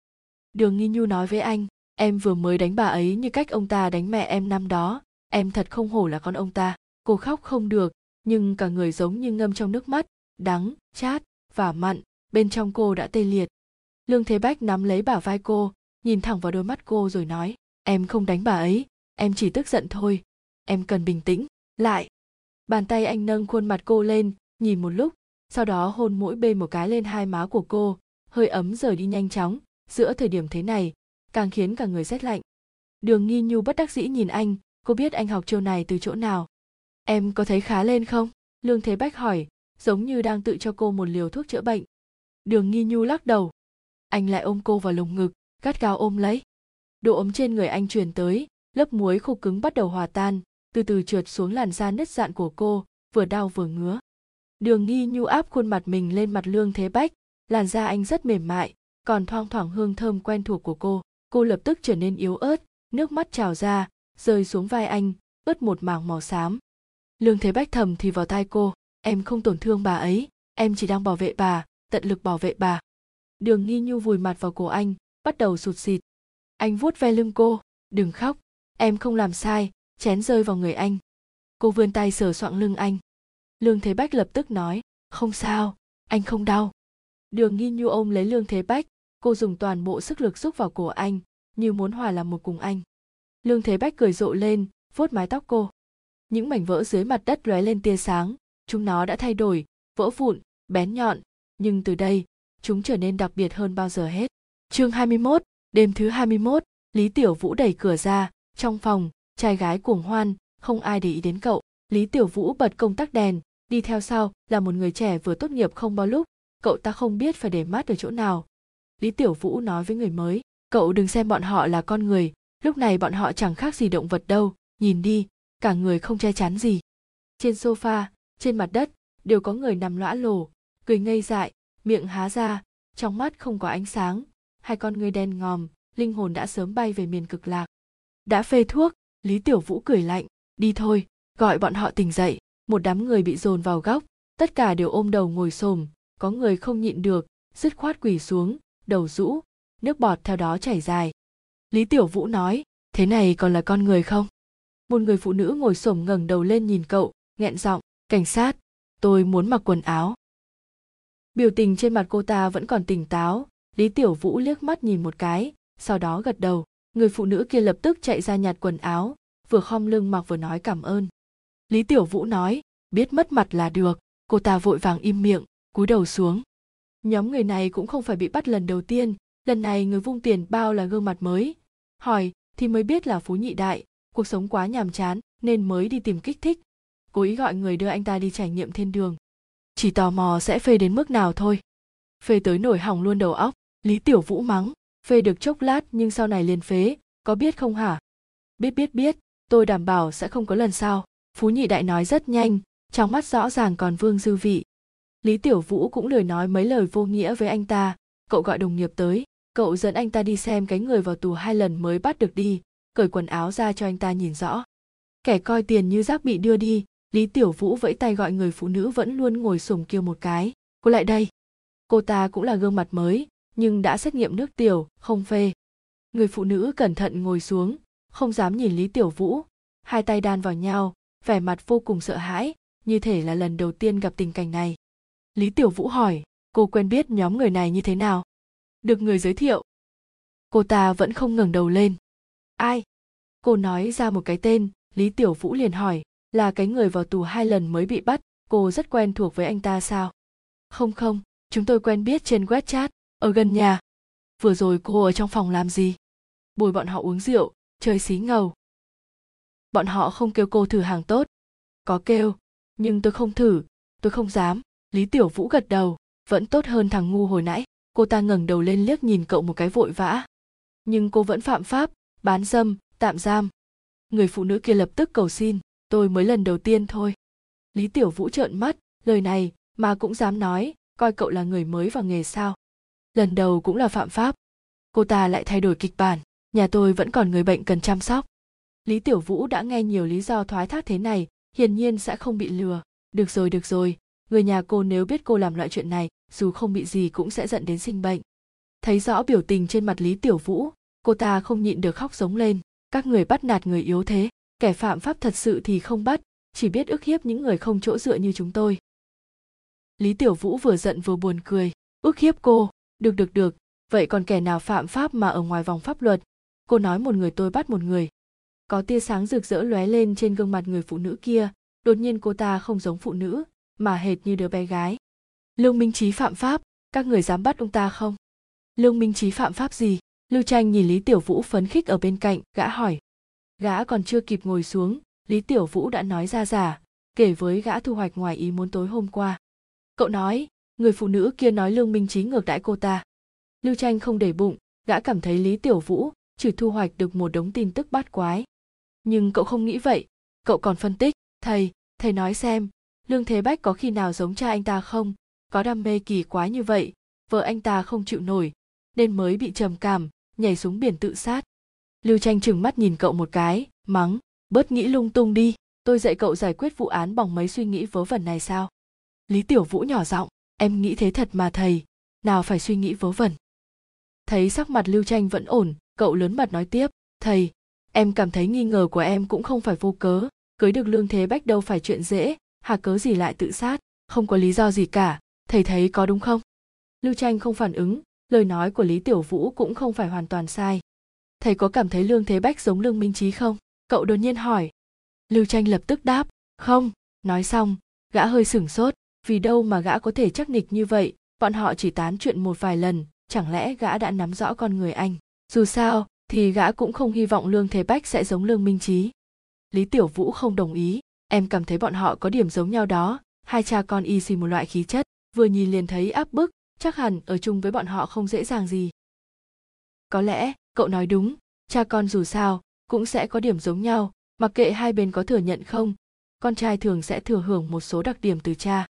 Đường nghi nhu nói với anh, em vừa mới đánh bà ấy như cách ông ta đánh mẹ em năm đó, em thật không hổ là con ông ta, cô khóc không được nhưng cả người giống như ngâm trong nước mắt, đắng, chát và mặn, bên trong cô đã tê liệt. Lương thế bách nắm lấy bả vai cô, nhìn thẳng vào đôi mắt cô rồi nói, em không đánh bà ấy, em chỉ tức giận thôi. Em cần bình tĩnh, lại. Bàn tay anh nâng khuôn mặt cô lên, nhìn một lúc, sau đó hôn mỗi bên một cái lên hai má của cô, hơi ấm rời đi nhanh chóng. Giữa thời điểm thế này, càng khiến cả người rét lạnh. Đường nghi nhu bất đắc dĩ nhìn anh, cô biết anh học chiêu này từ chỗ nào? Em có thấy khá lên không? Lương thế bách hỏi, giống như đang tự cho cô một liều thuốc chữa bệnh. Đường nghi nhu lắc đầu. Anh lại ôm cô vào lồng ngực, gắt gao ôm lấy. Độ ấm trên người anh truyền tới, lớp muối khô cứng bắt đầu hòa tan, từ từ trượt xuống làn da nứt dạn của cô, vừa đau vừa ngứa. Đường nghi nhu áp khuôn mặt mình lên mặt lương thế bách, làn da anh rất mềm mại, còn thoang thoảng hương thơm quen thuộc của cô. Cô lập tức trở nên yếu ớt, nước mắt trào ra, rơi xuống vai anh, ướt một mảng màu xám lương thế bách thầm thì vào tai cô, em không tổn thương bà ấy, em chỉ đang bảo vệ bà, tận lực bảo vệ bà. Đường nghi nhu vùi mặt vào cổ anh, bắt đầu sụt xịt anh vuốt ve lưng cô, đừng khóc, em không làm sai, chén rơi vào người anh. Cô vươn tay sờ soạng lưng anh. Lương thế bách lập tức nói, không sao, anh không đau. Đường nghi nhu ôm lấy lương thế bách, cô dùng toàn bộ sức lực xúc vào cổ anh, như muốn hòa làm một cùng anh. Lương thế bách cười rộ lên, vuốt mái tóc cô những mảnh vỡ dưới mặt đất lóe lên tia sáng. Chúng nó đã thay đổi vỡ vụn bén nhọn. Nhưng từ đây chúng trở nên đặc biệt hơn bao giờ hết. Chương 21, đêm thứ 21, Lý Tiểu Vũ đẩy cửa ra, trong phòng, trai gái cuồng hoan, không ai để ý đến cậu. Lý Tiểu Vũ bật công tắc đèn, đi theo sau là một người trẻ vừa tốt nghiệp không bao lúc, cậu ta không biết phải để mắt ở chỗ nào. Lý Tiểu Vũ nói với người mới, cậu đừng xem bọn họ là con người, lúc này bọn họ chẳng khác gì động vật đâu, nhìn đi, cả người không che chắn gì. Trên sofa, trên mặt đất, đều có người nằm lõa lồ, cười ngây dại, miệng há ra, trong mắt không có ánh sáng, hai con người đen ngòm, linh hồn đã sớm bay về miền cực lạc. Đã phê thuốc, Lý Tiểu Vũ cười lạnh, đi thôi, gọi bọn họ tỉnh dậy. Một đám người bị dồn vào góc, tất cả đều ôm đầu ngồi xồm có người không nhịn được, dứt khoát quỳ xuống, đầu rũ, nước bọt theo đó chảy dài. Lý Tiểu Vũ nói, thế này còn là con người không? Một người phụ nữ ngồi xổm ngẩng đầu lên nhìn cậu, nghẹn giọng, cảnh sát, tôi muốn mặc quần áo. Biểu tình trên mặt cô ta vẫn còn tỉnh táo, Lý Tiểu Vũ liếc mắt nhìn một cái, sau đó gật đầu. Người phụ nữ kia lập tức chạy ra nhặt quần áo vừa khom lưng mặc vừa nói cảm ơn. Lý tiểu vũ nói biết mất mặt là được cô ta vội vàng im miệng cúi đầu xuống. Nhóm người này cũng không phải bị bắt lần đầu tiên lần này người vung tiền bao là gương mặt mới. Hỏi thì mới biết là phú nhị đại cuộc sống quá nhàm chán, nên mới đi tìm kích thích. Cố ý gọi người đưa anh ta đi trải nghiệm thiên đường. Chỉ tò mò sẽ phê đến mức nào thôi. Phê tới nổi hỏng luôn đầu óc, lý tiểu vũ mắng. Phê được chốc lát nhưng sau này liền phế. Có biết không hả? Biết biết biết. Tôi đảm bảo sẽ không có lần sau. Phú nhị đại nói rất nhanh, trong mắt rõ ràng còn vương dư vị. Lý tiểu vũ cũng lười nói mấy lời vô nghĩa với anh ta. Cậu gọi đồng nghiệp tới. Cậu dẫn anh ta đi xem cái người vào tù hai lần mới bắt được đi cởi quần áo ra cho anh ta nhìn rõ. Kẻ coi tiền như rác bị đưa đi, lý tiểu vũ vẫy tay gọi người phụ nữ vẫn luôn ngồi sùng kêu một cái. Cô lại đây. Cô ta cũng là gương mặt mới, nhưng đã xét nghiệm nước tiểu, không phê. Người phụ nữ cẩn thận ngồi xuống, không dám nhìn lý tiểu vũ. Hai tay đan vào nhau, vẻ mặt vô cùng sợ hãi, như thể là lần đầu tiên gặp tình cảnh này. Lý tiểu vũ hỏi, cô quen biết nhóm người này như thế nào? Được người giới thiệu. Cô ta vẫn không ngẩng đầu lên ai? Cô nói ra một cái tên, lý tiểu vũ liền hỏi, là cái người vào tù hai lần mới bị bắt, cô rất quen thuộc với anh ta sao? Không không, chúng tôi quen biết trên wechat ở gần nhà. Vừa rồi cô ở trong phòng làm gì? Bồi bọn họ uống rượu, chơi xí ngầu. Bọn họ không kêu cô thử hàng tốt. Có kêu, nhưng tôi không thử, tôi không dám, lý tiểu vũ gật đầu, vẫn tốt hơn thằng ngu hồi nãy. Cô ta ngẩng đầu lên liếc nhìn cậu một cái vội vã. Nhưng cô vẫn phạm pháp bán dâm, tạm giam. Người phụ nữ kia lập tức cầu xin, tôi mới lần đầu tiên thôi. Lý tiểu vũ trợn mắt, lời này mà cũng dám nói, coi cậu là người mới vào nghề sao? Lần đầu cũng là phạm pháp. Cô ta lại thay đổi kịch bản, nhà tôi vẫn còn người bệnh cần chăm sóc. Lý tiểu vũ đã nghe nhiều lý do thoái thác thế này, hiển nhiên sẽ không bị lừa. Được rồi được rồi, người nhà cô nếu biết cô làm loại chuyện này, dù không bị gì cũng sẽ dẫn đến sinh bệnh. Thấy rõ biểu tình trên mặt lý tiểu vũ cô ta không nhịn được khóc giống lên. Các người bắt nạt người yếu thế. Kẻ phạm pháp thật sự thì không bắt, chỉ biết ức hiếp những người không chỗ dựa như chúng tôi. Lý tiểu vũ vừa giận vừa buồn cười. Ức hiếp cô. Được được được. Vậy còn kẻ nào phạm pháp mà ở ngoài vòng pháp luật? Cô nói một người tôi bắt một người. Có tia sáng rực rỡ lóe lên trên gương mặt người phụ nữ kia. Đột nhiên cô ta không giống phụ nữ, mà hệt như đứa bé gái. Lương minh trí phạm pháp. Các người dám bắt ông ta không? Lương minh trí phạm pháp gì? Lưu tranh nhìn lý tiểu vũ phấn khích ở bên cạnh, gã hỏi. Gã còn chưa kịp ngồi xuống, lý tiểu vũ đã nói ra giả kể với gã thu hoạch ngoài ý muốn tối hôm qua. Cậu nói, người phụ nữ kia nói lương minh trí ngược đãi cô ta. Lưu tranh không để bụng, gã cảm thấy lý tiểu vũ chỉ thu hoạch được một đống tin tức bát quái. Nhưng cậu không nghĩ vậy, cậu còn phân tích, thầy thầy nói xem, lương thế bách có khi nào giống cha anh ta không? Có đam mê kỳ quái như vậy, vợ anh ta không chịu nổi, nên mới bị trầm cảm nhảy xuống biển tự sát. Lưu tranh chừng mắt nhìn cậu một cái, mắng, bớt nghĩ lung tung đi, tôi dạy cậu giải quyết vụ án bằng mấy suy nghĩ vớ vẩn này sao? Lý tiểu vũ nhỏ giọng, em nghĩ thế thật mà thầy, nào phải suy nghĩ vớ vẩn. Thấy sắc mặt lưu tranh vẫn ổn, cậu lớn mặt nói tiếp, thầy, em cảm thấy nghi ngờ của em cũng không phải vô cớ, cưới được lương thế bách đâu phải chuyện dễ, hà cớ gì lại tự sát, không có lý do gì cả, thầy thấy có đúng không? Lưu tranh không phản ứng lời nói của lý tiểu vũ cũng không phải hoàn toàn sai. Thầy có cảm thấy lương thế bách giống lương minh trí không? Cậu đột nhiên hỏi. Lưu tranh lập tức đáp, không. Nói xong, gã hơi sửng sốt, vì đâu mà gã có thể chắc nịch như vậy? Bọn họ chỉ tán chuyện một vài lần, chẳng lẽ gã đã nắm rõ con người anh? Dù sao, thì gã cũng không hy vọng lương thế bách sẽ giống lương minh trí. Lý tiểu vũ không đồng ý, em cảm thấy bọn họ có điểm giống nhau đó, hai cha con y xì một loại khí chất. Vừa nhìn liền thấy áp bức chắc hẳn ở chung với bọn họ không dễ dàng gì. Có lẽ, cậu nói đúng, cha con dù sao, cũng sẽ có điểm giống nhau, mặc kệ hai bên có thừa nhận không, con trai thường sẽ thừa hưởng một số đặc điểm từ cha.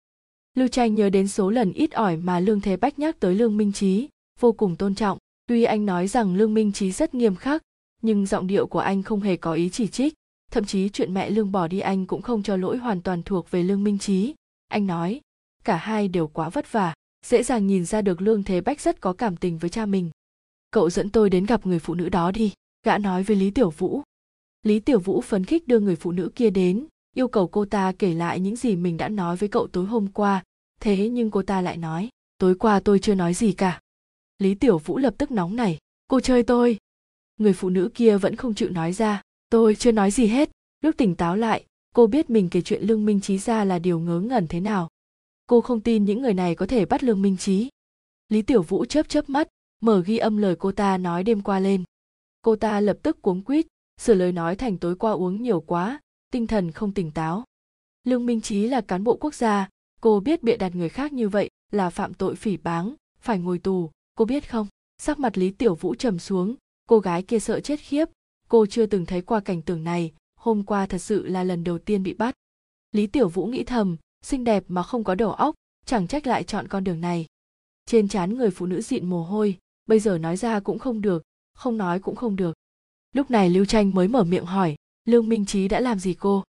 Lưu tranh nhớ đến số lần ít ỏi mà lương thế bách nhắc tới lương minh trí vô cùng tôn trọng. Tuy anh nói rằng lương minh trí rất nghiêm khắc, nhưng giọng điệu của anh không hề có ý chỉ trích. Thậm chí chuyện mẹ lương bỏ đi anh cũng không cho lỗi hoàn toàn thuộc về lương minh trí anh nói, cả hai đều quá vất vả dễ dàng nhìn ra được lương thế bách rất có cảm tình với cha mình. Cậu dẫn tôi đến gặp người phụ nữ đó đi, gã nói với lý tiểu vũ. Lý tiểu vũ phấn khích đưa người phụ nữ kia đến, yêu cầu cô ta kể lại những gì mình đã nói với cậu tối hôm qua. Thế nhưng cô ta lại nói, tối qua tôi chưa nói gì cả. Lý tiểu vũ lập tức nóng nảy, cô chơi tôi. Người phụ nữ kia vẫn không chịu nói ra, tôi chưa nói gì hết. Lúc tỉnh táo lại, cô biết mình kể chuyện lương minh trí ra là điều ngớ ngẩn thế nào cô không tin những người này có thể bắt lương minh trí lý tiểu vũ chớp chớp mắt, mở ghi âm lời cô ta nói đêm qua lên. Cô ta lập tức cuống quýt, sửa lời nói thành tối qua uống nhiều quá, tinh thần không tỉnh táo. Lương minh trí là cán bộ quốc gia, cô biết bịa đặt người khác như vậy là phạm tội phỉ báng, phải ngồi tù, cô biết không? Sắc mặt lý tiểu vũ trầm xuống, cô gái kia sợ chết khiếp, cô chưa từng thấy qua cảnh tượng này, hôm qua thật sự là lần đầu tiên bị bắt. Lý tiểu vũ nghĩ thầm xinh đẹp mà không có đầu óc, chẳng trách lại chọn con đường này. Trên trán người phụ nữ dịn mồ hôi, bây giờ nói ra cũng không được, không nói cũng không được. Lúc này lưu tranh mới mở miệng hỏi, lương minh trí đã làm gì cô?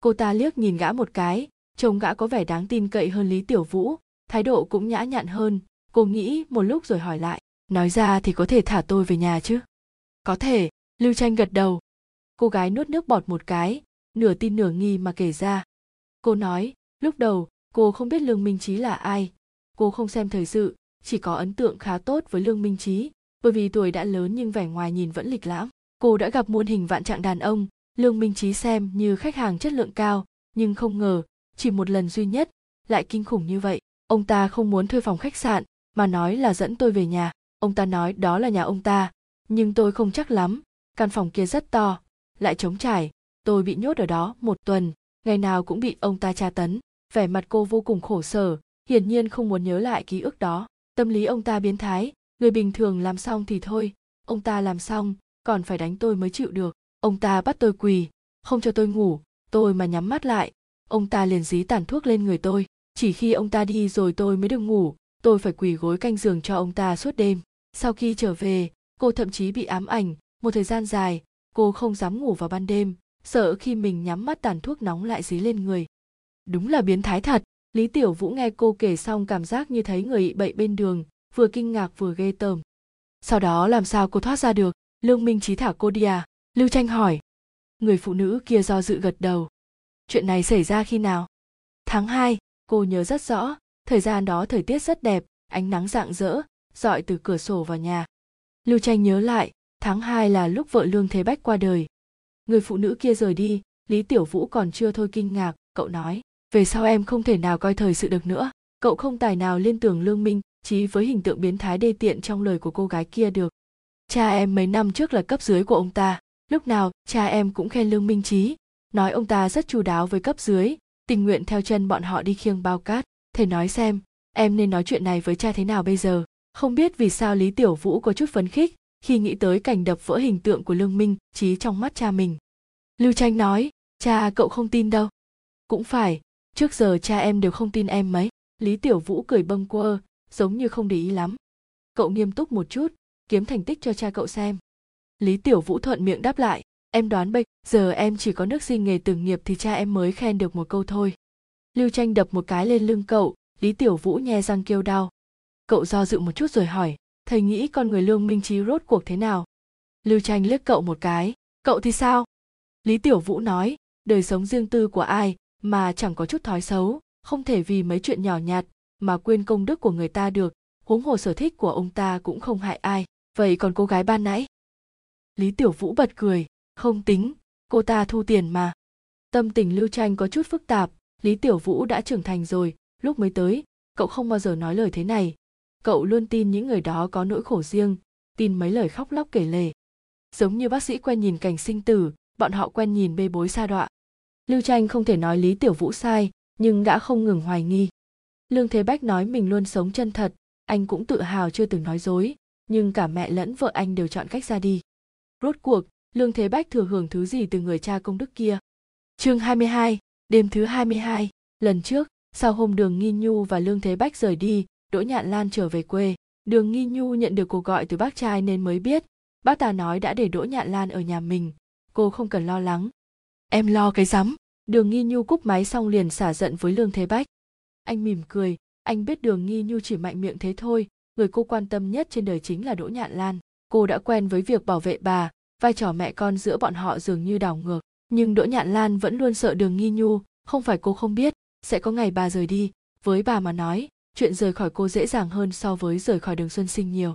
Cô ta liếc nhìn gã một cái, trông gã có vẻ đáng tin cậy hơn lý tiểu vũ, thái độ cũng nhã nhặn hơn. Cô nghĩ một lúc rồi hỏi lại, nói ra thì có thể thả tôi về nhà chứ? Có thể, lưu tranh gật đầu. Cô gái nuốt nước bọt một cái, nửa tin nửa nghi mà kể ra. Cô nói lúc đầu, cô không biết lương minh trí là ai. Cô không xem thời sự, chỉ có ấn tượng khá tốt với lương minh trí. Bởi vì tuổi đã lớn nhưng vẻ ngoài nhìn vẫn lịch lãm. Cô đã gặp muôn hình vạn trạng đàn ông. Lương minh trí xem như khách hàng chất lượng cao, nhưng không ngờ, chỉ một lần duy nhất, lại kinh khủng như vậy. Ông ta không muốn thuê phòng khách sạn, mà nói là dẫn tôi về nhà. Ông ta nói đó là nhà ông ta, nhưng tôi không chắc lắm. Căn phòng kia rất to, lại trống trải. Tôi bị nhốt ở đó một tuần, ngày nào cũng bị ông ta tra tấn vẻ mặt cô vô cùng khổ sở, hiển nhiên không muốn nhớ lại ký ức đó. Tâm lý ông ta biến thái, người bình thường làm xong thì thôi, ông ta làm xong, còn phải đánh tôi mới chịu được. Ông ta bắt tôi quỳ, không cho tôi ngủ, tôi mà nhắm mắt lại, ông ta liền dí tàn thuốc lên người tôi. Chỉ khi ông ta đi rồi tôi mới được ngủ, tôi phải quỳ gối canh giường cho ông ta suốt đêm. Sau khi trở về, cô thậm chí bị ám ảnh, một thời gian dài, cô không dám ngủ vào ban đêm, sợ khi mình nhắm mắt tàn thuốc nóng lại dí lên người đúng là biến thái thật. Lý tiểu vũ nghe cô kể xong cảm giác như thấy người bị bậy bên đường vừa kinh ngạc vừa ghê tởm. Sau đó làm sao cô thoát ra được? Lương minh trí thả cô đi à? Lưu tranh hỏi. Người phụ nữ kia do dự gật đầu. Chuyện này xảy ra khi nào? Tháng 2, cô nhớ rất rõ. Thời gian đó thời tiết rất đẹp ánh nắng rạng rỡ dọi từ cửa sổ vào nhà. Lưu tranh nhớ lại tháng 2 là lúc vợ lương thế bách qua đời. Người phụ nữ kia rời đi lý tiểu vũ còn chưa thôi kinh ngạc cậu nói về sau em không thể nào coi thời sự được nữa. Cậu không tài nào liên tưởng lương minh trí với hình tượng biến thái đê tiện trong lời của cô gái kia được. Cha em mấy năm trước là cấp dưới của ông ta. Lúc nào, cha em cũng khen lương minh trí nói ông ta rất chu đáo với cấp dưới, tình nguyện theo chân bọn họ đi khiêng bao cát. Thầy nói xem, em nên nói chuyện này với cha thế nào bây giờ? Không biết vì sao lý tiểu vũ có chút phấn khích khi nghĩ tới cảnh đập vỡ hình tượng của lương minh trí trong mắt cha mình. Lưu tranh nói, cha, cậu không tin đâu. Cũng phải trước giờ cha em đều không tin em mấy. Lý tiểu vũ cười bâng quơ, giống như không để ý lắm. Cậu nghiêm túc một chút, kiếm thành tích cho cha cậu xem. Lý tiểu vũ thuận miệng đáp lại, em đoán bây giờ em chỉ có nước sinh nghề từng nghiệp thì cha em mới khen được một câu thôi. Lưu tranh đập một cái lên lưng cậu, lý tiểu vũ nhe răng kêu đau. Cậu do dự một chút rồi hỏi, thầy nghĩ con người lương minh trí rốt cuộc thế nào? Lưu tranh liếc cậu một cái, cậu thì sao? Lý tiểu vũ nói, đời sống riêng tư của ai mà chẳng có chút thói xấu, không thể vì mấy chuyện nhỏ nhặt mà quên công đức của người ta được. Huống hồ sở thích của ông ta cũng không hại ai. Vậy còn cô gái ban nãy? Lý tiểu vũ bật cười. Không tính, cô ta thu tiền mà. Tâm tình lưu tranh có chút phức tạp. Lý tiểu vũ đã trưởng thành rồi, lúc mới tới, cậu không bao giờ nói lời thế này. Cậu luôn tin những người đó có nỗi khổ riêng, tin mấy lời khóc lóc kể lể. Giống như bác sĩ quen nhìn cảnh sinh tử, bọn họ quen nhìn bê bối sa đọa lưu tranh không thể nói lý tiểu vũ sai nhưng đã không ngừng hoài nghi. Lương thế bách nói mình luôn sống chân thật anh cũng tự hào chưa từng nói dối nhưng cả mẹ lẫn vợ anh đều chọn cách ra đi. Rốt cuộc lương thế bách thừa hưởng thứ gì từ người cha công đức kia? Chương 22, đêm thứ 22, lần trước sau hôm đường nghi nhu và lương thế bách rời đi đỗ nhạn lan trở về quê. Đường nghi nhu nhận được cuộc gọi từ bác trai nên mới biết bác ta nói đã để đỗ nhạn lan ở nhà mình cô không cần lo lắng em lo cái rắm. Đường nghi nhu cúp máy xong liền xả giận với lương thế bách. Anh mỉm cười, anh biết đường nghi nhu chỉ mạnh miệng thế thôi, người cô quan tâm nhất trên đời chính là đỗ nhạn lan. Cô đã quen với việc bảo vệ bà, vai trò mẹ con giữa bọn họ dường như đảo ngược. Nhưng đỗ nhạn lan vẫn luôn sợ đường nghi nhu, không phải cô không biết, sẽ có ngày bà rời đi. Với bà mà nói, chuyện rời khỏi cô dễ dàng hơn so với rời khỏi đường xuân sinh nhiều.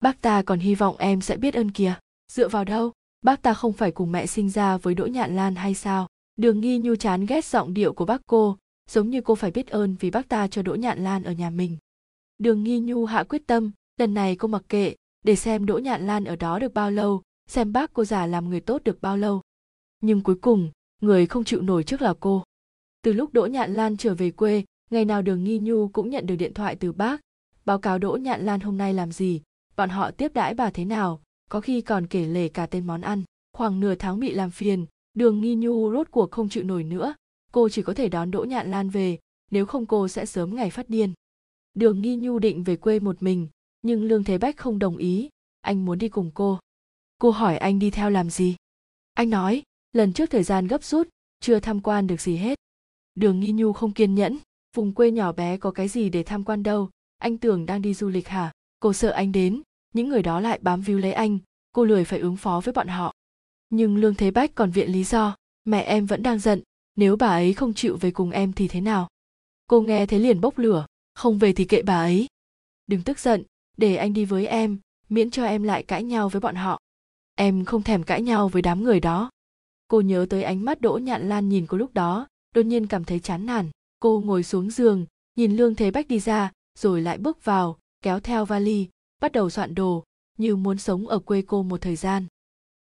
Bác ta còn hy vọng em sẽ biết ơn kìa. Dựa vào đâu? Bác ta không phải cùng mẹ sinh ra với đỗ nhạn lan hay sao? Đường nghi nhu chán ghét giọng điệu của bác cô, giống như cô phải biết ơn vì bác ta cho đỗ nhạn lan ở nhà mình. Đường nghi nhu hạ quyết tâm, lần này cô mặc kệ, để xem đỗ nhạn lan ở đó được bao lâu, xem bác cô già làm người tốt được bao lâu. Nhưng cuối cùng, người không chịu nổi trước là cô. Từ lúc đỗ nhạn lan trở về quê, ngày nào đường nghi nhu cũng nhận được điện thoại từ bác, báo cáo đỗ nhạn lan hôm nay làm gì, bọn họ tiếp đãi bà thế nào có khi còn kể lể cả tên món ăn. Khoảng nửa tháng bị làm phiền, đường nghi nhu rốt cuộc không chịu nổi nữa. Cô chỉ có thể đón đỗ nhạn lan về, nếu không cô sẽ sớm ngày phát điên. Đường nghi nhu định về quê một mình, nhưng lương thế bách không đồng ý. Anh muốn đi cùng cô. Cô hỏi anh đi theo làm gì? Anh nói, lần trước thời gian gấp rút, chưa tham quan được gì hết. Đường nghi nhu không kiên nhẫn. Vùng quê nhỏ bé có cái gì để tham quan đâu? Anh tưởng đang đi du lịch hả? Cô sợ anh đến những người đó lại bám víu lấy anh, cô lười phải ứng phó với bọn họ. Nhưng lương thế bách còn viện lý do, mẹ em vẫn đang giận, nếu bà ấy không chịu về cùng em thì thế nào? Cô nghe thế liền bốc lửa, không về thì kệ bà ấy. Đừng tức giận, để anh đi với em, miễn cho em lại cãi nhau với bọn họ. Em không thèm cãi nhau với đám người đó. Cô nhớ tới ánh mắt đỗ nhạn lan nhìn cô lúc đó, đột nhiên cảm thấy chán nản. Cô ngồi xuống giường, nhìn lương thế bách đi ra, rồi lại bước vào, kéo theo vali bắt đầu soạn đồ, như muốn sống ở quê cô một thời gian.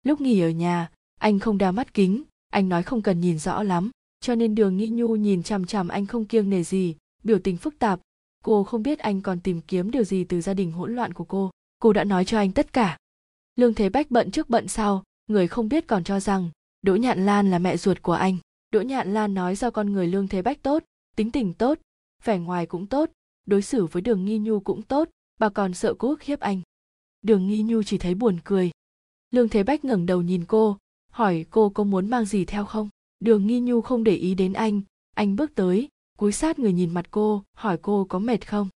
Lúc nghỉ ở nhà, anh không đeo mắt kính, anh nói không cần nhìn rõ lắm, cho nên đường nghĩ nhu nhìn chằm chằm anh không kiêng nề gì, biểu tình phức tạp. Cô không biết anh còn tìm kiếm điều gì từ gia đình hỗn loạn của cô cô đã nói cho anh tất cả. Lương thế bách bận trước bận sau, người không biết còn cho rằng, đỗ nhạn lan là mẹ ruột của anh. Đỗ nhạn lan nói do con người lương thế bách tốt, tính tình tốt, vẻ ngoài cũng tốt, đối xử với đường nghi nhu cũng tốt bà còn sợ cô ức hiếp anh. Đường nghi nhu chỉ thấy buồn cười. Lương thế bách ngẩng đầu nhìn cô, hỏi cô có muốn mang gì theo không? Đường nghi nhu không để ý đến anh. Anh bước tới, cúi sát người nhìn mặt cô, hỏi cô có mệt không?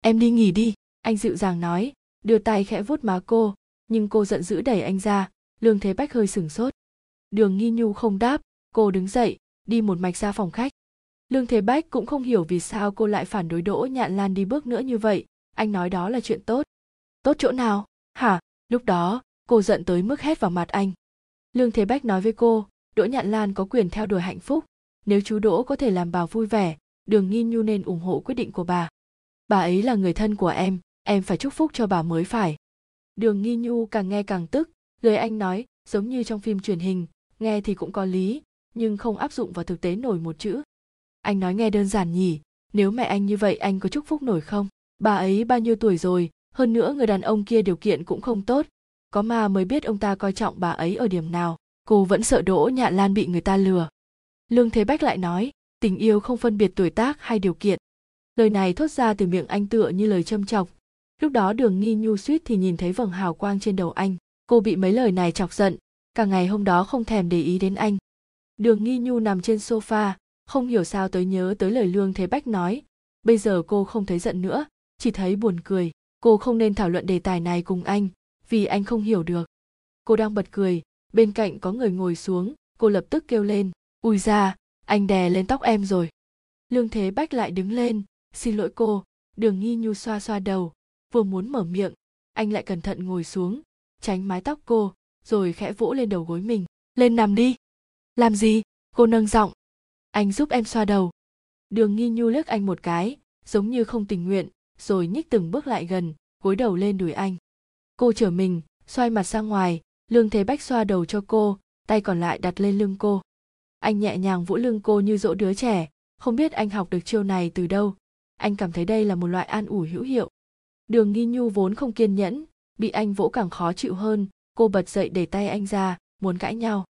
Em đi nghỉ đi, anh dịu dàng nói, đưa tay khẽ vuốt má cô, nhưng cô giận dữ đẩy anh ra. Lương thế bách hơi sửng sốt. Đường nghi nhu không đáp, cô đứng dậy, đi một mạch ra phòng khách. Lương thế bách cũng không hiểu vì sao cô lại phản đối đỗ nhạn lan đi bước nữa như vậy anh nói đó là chuyện tốt. Tốt chỗ nào? Hả? Lúc đó, cô giận tới mức hét vào mặt anh. Lương thế bách nói với cô, đỗ nhạn lan có quyền theo đuổi hạnh phúc. Nếu chú đỗ có thể làm bà vui vẻ, đường nghi nhu nên ủng hộ quyết định của bà. Bà ấy là người thân của em em phải chúc phúc cho bà mới phải. Đường nghi nhu càng nghe càng tức, lời anh nói, giống như trong phim truyền hình, nghe thì cũng có lý, nhưng không áp dụng vào thực tế nổi một chữ. Anh nói nghe đơn giản nhỉ, nếu mẹ anh như vậy anh có chúc phúc nổi không? Bà ấy bao nhiêu tuổi rồi, hơn nữa người đàn ông kia điều kiện cũng không tốt. Có mà mới biết ông ta coi trọng bà ấy ở điểm nào, cô vẫn sợ đỗ nhạn lan bị người ta lừa. Lương thế bách lại nói, tình yêu không phân biệt tuổi tác hay điều kiện. Lời này thốt ra từ miệng anh tựa như lời châm chọc. Lúc đó đường nghi nhu suýt thì nhìn thấy vầng hào quang trên đầu anh. Cô bị mấy lời này chọc giận, cả ngày hôm đó không thèm để ý đến anh. Đường nghi nhu nằm trên sofa, không hiểu sao tới nhớ tới lời lương thế bách nói, bây giờ cô không thấy giận nữa chỉ thấy buồn cười, cô không nên thảo luận đề tài này cùng anh, vì anh không hiểu được. Cô đang bật cười, bên cạnh có người ngồi xuống, cô lập tức kêu lên, ui ra anh đè lên tóc em rồi. Lương thế bách lại đứng lên, xin lỗi cô, đường nghi nhu xoa xoa đầu, vừa muốn mở miệng, anh lại cẩn thận ngồi xuống, tránh mái tóc cô, rồi khẽ vỗ lên đầu gối mình, lên nằm đi. Làm gì? Cô nâng giọng, anh giúp em xoa đầu. Đường nghi nhu liếc anh một cái, giống như không tình nguyện rồi nhích từng bước lại gần, gối đầu lên đùi anh. Cô trở mình, xoay mặt sang ngoài, lương thế bách xoa đầu cho cô, tay còn lại đặt lên lưng cô. Anh nhẹ nhàng vỗ lưng cô như dỗ đứa trẻ, không biết anh học được chiêu này từ đâu. Anh cảm thấy đây là một loại an ủi hữu hiệu. Đường nghi nhu vốn không kiên nhẫn, bị anh vỗ càng khó chịu hơn, cô bật dậy để tay anh ra, muốn cãi nhau.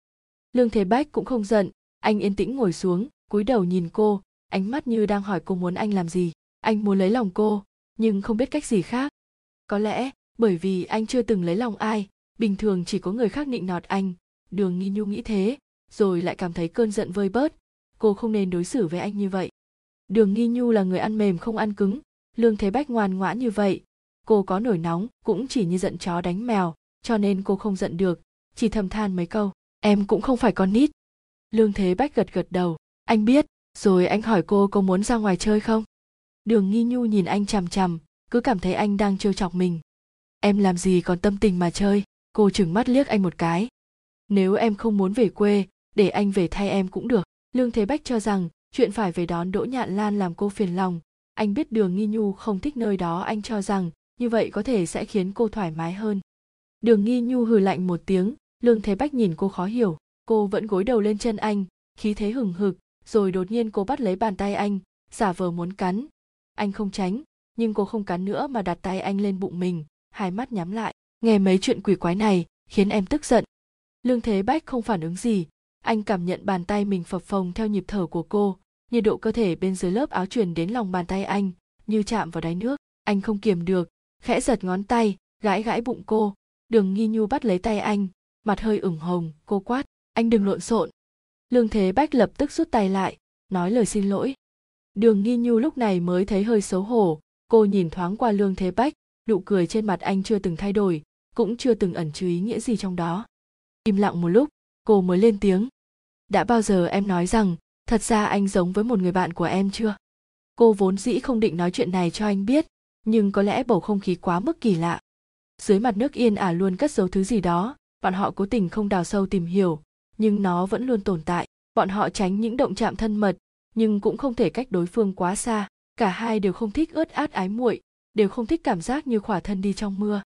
Lương thế bách cũng không giận, anh yên tĩnh ngồi xuống, cúi đầu nhìn cô, ánh mắt như đang hỏi cô muốn anh làm gì. Anh muốn lấy lòng cô nhưng không biết cách gì khác. Có lẽ, bởi vì anh chưa từng lấy lòng ai, bình thường chỉ có người khác nịnh nọt anh. Đường nghi nhu nghĩ thế, rồi lại cảm thấy cơn giận vơi bớt. Cô không nên đối xử với anh như vậy. Đường nghi nhu là người ăn mềm không ăn cứng, lương thế bách ngoan ngoãn như vậy. Cô có nổi nóng, cũng chỉ như giận chó đánh mèo, cho nên cô không giận được, chỉ thầm than mấy câu, em cũng không phải con nít. Lương thế bách gật gật đầu, anh biết, rồi anh hỏi cô có muốn ra ngoài chơi không? Đường nghi nhu nhìn anh chằm chằm, cứ cảm thấy anh đang trêu chọc mình. Em làm gì còn tâm tình mà chơi? Cô chừng mắt liếc anh một cái. Nếu em không muốn về quê, để anh về thay em cũng được. Lương thế bách cho rằng, chuyện phải về đón đỗ nhạn lan làm cô phiền lòng. Anh biết đường nghi nhu không thích nơi đó, anh cho rằng, như vậy có thể sẽ khiến cô thoải mái hơn. Đường nghi nhu hừ lạnh một tiếng, lương thế bách nhìn cô khó hiểu. Cô vẫn gối đầu lên chân anh, khí thế hừng hực, rồi đột nhiên cô bắt lấy bàn tay anh, giả vờ muốn cắn anh không tránh, nhưng cô không cắn nữa mà đặt tay anh lên bụng mình, hai mắt nhắm lại. Nghe mấy chuyện quỷ quái này, khiến em tức giận. Lương thế bách không phản ứng gì. Anh cảm nhận bàn tay mình phập phồng theo nhịp thở của cô, nhiệt độ cơ thể bên dưới lớp áo truyền đến lòng bàn tay anh, như chạm vào đáy nước. Anh không kiềm được, khẽ giật ngón tay, gãi gãi bụng cô. Đường nghi nhu bắt lấy tay anh, mặt hơi ửng hồng, cô quát, anh đừng lộn xộn. Lương thế bách lập tức rút tay lại, nói lời xin lỗi đường nghi nhu lúc này mới thấy hơi xấu hổ. Cô nhìn thoáng qua lương thế bách, nụ cười trên mặt anh chưa từng thay đổi, cũng chưa từng ẩn chứa ý nghĩa gì trong đó. Im lặng một lúc, cô mới lên tiếng. Đã bao giờ em nói rằng, thật ra anh giống với một người bạn của em chưa? Cô vốn dĩ không định nói chuyện này cho anh biết, nhưng có lẽ bầu không khí quá mức kỳ lạ. Dưới mặt nước yên ả luôn cất giấu thứ gì đó, bọn họ cố tình không đào sâu tìm hiểu, nhưng nó vẫn luôn tồn tại. Bọn họ tránh những động chạm thân mật nhưng cũng không thể cách đối phương quá xa. Cả hai đều không thích ướt át ái muội, đều không thích cảm giác như khỏa thân đi trong mưa.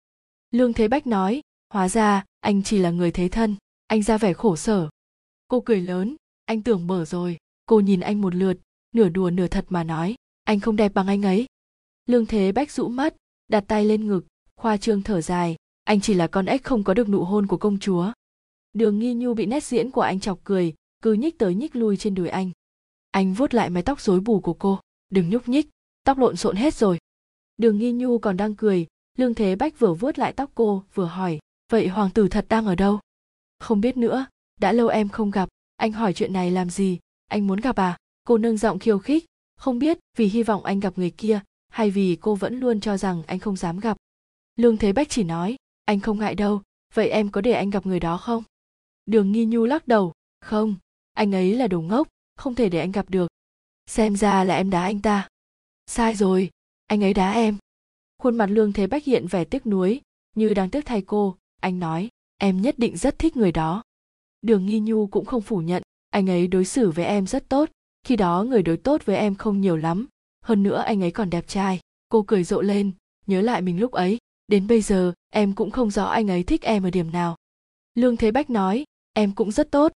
Lương thế bách nói, hóa ra, anh chỉ là người thế thân, anh ra vẻ khổ sở. Cô cười lớn, anh tưởng mở rồi. Cô nhìn anh một lượt, nửa đùa nửa thật mà nói, anh không đẹp bằng anh ấy. Lương thế bách rũ mắt, đặt tay lên ngực, khoa trương thở dài, anh chỉ là con ếch không có được nụ hôn của công chúa. Đường nghi nhu bị nét diễn của anh chọc cười, cứ nhích tới nhích lui trên đùi anh anh vuốt lại mái tóc rối bù của cô. Đừng nhúc nhích, tóc lộn xộn hết rồi. Đường nghi nhu còn đang cười, lương thế bách vừa vuốt lại tóc cô, vừa hỏi, vậy hoàng tử thật đang ở đâu? Không biết nữa, đã lâu em không gặp. Anh hỏi chuyện này làm gì? Anh muốn gặp à? Cô nâng giọng khiêu khích, không biết, vì hy vọng anh gặp người kia, hay vì cô vẫn luôn cho rằng anh không dám gặp. Lương thế bách chỉ nói, anh không ngại đâu, vậy em có để anh gặp người đó không? Đường nghi nhu lắc đầu, không, anh ấy là đồ ngốc không thể để anh gặp được. Xem ra là em đá anh ta. Sai rồi, anh ấy đá em. Khuôn mặt lương thế bách hiện vẻ tiếc nuối, như đang tiếc thay cô. Anh nói, em nhất định rất thích người đó. Đường nghi nhu cũng không phủ nhận, anh ấy đối xử với em rất tốt. Khi đó người đối tốt với em không nhiều lắm. Hơn nữa anh ấy còn đẹp trai. Cô cười rộ lên, nhớ lại mình lúc ấy. Đến bây giờ, em cũng không rõ anh ấy thích em ở điểm nào. Lương thế bách nói, em cũng rất tốt.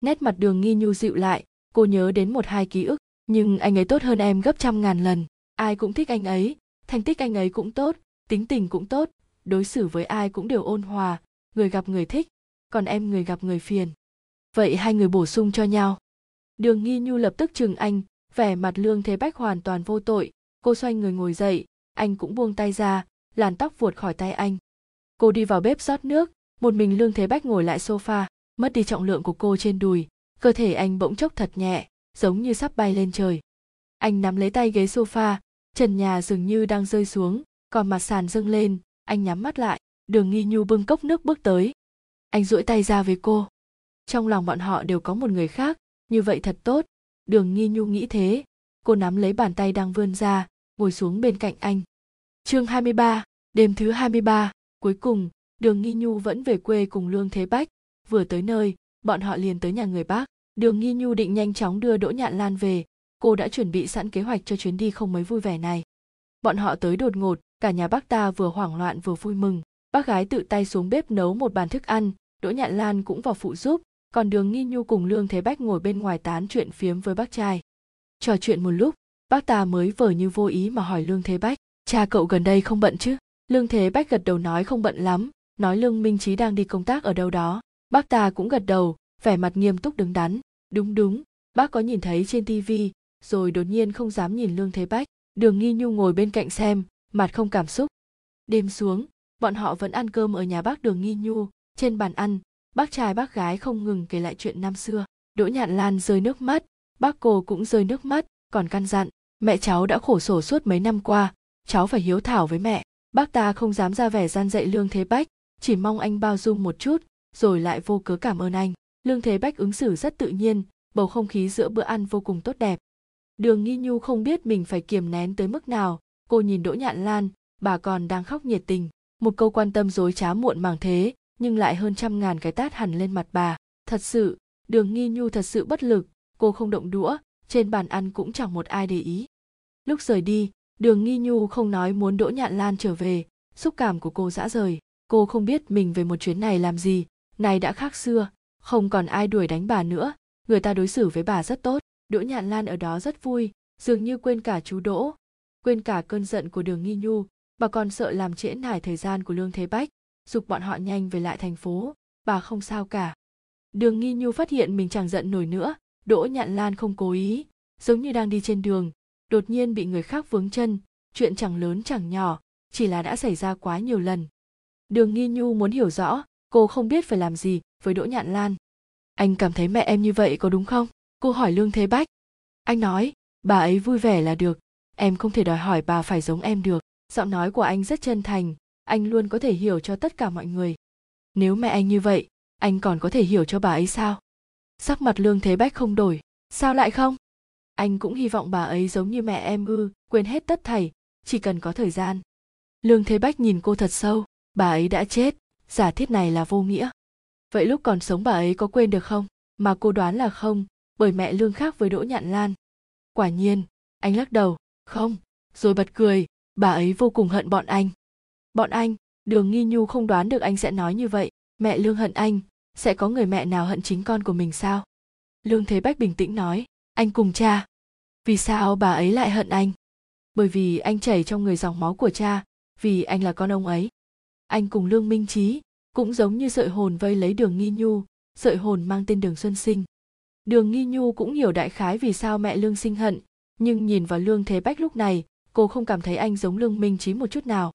Nét mặt đường nghi nhu dịu lại cô nhớ đến một hai ký ức, nhưng anh ấy tốt hơn em gấp trăm ngàn lần. Ai cũng thích anh ấy, thành tích anh ấy cũng tốt, tính tình cũng tốt, đối xử với ai cũng đều ôn hòa, người gặp người thích, còn em người gặp người phiền. Vậy hai người bổ sung cho nhau. Đường nghi nhu lập tức chừng anh, vẻ mặt lương thế bách hoàn toàn vô tội. Cô xoay người ngồi dậy, anh cũng buông tay ra, làn tóc vuột khỏi tay anh. Cô đi vào bếp rót nước, một mình lương thế bách ngồi lại sofa, mất đi trọng lượng của cô trên đùi cơ thể anh bỗng chốc thật nhẹ giống như sắp bay lên trời. Anh nắm lấy tay ghế sofa trần nhà dường như đang rơi xuống còn mặt sàn dâng lên anh nhắm mắt lại đường nghi nhu bưng cốc nước bước tới. Anh duỗi tay ra với cô. Trong lòng bọn họ đều có một người khác như vậy thật tốt đường nghi nhu nghĩ thế. Cô nắm lấy bàn tay đang vươn ra ngồi xuống bên cạnh anh. Chương 23, đêm thứ 23, cuối cùng đường nghi nhu vẫn về quê cùng lương thế bách vừa tới nơi bọn họ liền tới nhà người bác. Đường nghi nhu định nhanh chóng đưa đỗ nhạn lan về. Cô đã chuẩn bị sẵn kế hoạch cho chuyến đi không mấy vui vẻ này. Bọn họ tới đột ngột, cả nhà bác ta vừa hoảng loạn vừa vui mừng. Bác gái tự tay xuống bếp nấu một bàn thức ăn, đỗ nhạn lan cũng vào phụ giúp, còn đường nghi nhu cùng lương thế bách ngồi bên ngoài tán chuyện phiếm với bác trai. Trò chuyện một lúc, bác ta mới vờ như vô ý mà hỏi lương thế bách, cha cậu gần đây không bận chứ? Lương thế bách gật đầu nói, không bận lắm, nói lương minh trí đang đi công tác ở đâu đó bác ta cũng gật đầu, vẻ mặt nghiêm túc đứng đắn. Đúng đúng, bác có nhìn thấy trên tivi rồi đột nhiên không dám nhìn lương thế bách. Đường nghi nhu ngồi bên cạnh xem, mặt không cảm xúc. Đêm xuống, bọn họ vẫn ăn cơm ở nhà bác đường nghi nhu. Trên bàn ăn, bác trai bác gái không ngừng kể lại chuyện năm xưa. Đỗ nhạn lan rơi nước mắt, bác cô cũng rơi nước mắt, còn căn dặn, mẹ cháu đã khổ sở suốt mấy năm qua, cháu phải hiếu thảo với mẹ. Bác ta không dám ra vẻ gian dạy lương thế bách, chỉ mong anh bao dung một chút rồi lại vô cớ cảm ơn anh. Lương thế bách ứng xử rất tự nhiên, bầu không khí giữa bữa ăn vô cùng tốt đẹp. Đường nghi nhu không biết mình phải kiềm nén tới mức nào, cô nhìn đỗ nhạn lan, bà còn đang khóc nhiệt tình. Một câu quan tâm dối trá muộn màng thế, nhưng lại hơn trăm ngàn cái tát hẳn lên mặt bà. Thật sự, đường nghi nhu thật sự bất lực, cô không động đũa, trên bàn ăn cũng chẳng một ai để ý. Lúc rời đi, đường nghi nhu không nói muốn đỗ nhạn lan trở về, xúc cảm của cô dã rời. Cô không biết mình về một chuyến này làm gì này đã khác xưa, không còn ai đuổi đánh bà nữa. Người ta đối xử với bà rất tốt. Đỗ nhạn lan ở đó rất vui, dường như quên cả chú đỗ, quên cả cơn giận của đường nghi nhu. Bà còn sợ làm trễ nải thời gian của lương thế bách dục bọn họ nhanh về lại thành phố. Bà không sao cả. Đường nghi nhu phát hiện mình chẳng giận nổi nữa. Đỗ nhạn lan không cố ý, giống như đang đi trên đường, đột nhiên bị người khác vướng chân. Chuyện chẳng lớn chẳng nhỏ, chỉ là đã xảy ra quá nhiều lần. Đường nghi nhu muốn hiểu rõ cô không biết phải làm gì với đỗ nhạn lan. Anh cảm thấy mẹ em như vậy có đúng không? Cô hỏi lương thế bách. Anh nói, bà ấy vui vẻ là được. Em không thể đòi hỏi bà phải giống em được. Giọng nói của anh rất chân thành. Anh luôn có thể hiểu cho tất cả mọi người. Nếu mẹ anh như vậy, anh còn có thể hiểu cho bà ấy sao? Sắc mặt lương thế bách không đổi. Sao lại không? Anh cũng hy vọng bà ấy giống như mẹ em ư, quên hết tất thảy, chỉ cần có thời gian. Lương thế bách nhìn cô thật sâu. Bà ấy đã chết giả thiết này là vô nghĩa. Vậy lúc còn sống bà ấy có quên được không? Mà cô đoán là không, bởi mẹ lương khác với đỗ nhạn lan. Quả nhiên, anh lắc đầu, không, rồi bật cười, bà ấy vô cùng hận bọn anh. Bọn anh, đường nghi nhu không đoán được anh sẽ nói như vậy, mẹ lương hận anh, sẽ có người mẹ nào hận chính con của mình sao? Lương thế bách bình tĩnh nói, anh cùng cha. Vì sao bà ấy lại hận anh? Bởi vì anh chảy trong người dòng máu của cha, vì anh là con ông ấy anh cùng lương minh trí cũng giống như sợi hồn vây lấy đường nghi nhu, sợi hồn mang tên đường xuân sinh. Đường nghi nhu cũng hiểu đại khái vì sao mẹ lương sinh hận, nhưng nhìn vào lương thế bách lúc này, cô không cảm thấy anh giống lương minh trí một chút nào.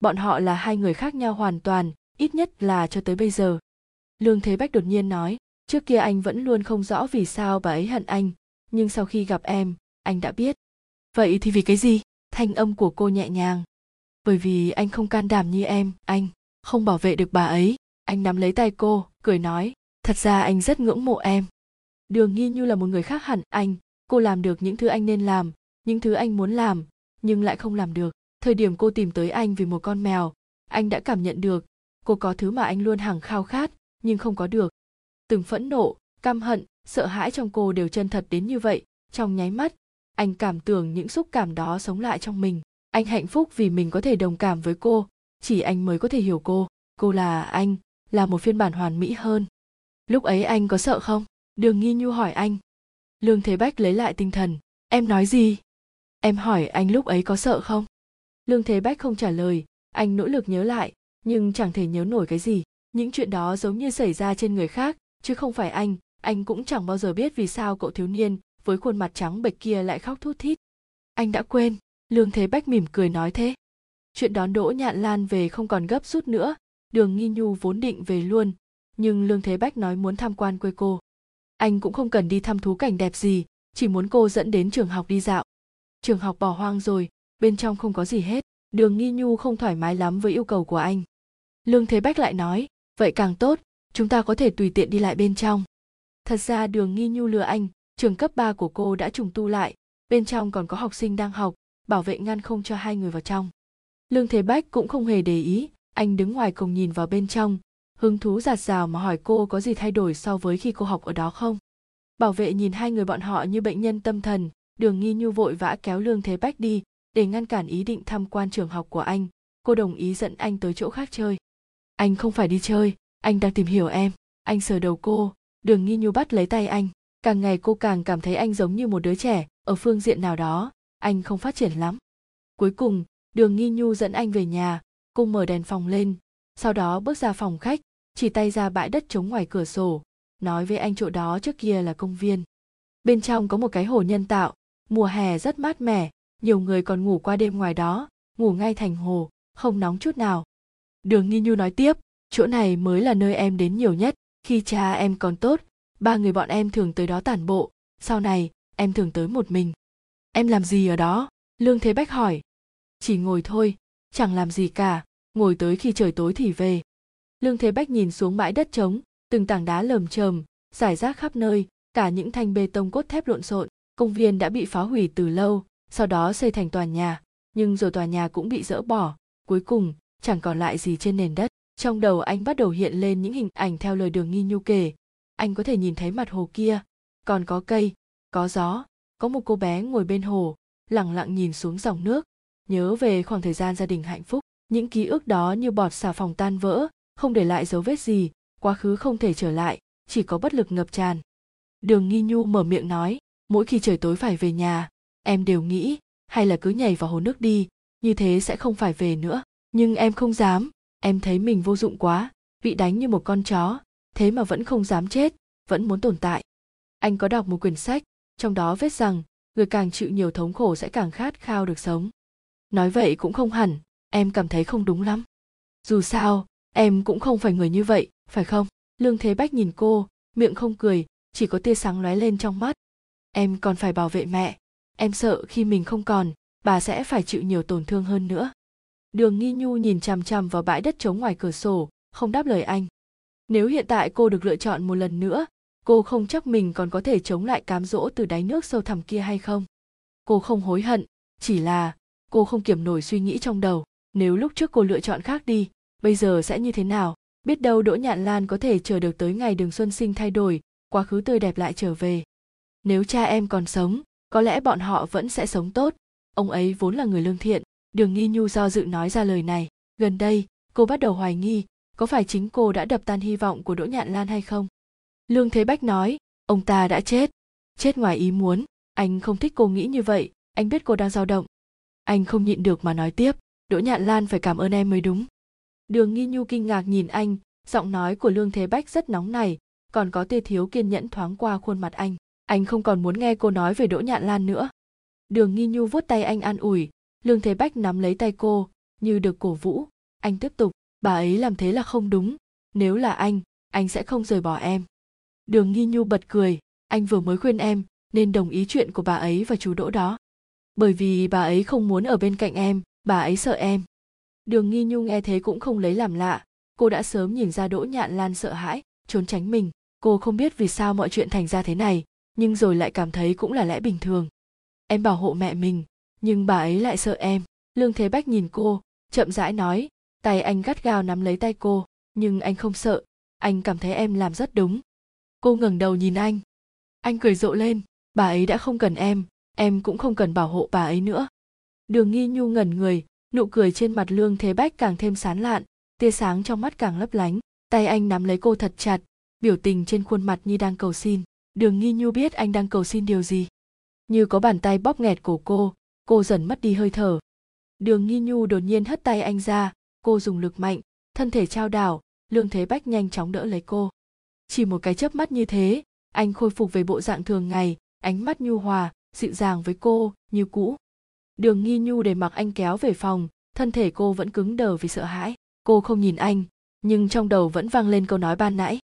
Bọn họ là hai người khác nhau hoàn toàn, ít nhất là cho tới bây giờ. Lương thế bách đột nhiên nói, trước kia anh vẫn luôn không rõ vì sao bà ấy hận anh, nhưng sau khi gặp em, anh đã biết. Vậy thì vì cái gì? Thanh âm của cô nhẹ nhàng bởi vì anh không can đảm như em, anh không bảo vệ được bà ấy. Anh nắm lấy tay cô, cười nói, thật ra anh rất ngưỡng mộ em. Đường nghi như là một người khác hẳn anh. Cô làm được những thứ anh nên làm, những thứ anh muốn làm, nhưng lại không làm được. Thời điểm cô tìm tới anh vì một con mèo, anh đã cảm nhận được cô có thứ mà anh luôn hằng khao khát, nhưng không có được. Từng phẫn nộ, căm hận, sợ hãi trong cô đều chân thật đến như vậy. Trong nháy mắt, anh cảm tưởng những xúc cảm đó sống lại trong mình anh hạnh phúc vì mình có thể đồng cảm với cô, chỉ anh mới có thể hiểu cô. Cô là anh, là một phiên bản hoàn mỹ hơn. Lúc ấy anh có sợ không? Đường nghi nhu hỏi anh. Lương thế bách lấy lại tinh thần. Em nói gì? Em hỏi anh lúc ấy có sợ không? Lương thế bách không trả lời. Anh nỗ lực nhớ lại, nhưng chẳng thể nhớ nổi cái gì. Những chuyện đó giống như xảy ra trên người khác, chứ không phải anh. Anh cũng chẳng bao giờ biết vì sao cậu thiếu niên với khuôn mặt trắng bệch kia lại khóc thút thít. Anh đã quên lương thế bách mỉm cười nói thế. Chuyện đón đỗ nhạn lan về không còn gấp rút nữa, đường nghi nhu vốn định về luôn, nhưng lương thế bách nói muốn tham quan quê cô. Anh cũng không cần đi thăm thú cảnh đẹp gì, chỉ muốn cô dẫn đến trường học đi dạo. Trường học bỏ hoang rồi, bên trong không có gì hết, đường nghi nhu không thoải mái lắm với yêu cầu của anh. Lương thế bách lại nói, vậy càng tốt, chúng ta có thể tùy tiện đi lại bên trong. Thật ra đường nghi nhu lừa anh, trường cấp 3 của cô đã trùng tu lại, bên trong còn có học sinh đang học bảo vệ ngăn không cho hai người vào trong. Lương thế bách cũng không hề để ý, anh đứng ngoài cổng nhìn vào bên trong, hứng thú giạt rào mà hỏi cô có gì thay đổi so với khi cô học ở đó không? Bảo vệ nhìn hai người bọn họ như bệnh nhân tâm thần, đường nghi nhu vội vã kéo lương thế bách đi, để ngăn cản ý định tham quan trường học của anh. Cô đồng ý dẫn anh tới chỗ khác chơi. Anh không phải đi chơi, anh đang tìm hiểu em. Anh sờ đầu cô, đường nghi nhu bắt lấy tay anh. Càng ngày cô càng cảm thấy anh giống như một đứa trẻ, ở phương diện nào đó anh không phát triển lắm. Cuối cùng, đường nghi nhu dẫn anh về nhà cô mở đèn phòng lên. Sau đó bước ra phòng khách, chỉ tay ra bãi đất trống ngoài cửa sổ, nói với anh chỗ đó trước kia là công viên. Bên trong có một cái hồ nhân tạo, mùa hè rất mát mẻ, nhiều người còn ngủ qua đêm ngoài đó, ngủ ngay thành hồ, không nóng chút nào. Đường nghi nhu nói tiếp, chỗ này mới là nơi em đến nhiều nhất, khi cha em còn tốt, ba người bọn em thường tới đó tản bộ, sau này, em thường tới một mình em làm gì ở đó? Lương thế bách hỏi. Chỉ ngồi thôi, chẳng làm gì cả, ngồi tới khi trời tối thì về. Lương thế bách nhìn xuống bãi đất trống, từng tảng đá lởm chởm, rải rác khắp nơi, cả những thanh bê tông cốt thép lộn xộn. Công viên đã bị phá hủy từ lâu, sau đó xây thành tòa nhà, nhưng rồi tòa nhà cũng bị dỡ bỏ. Cuối cùng, chẳng còn lại gì trên nền đất. Trong đầu anh bắt đầu hiện lên những hình ảnh theo lời đường nghi nhu kể. Anh có thể nhìn thấy mặt hồ kia. Còn có cây, có gió có một cô bé ngồi bên hồ lẳng lặng nhìn xuống dòng nước, nhớ về khoảng thời gian gia đình hạnh phúc. Những ký ức đó như bọt xà phòng tan vỡ, không để lại dấu vết gì, quá khứ không thể trở lại, chỉ có bất lực ngập tràn. Đường nghi nhu mở miệng nói, mỗi khi trời tối phải về nhà, em đều nghĩ, hay là cứ nhảy vào hồ nước đi, như thế sẽ không phải về nữa. Nhưng em không dám, em thấy mình vô dụng quá, bị đánh như một con chó, thế mà vẫn không dám chết, vẫn muốn tồn tại. Anh có đọc một quyển sách trong đó viết rằng, người càng chịu nhiều thống khổ sẽ càng khát khao được sống. Nói vậy cũng không hẳn, em cảm thấy không đúng lắm. Dù sao, em cũng không phải người như vậy, phải không? Lương thế bách nhìn cô, miệng không cười, chỉ có tia sáng lóe lên trong mắt. Em còn phải bảo vệ mẹ. Em sợ khi mình không còn, bà sẽ phải chịu nhiều tổn thương hơn nữa. Đường nghi nhu nhìn chằm chằm vào bãi đất trống ngoài cửa sổ, không đáp lời anh. Nếu hiện tại cô được lựa chọn một lần nữa cô không chắc mình còn có thể chống lại cám dỗ từ đáy nước sâu thẳm kia hay không. Cô không hối hận, chỉ là cô không kiểm nổi suy nghĩ trong đầu. Nếu lúc trước cô lựa chọn khác đi, bây giờ sẽ như thế nào? Biết đâu đỗ nhạn lan có thể chờ được tới ngày đường xuân sinh thay đổi, quá khứ tươi đẹp lại trở về. Nếu cha em còn sống, có lẽ bọn họ vẫn sẽ sống tốt. Ông ấy vốn là người lương thiện, đường nghi nhu do dự nói ra lời này. Gần đây, cô bắt đầu hoài nghi, có phải chính cô đã đập tan hy vọng của đỗ nhạn lan hay không? Lương thế bách nói, ông ta đã chết. Chết ngoài ý muốn. Anh không thích cô nghĩ như vậy. Anh biết cô đang dao động. Anh không nhịn được mà nói tiếp, đỗ nhạn lan phải cảm ơn em mới đúng. Đường nghi nhu kinh ngạc nhìn anh, giọng nói của lương thế bách rất nóng này còn có tia thiếu kiên nhẫn thoáng qua khuôn mặt anh. Anh không còn muốn nghe cô nói về đỗ nhạn lan nữa. Đường nghi nhu vuốt tay anh an ủi, lương thế bách nắm lấy tay cô, như được cổ vũ. Anh tiếp tục, bà ấy làm thế là không đúng. Nếu là anh anh sẽ không rời bỏ em đường nghi nhu bật cười, anh vừa mới khuyên em, nên đồng ý chuyện của bà ấy và chú đỗ đó. Bởi vì bà ấy không muốn ở bên cạnh em, bà ấy sợ em. Đường nghi nhu nghe thế cũng không lấy làm lạ. Cô đã sớm nhìn ra đỗ nhạn lan sợ hãi, trốn tránh mình. Cô không biết vì sao mọi chuyện thành ra thế này, nhưng rồi lại cảm thấy cũng là lẽ bình thường. Em bảo hộ mẹ mình, nhưng bà ấy lại sợ em. Lương thế bách nhìn cô, chậm rãi nói, tay anh gắt gao nắm lấy tay cô, nhưng anh không sợ. Anh cảm thấy em làm rất đúng cô ngẩng đầu nhìn anh. Anh cười rộ lên. Bà ấy đã không cần em. Em cũng không cần bảo hộ bà ấy nữa. Đường nghi nhu ngẩn người. Nụ cười trên mặt lương thế bách càng thêm sán lạn. Tia sáng trong mắt càng lấp lánh. Tay anh nắm lấy cô thật chặt. Biểu tình trên khuôn mặt như đang cầu xin. Đường nghi nhu biết anh đang cầu xin điều gì. Như có bàn tay bóp nghẹt cổ cô cô dần mất đi hơi thở. Đường nghi nhu đột nhiên hất tay anh ra. Cô dùng lực mạnh, thân thể trao đảo. Lương thế bách nhanh chóng đỡ lấy cô chỉ một cái chớp mắt như thế anh khôi phục về bộ dạng thường ngày ánh mắt nhu hòa dịu dàng với cô như cũ. Đường nghi nhu để mặc anh kéo về phòng thân thể cô vẫn cứng đờ vì sợ hãi. Cô không nhìn anh nhưng trong đầu vẫn vang lên câu nói ban nãy.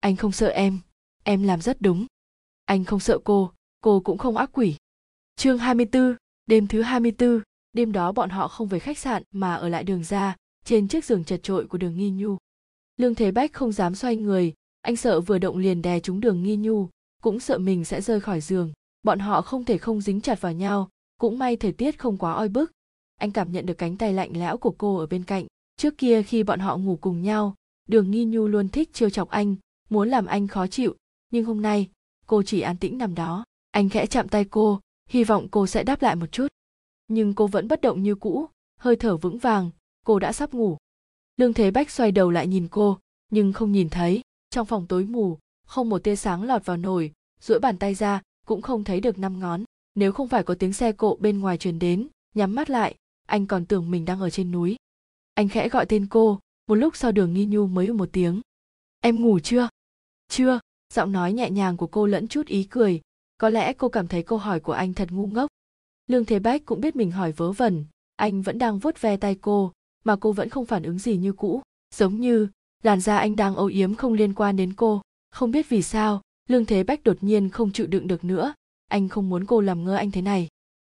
Anh không sợ em em làm rất đúng. Anh không sợ cô cô cũng không ác quỷ. Chương 24, đêm thứ 24, đêm đó bọn họ không về khách sạn mà ở lại đường ra trên chiếc giường chật trội của đường nghi nhu. Lương thế bách không dám xoay người anh sợ vừa động liền đè trúng đường nghi nhu, cũng sợ mình sẽ rơi khỏi giường. Bọn họ không thể không dính chặt vào nhau, cũng may thời tiết không quá oi bức. Anh cảm nhận được cánh tay lạnh lẽo của cô ở bên cạnh. Trước kia khi bọn họ ngủ cùng nhau, đường nghi nhu luôn thích trêu chọc anh, muốn làm anh khó chịu. Nhưng hôm nay, cô chỉ an tĩnh nằm đó. Anh khẽ chạm tay cô, hy vọng cô sẽ đáp lại một chút. Nhưng cô vẫn bất động như cũ, hơi thở vững vàng, cô đã sắp ngủ. Lương thế bách xoay đầu lại nhìn cô, nhưng không nhìn thấy trong phòng tối mù, không một tia sáng lọt vào nồi, duỗi bàn tay ra, cũng không thấy được năm ngón. Nếu không phải có tiếng xe cộ bên ngoài truyền đến, nhắm mắt lại, anh còn tưởng mình đang ở trên núi. Anh khẽ gọi tên cô, một lúc sau đường nghi nhu mới một tiếng. Em ngủ chưa? Chưa. Giọng nói nhẹ nhàng của cô lẫn chút ý cười. Có lẽ cô cảm thấy câu hỏi của anh thật ngu ngốc. Lương thế bách cũng biết mình hỏi vớ vẩn. Anh vẫn đang vuốt ve tay cô, mà cô vẫn không phản ứng gì như cũ. Giống như làn da anh đang âu yếm không liên quan đến cô. Không biết vì sao, lương thế bách đột nhiên không chịu đựng được nữa. Anh không muốn cô làm ngơ anh thế này.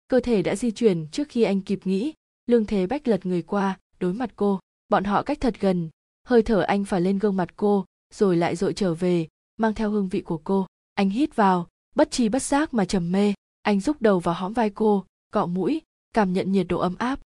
Cơ thể đã di chuyển trước khi anh kịp nghĩ. Lương thế bách lật người qua, đối mặt cô. Bọn họ cách thật gần. Hơi thở anh phải lên gương mặt cô, rồi lại dội trở về, mang theo hương vị của cô. Anh hít vào, bất chi bất giác mà trầm mê. Anh rúc đầu vào hõm vai cô, cọ mũi, cảm nhận nhiệt độ ấm áp.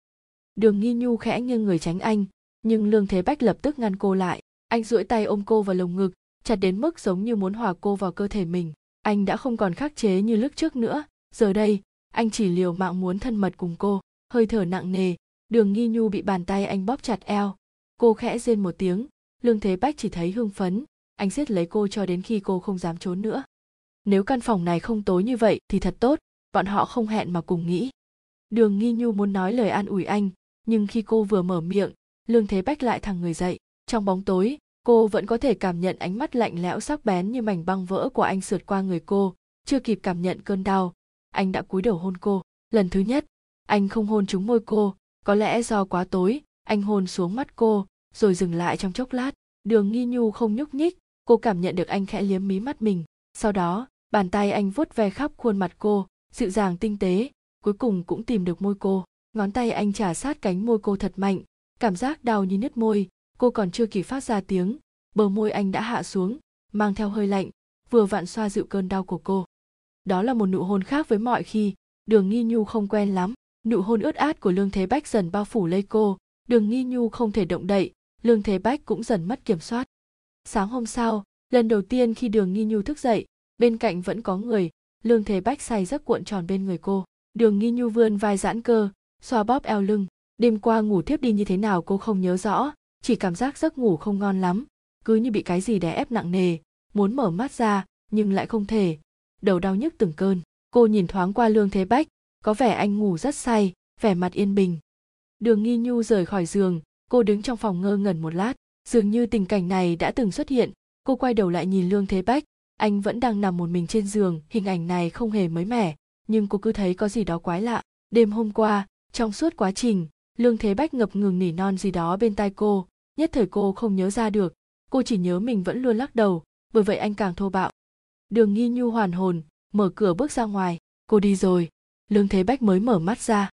Đường nghi nhu khẽ nghiêng người tránh anh, nhưng lương thế bách lập tức ngăn cô lại anh duỗi tay ôm cô vào lồng ngực, chặt đến mức giống như muốn hòa cô vào cơ thể mình. Anh đã không còn khắc chế như lúc trước nữa. Giờ đây, anh chỉ liều mạng muốn thân mật cùng cô. Hơi thở nặng nề, đường nghi nhu bị bàn tay anh bóp chặt eo. Cô khẽ rên một tiếng, lương thế bách chỉ thấy hưng phấn. Anh siết lấy cô cho đến khi cô không dám trốn nữa. Nếu căn phòng này không tối như vậy thì thật tốt, bọn họ không hẹn mà cùng nghĩ. Đường nghi nhu muốn nói lời an ủi anh, nhưng khi cô vừa mở miệng, lương thế bách lại thẳng người dậy. Trong bóng tối cô vẫn có thể cảm nhận ánh mắt lạnh lẽo sắc bén như mảnh băng vỡ của anh sượt qua người cô, chưa kịp cảm nhận cơn đau. Anh đã cúi đầu hôn cô. Lần thứ nhất, anh không hôn trúng môi cô. Có lẽ do quá tối, anh hôn xuống mắt cô, rồi dừng lại trong chốc lát. Đường nghi nhu không nhúc nhích, cô cảm nhận được anh khẽ liếm mí mắt mình. Sau đó, bàn tay anh vuốt ve khắp khuôn mặt cô, dịu dàng tinh tế, cuối cùng cũng tìm được môi cô. Ngón tay anh trả sát cánh môi cô thật mạnh, cảm giác đau như nứt môi cô còn chưa kịp phát ra tiếng, bờ môi anh đã hạ xuống, mang theo hơi lạnh, vừa vặn xoa dịu cơn đau của cô. Đó là một nụ hôn khác với mọi khi, đường nghi nhu không quen lắm. Nụ hôn ướt át của lương thế bách dần bao phủ lấy cô. Đường nghi nhu không thể động đậy, lương thế bách cũng dần mất kiểm soát. Sáng hôm sau, lần đầu tiên khi đường nghi nhu thức dậy, bên cạnh vẫn có người, lương thế bách say giấc cuộn tròn bên người cô. Đường nghi nhu vươn vai giãn cơ, xoa bóp eo lưng. Đêm qua ngủ thiếp đi như thế nào cô không nhớ rõ chỉ cảm giác giấc ngủ không ngon lắm, cứ như bị cái gì đè ép nặng nề, muốn mở mắt ra, nhưng lại không thể. Đầu đau nhức từng cơn, cô nhìn thoáng qua lương thế bách, có vẻ anh ngủ rất say, vẻ mặt yên bình. Đường nghi nhu rời khỏi giường, cô đứng trong phòng ngơ ngẩn một lát, dường như tình cảnh này đã từng xuất hiện. Cô quay đầu lại nhìn lương thế bách, anh vẫn đang nằm một mình trên giường, hình ảnh này không hề mới mẻ, nhưng cô cứ thấy có gì đó quái lạ. Đêm hôm qua, trong suốt quá trình, lương thế bách ngập ngừng nỉ non gì đó bên tai cô nhất thời cô không nhớ ra được, cô chỉ nhớ mình vẫn luôn lắc đầu, bởi vậy anh càng thô bạo. Đường nghi nhu hoàn hồn, mở cửa bước ra ngoài, cô đi rồi. Lương thế bách mới mở mắt ra.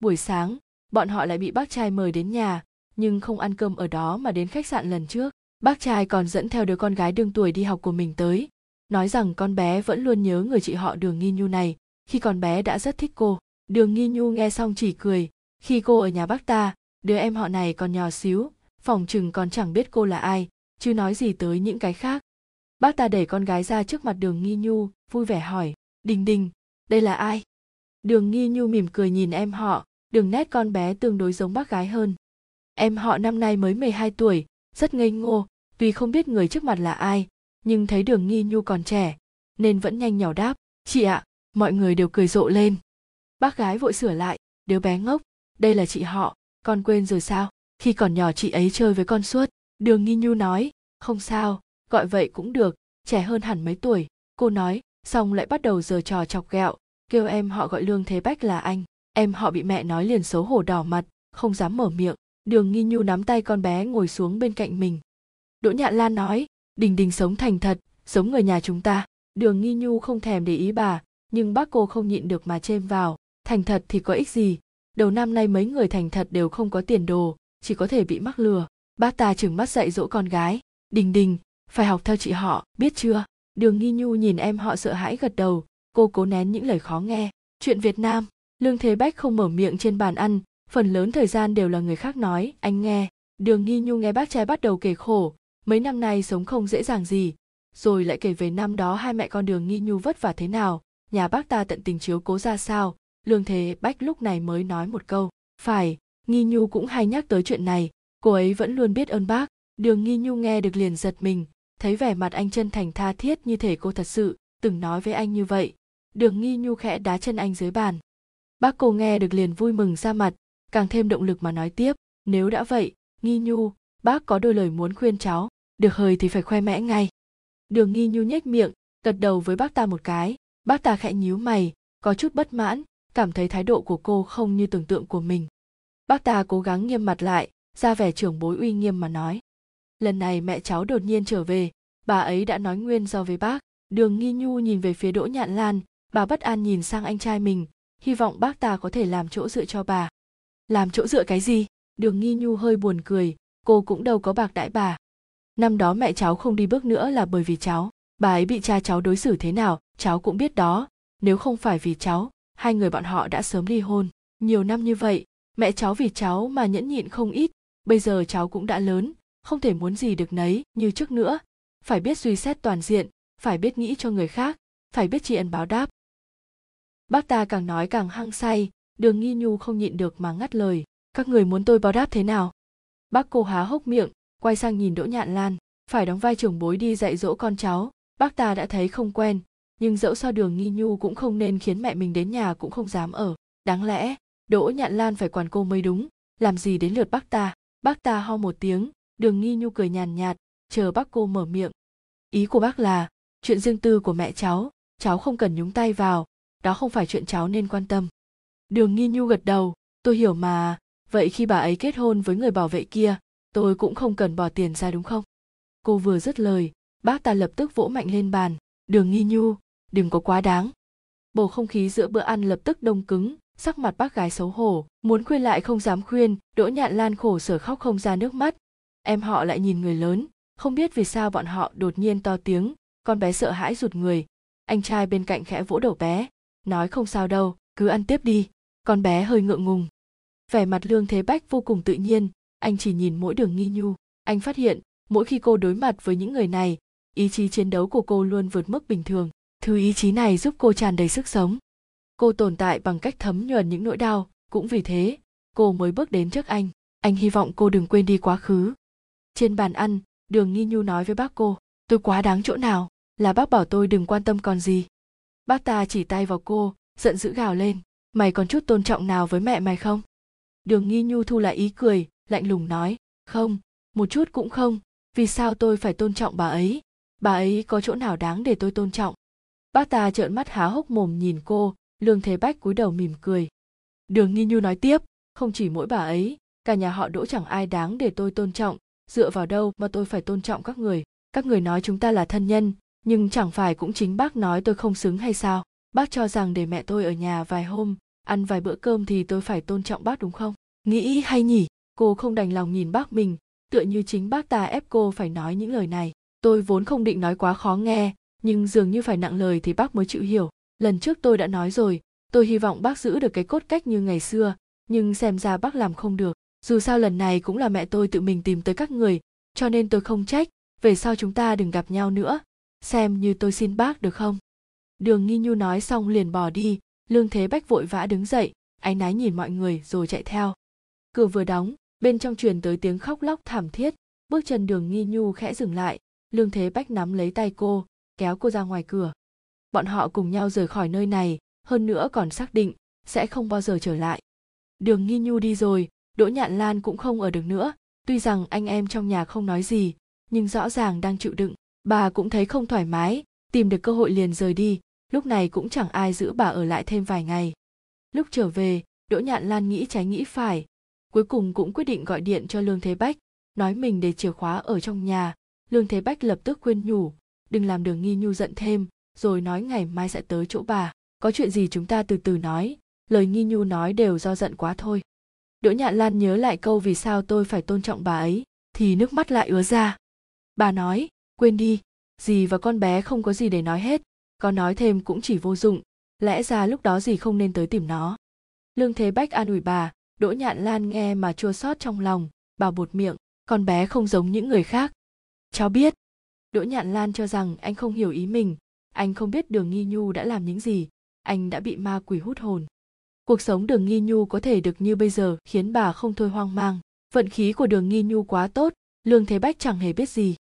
Buổi sáng, bọn họ lại bị bác trai mời đến nhà, nhưng không ăn cơm ở đó mà đến khách sạn lần trước. Bác trai còn dẫn theo đứa con gái đương tuổi đi học của mình tới. Nói rằng con bé vẫn luôn nhớ người chị họ đường nghi nhu này, khi con bé đã rất thích cô. Đường nghi nhu nghe xong chỉ cười, khi cô ở nhà bác ta, đứa em họ này còn nhỏ xíu phòng chừng còn chẳng biết cô là ai, chứ nói gì tới những cái khác. Bác ta đẩy con gái ra trước mặt đường nghi nhu, vui vẻ hỏi, đình đình, đây là ai? Đường nghi nhu mỉm cười nhìn em họ, đường nét con bé tương đối giống bác gái hơn. Em họ năm nay mới 12 tuổi, rất ngây ngô vì không biết người trước mặt là ai, nhưng thấy đường nghi nhu còn trẻ, nên vẫn nhanh nhỏ đáp, chị ạ, mọi người đều cười rộ lên. Bác gái vội sửa lại, đứa bé ngốc, đây là chị họ, con quên rồi sao? Khi còn nhỏ chị ấy chơi với con suốt. Đường nghi nhu nói, không sao, gọi vậy cũng được, trẻ hơn hẳn mấy tuổi. Cô nói, xong lại bắt đầu giờ trò chọc ghẹo, kêu em họ gọi lương thế bách là anh. Em họ bị mẹ nói liền xấu hổ đỏ mặt, không dám mở miệng. Đường nghi nhu nắm tay con bé ngồi xuống bên cạnh mình. Đỗ nhạn lan nói, đình đình sống thành thật, giống người nhà chúng ta. Đường nghi nhu không thèm để ý bà, nhưng bác cô không nhịn được mà chêm vào. Thành thật thì có ích gì? Đầu năm nay mấy người thành thật đều không có tiền đồ chỉ có thể bị mắc lừa. Bác ta chừng mắt dạy dỗ con gái. Đình đình, phải học theo chị họ, biết chưa? Đường nghi nhu nhìn em họ sợ hãi gật đầu. Cô cố nén những lời khó nghe. Chuyện việt nam. Lương thế bách không mở miệng trên bàn ăn. Phần lớn thời gian đều là người khác nói, anh nghe. Đường nghi nhu nghe bác trai bắt đầu kể khổ. Mấy năm nay sống không dễ dàng gì. Rồi lại kể về năm đó hai mẹ con đường nghi nhu vất vả thế nào. Nhà bác ta tận tình chiếu cố ra sao. Lương thế bách lúc này mới nói một câu. Phải nghi nhu cũng hay nhắc tới chuyện này. Cô ấy vẫn luôn biết ơn bác. Đường nghi nhu nghe được liền giật mình. Thấy vẻ mặt anh chân thành tha thiết như thể cô thật sự từng nói với anh như vậy. Đường nghi nhu khẽ đá chân anh dưới bàn. Bác cô nghe được liền vui mừng ra mặt, càng thêm động lực mà nói tiếp. Nếu đã vậy, nghi nhu, bác có đôi lời muốn khuyên cháu. Được hời thì phải khoe mẽ ngay. Đường nghi nhu nhếch miệng, gật đầu với bác ta một cái. Bác ta khẽ nhíu mày, có chút bất mãn, cảm thấy thái độ của cô không như tưởng tượng của mình bác ta cố gắng nghiêm mặt lại, ra vẻ trưởng bối uy nghiêm mà nói. Lần này mẹ cháu đột nhiên trở về, bà ấy đã nói nguyên do với bác. Đường nghi nhu nhìn về phía đỗ nhạn lan, bà bất an nhìn sang anh trai mình, hy vọng bác ta có thể làm chỗ dựa cho bà. Làm chỗ dựa cái gì? Đường nghi nhu hơi buồn cười, cô cũng đâu có bạc đãi bà. Năm đó mẹ cháu không đi bước nữa là bởi vì cháu. Bà ấy bị cha cháu đối xử thế nào, cháu cũng biết đó. Nếu không phải vì cháu, hai người bọn họ đã sớm ly hôn. Nhiều năm như vậy mẹ cháu vì cháu mà nhẫn nhịn không ít, bây giờ cháu cũng đã lớn, không thể muốn gì được nấy như trước nữa. Phải biết suy xét toàn diện, phải biết nghĩ cho người khác, phải biết tri ân báo đáp. Bác ta càng nói càng hăng say, đường nghi nhu không nhịn được mà ngắt lời. Các người muốn tôi báo đáp thế nào? Bác cô há hốc miệng, quay sang nhìn đỗ nhạn lan. Phải đóng vai trưởng bối đi dạy dỗ con cháu. Bác ta đã thấy không quen, nhưng dẫu sao đường nghi nhu cũng không nên khiến mẹ mình đến nhà cũng không dám ở. Đáng lẽ đỗ nhạn lan phải quản cô mới đúng. Làm gì đến lượt bác ta? Bác ta ho một tiếng, đường nghi nhu cười nhàn nhạt, chờ bác cô mở miệng. Ý của bác là, chuyện riêng tư của mẹ cháu cháu không cần nhúng tay vào, đó không phải chuyện cháu nên quan tâm. Đường nghi nhu gật đầu, tôi hiểu mà, vậy khi bà ấy kết hôn với người bảo vệ kia, tôi cũng không cần bỏ tiền ra đúng không? Cô vừa dứt lời, bác ta lập tức vỗ mạnh lên bàn, đường nghi nhu, đừng có quá đáng. Bầu không khí giữa bữa ăn lập tức đông cứng sắc mặt bác gái xấu hổ, muốn khuyên lại không dám khuyên, đỗ nhạn lan khổ sở khóc không ra nước mắt. Em họ lại nhìn người lớn, không biết vì sao bọn họ đột nhiên to tiếng, con bé sợ hãi rụt người. Anh trai bên cạnh khẽ vỗ đầu bé, nói không sao đâu, cứ ăn tiếp đi, con bé hơi ngượng ngùng. Vẻ mặt lương thế bách vô cùng tự nhiên, anh chỉ nhìn mỗi đường nghi nhu. Anh phát hiện, mỗi khi cô đối mặt với những người này, ý chí chiến đấu của cô luôn vượt mức bình thường. Thứ ý chí này giúp cô tràn đầy sức sống cô tồn tại bằng cách thấm nhuần những nỗi đau. Cũng vì thế, cô mới bước đến trước anh. Anh hy vọng cô đừng quên đi quá khứ. Trên bàn ăn, đường nghi nhu nói với bác cô, tôi quá đáng chỗ nào, là bác bảo tôi đừng quan tâm còn gì. Bác ta chỉ tay vào cô, giận dữ gào lên, mày còn chút tôn trọng nào với mẹ mày không? Đường nghi nhu thu lại ý cười, lạnh lùng nói, không, một chút cũng không, vì sao tôi phải tôn trọng bà ấy? Bà ấy có chỗ nào đáng để tôi tôn trọng? Bác ta trợn mắt há hốc mồm nhìn cô lương thế bách cúi đầu mỉm cười. Đường nghi nhu nói tiếp, không chỉ mỗi bà ấy, cả nhà họ đỗ chẳng ai đáng để tôi tôn trọng. Dựa vào đâu mà tôi phải tôn trọng các người? Các người nói chúng ta là thân nhân, nhưng chẳng phải cũng chính bác nói tôi không xứng hay sao? Bác cho rằng để mẹ tôi ở nhà vài hôm, ăn vài bữa cơm thì tôi phải tôn trọng bác đúng không? Nghĩ hay nhỉ? Cô không đành lòng nhìn bác mình, tựa như chính bác ta ép cô phải nói những lời này. Tôi vốn không định nói quá khó nghe, nhưng dường như phải nặng lời thì bác mới chịu hiểu lần trước tôi đã nói rồi, tôi hy vọng bác giữ được cái cốt cách như ngày xưa, nhưng xem ra bác làm không được. Dù sao lần này cũng là mẹ tôi tự mình tìm tới các người, cho nên tôi không trách, về sau chúng ta đừng gặp nhau nữa. Xem như tôi xin bác được không? Đường nghi nhu nói xong liền bỏ đi, lương thế bách vội vã đứng dậy, áy náy nhìn mọi người rồi chạy theo. Cửa vừa đóng, bên trong truyền tới tiếng khóc lóc thảm thiết. Bước chân đường nghi nhu khẽ dừng lại, lương thế bách nắm lấy tay cô, kéo cô ra ngoài cửa bọn họ cùng nhau rời khỏi nơi này, hơn nữa còn xác định sẽ không bao giờ trở lại. Đường nghi nhu đi rồi, đỗ nhạn lan cũng không ở được nữa. Tuy rằng anh em trong nhà không nói gì, nhưng rõ ràng đang chịu đựng. Bà cũng thấy không thoải mái, tìm được cơ hội liền rời đi. Lúc này cũng chẳng ai giữ bà ở lại thêm vài ngày. Lúc trở về, đỗ nhạn lan nghĩ trái nghĩ phải. Cuối cùng cũng quyết định gọi điện cho lương thế bách, nói mình để chìa khóa ở trong nhà. Lương thế bách lập tức khuyên nhủ, đừng làm đường nghi nhu giận thêm rồi nói ngày mai sẽ tới chỗ bà. Có chuyện gì chúng ta từ từ nói. Lời nghi nhu nói đều do giận quá thôi. Đỗ nhạn lan nhớ lại câu vì sao tôi phải tôn trọng bà ấy, thì nước mắt lại ứa ra. Bà nói, quên đi, dì và con bé không có gì để nói hết, có nói thêm cũng chỉ vô dụng, lẽ ra lúc đó dì không nên tới tìm nó. Lương thế bách an ủi bà, đỗ nhạn lan nghe mà chua xót trong lòng, bà bột miệng, con bé không giống những người khác. Cháu biết. Đỗ nhạn lan cho rằng anh không hiểu ý mình anh không biết đường nghi nhu đã làm những gì. Anh đã bị ma quỷ hút hồn. Cuộc sống đường nghi nhu có thể được như bây giờ khiến bà không thôi hoang mang. Vận khí của đường nghi nhu quá tốt, lương thế bách chẳng hề biết gì.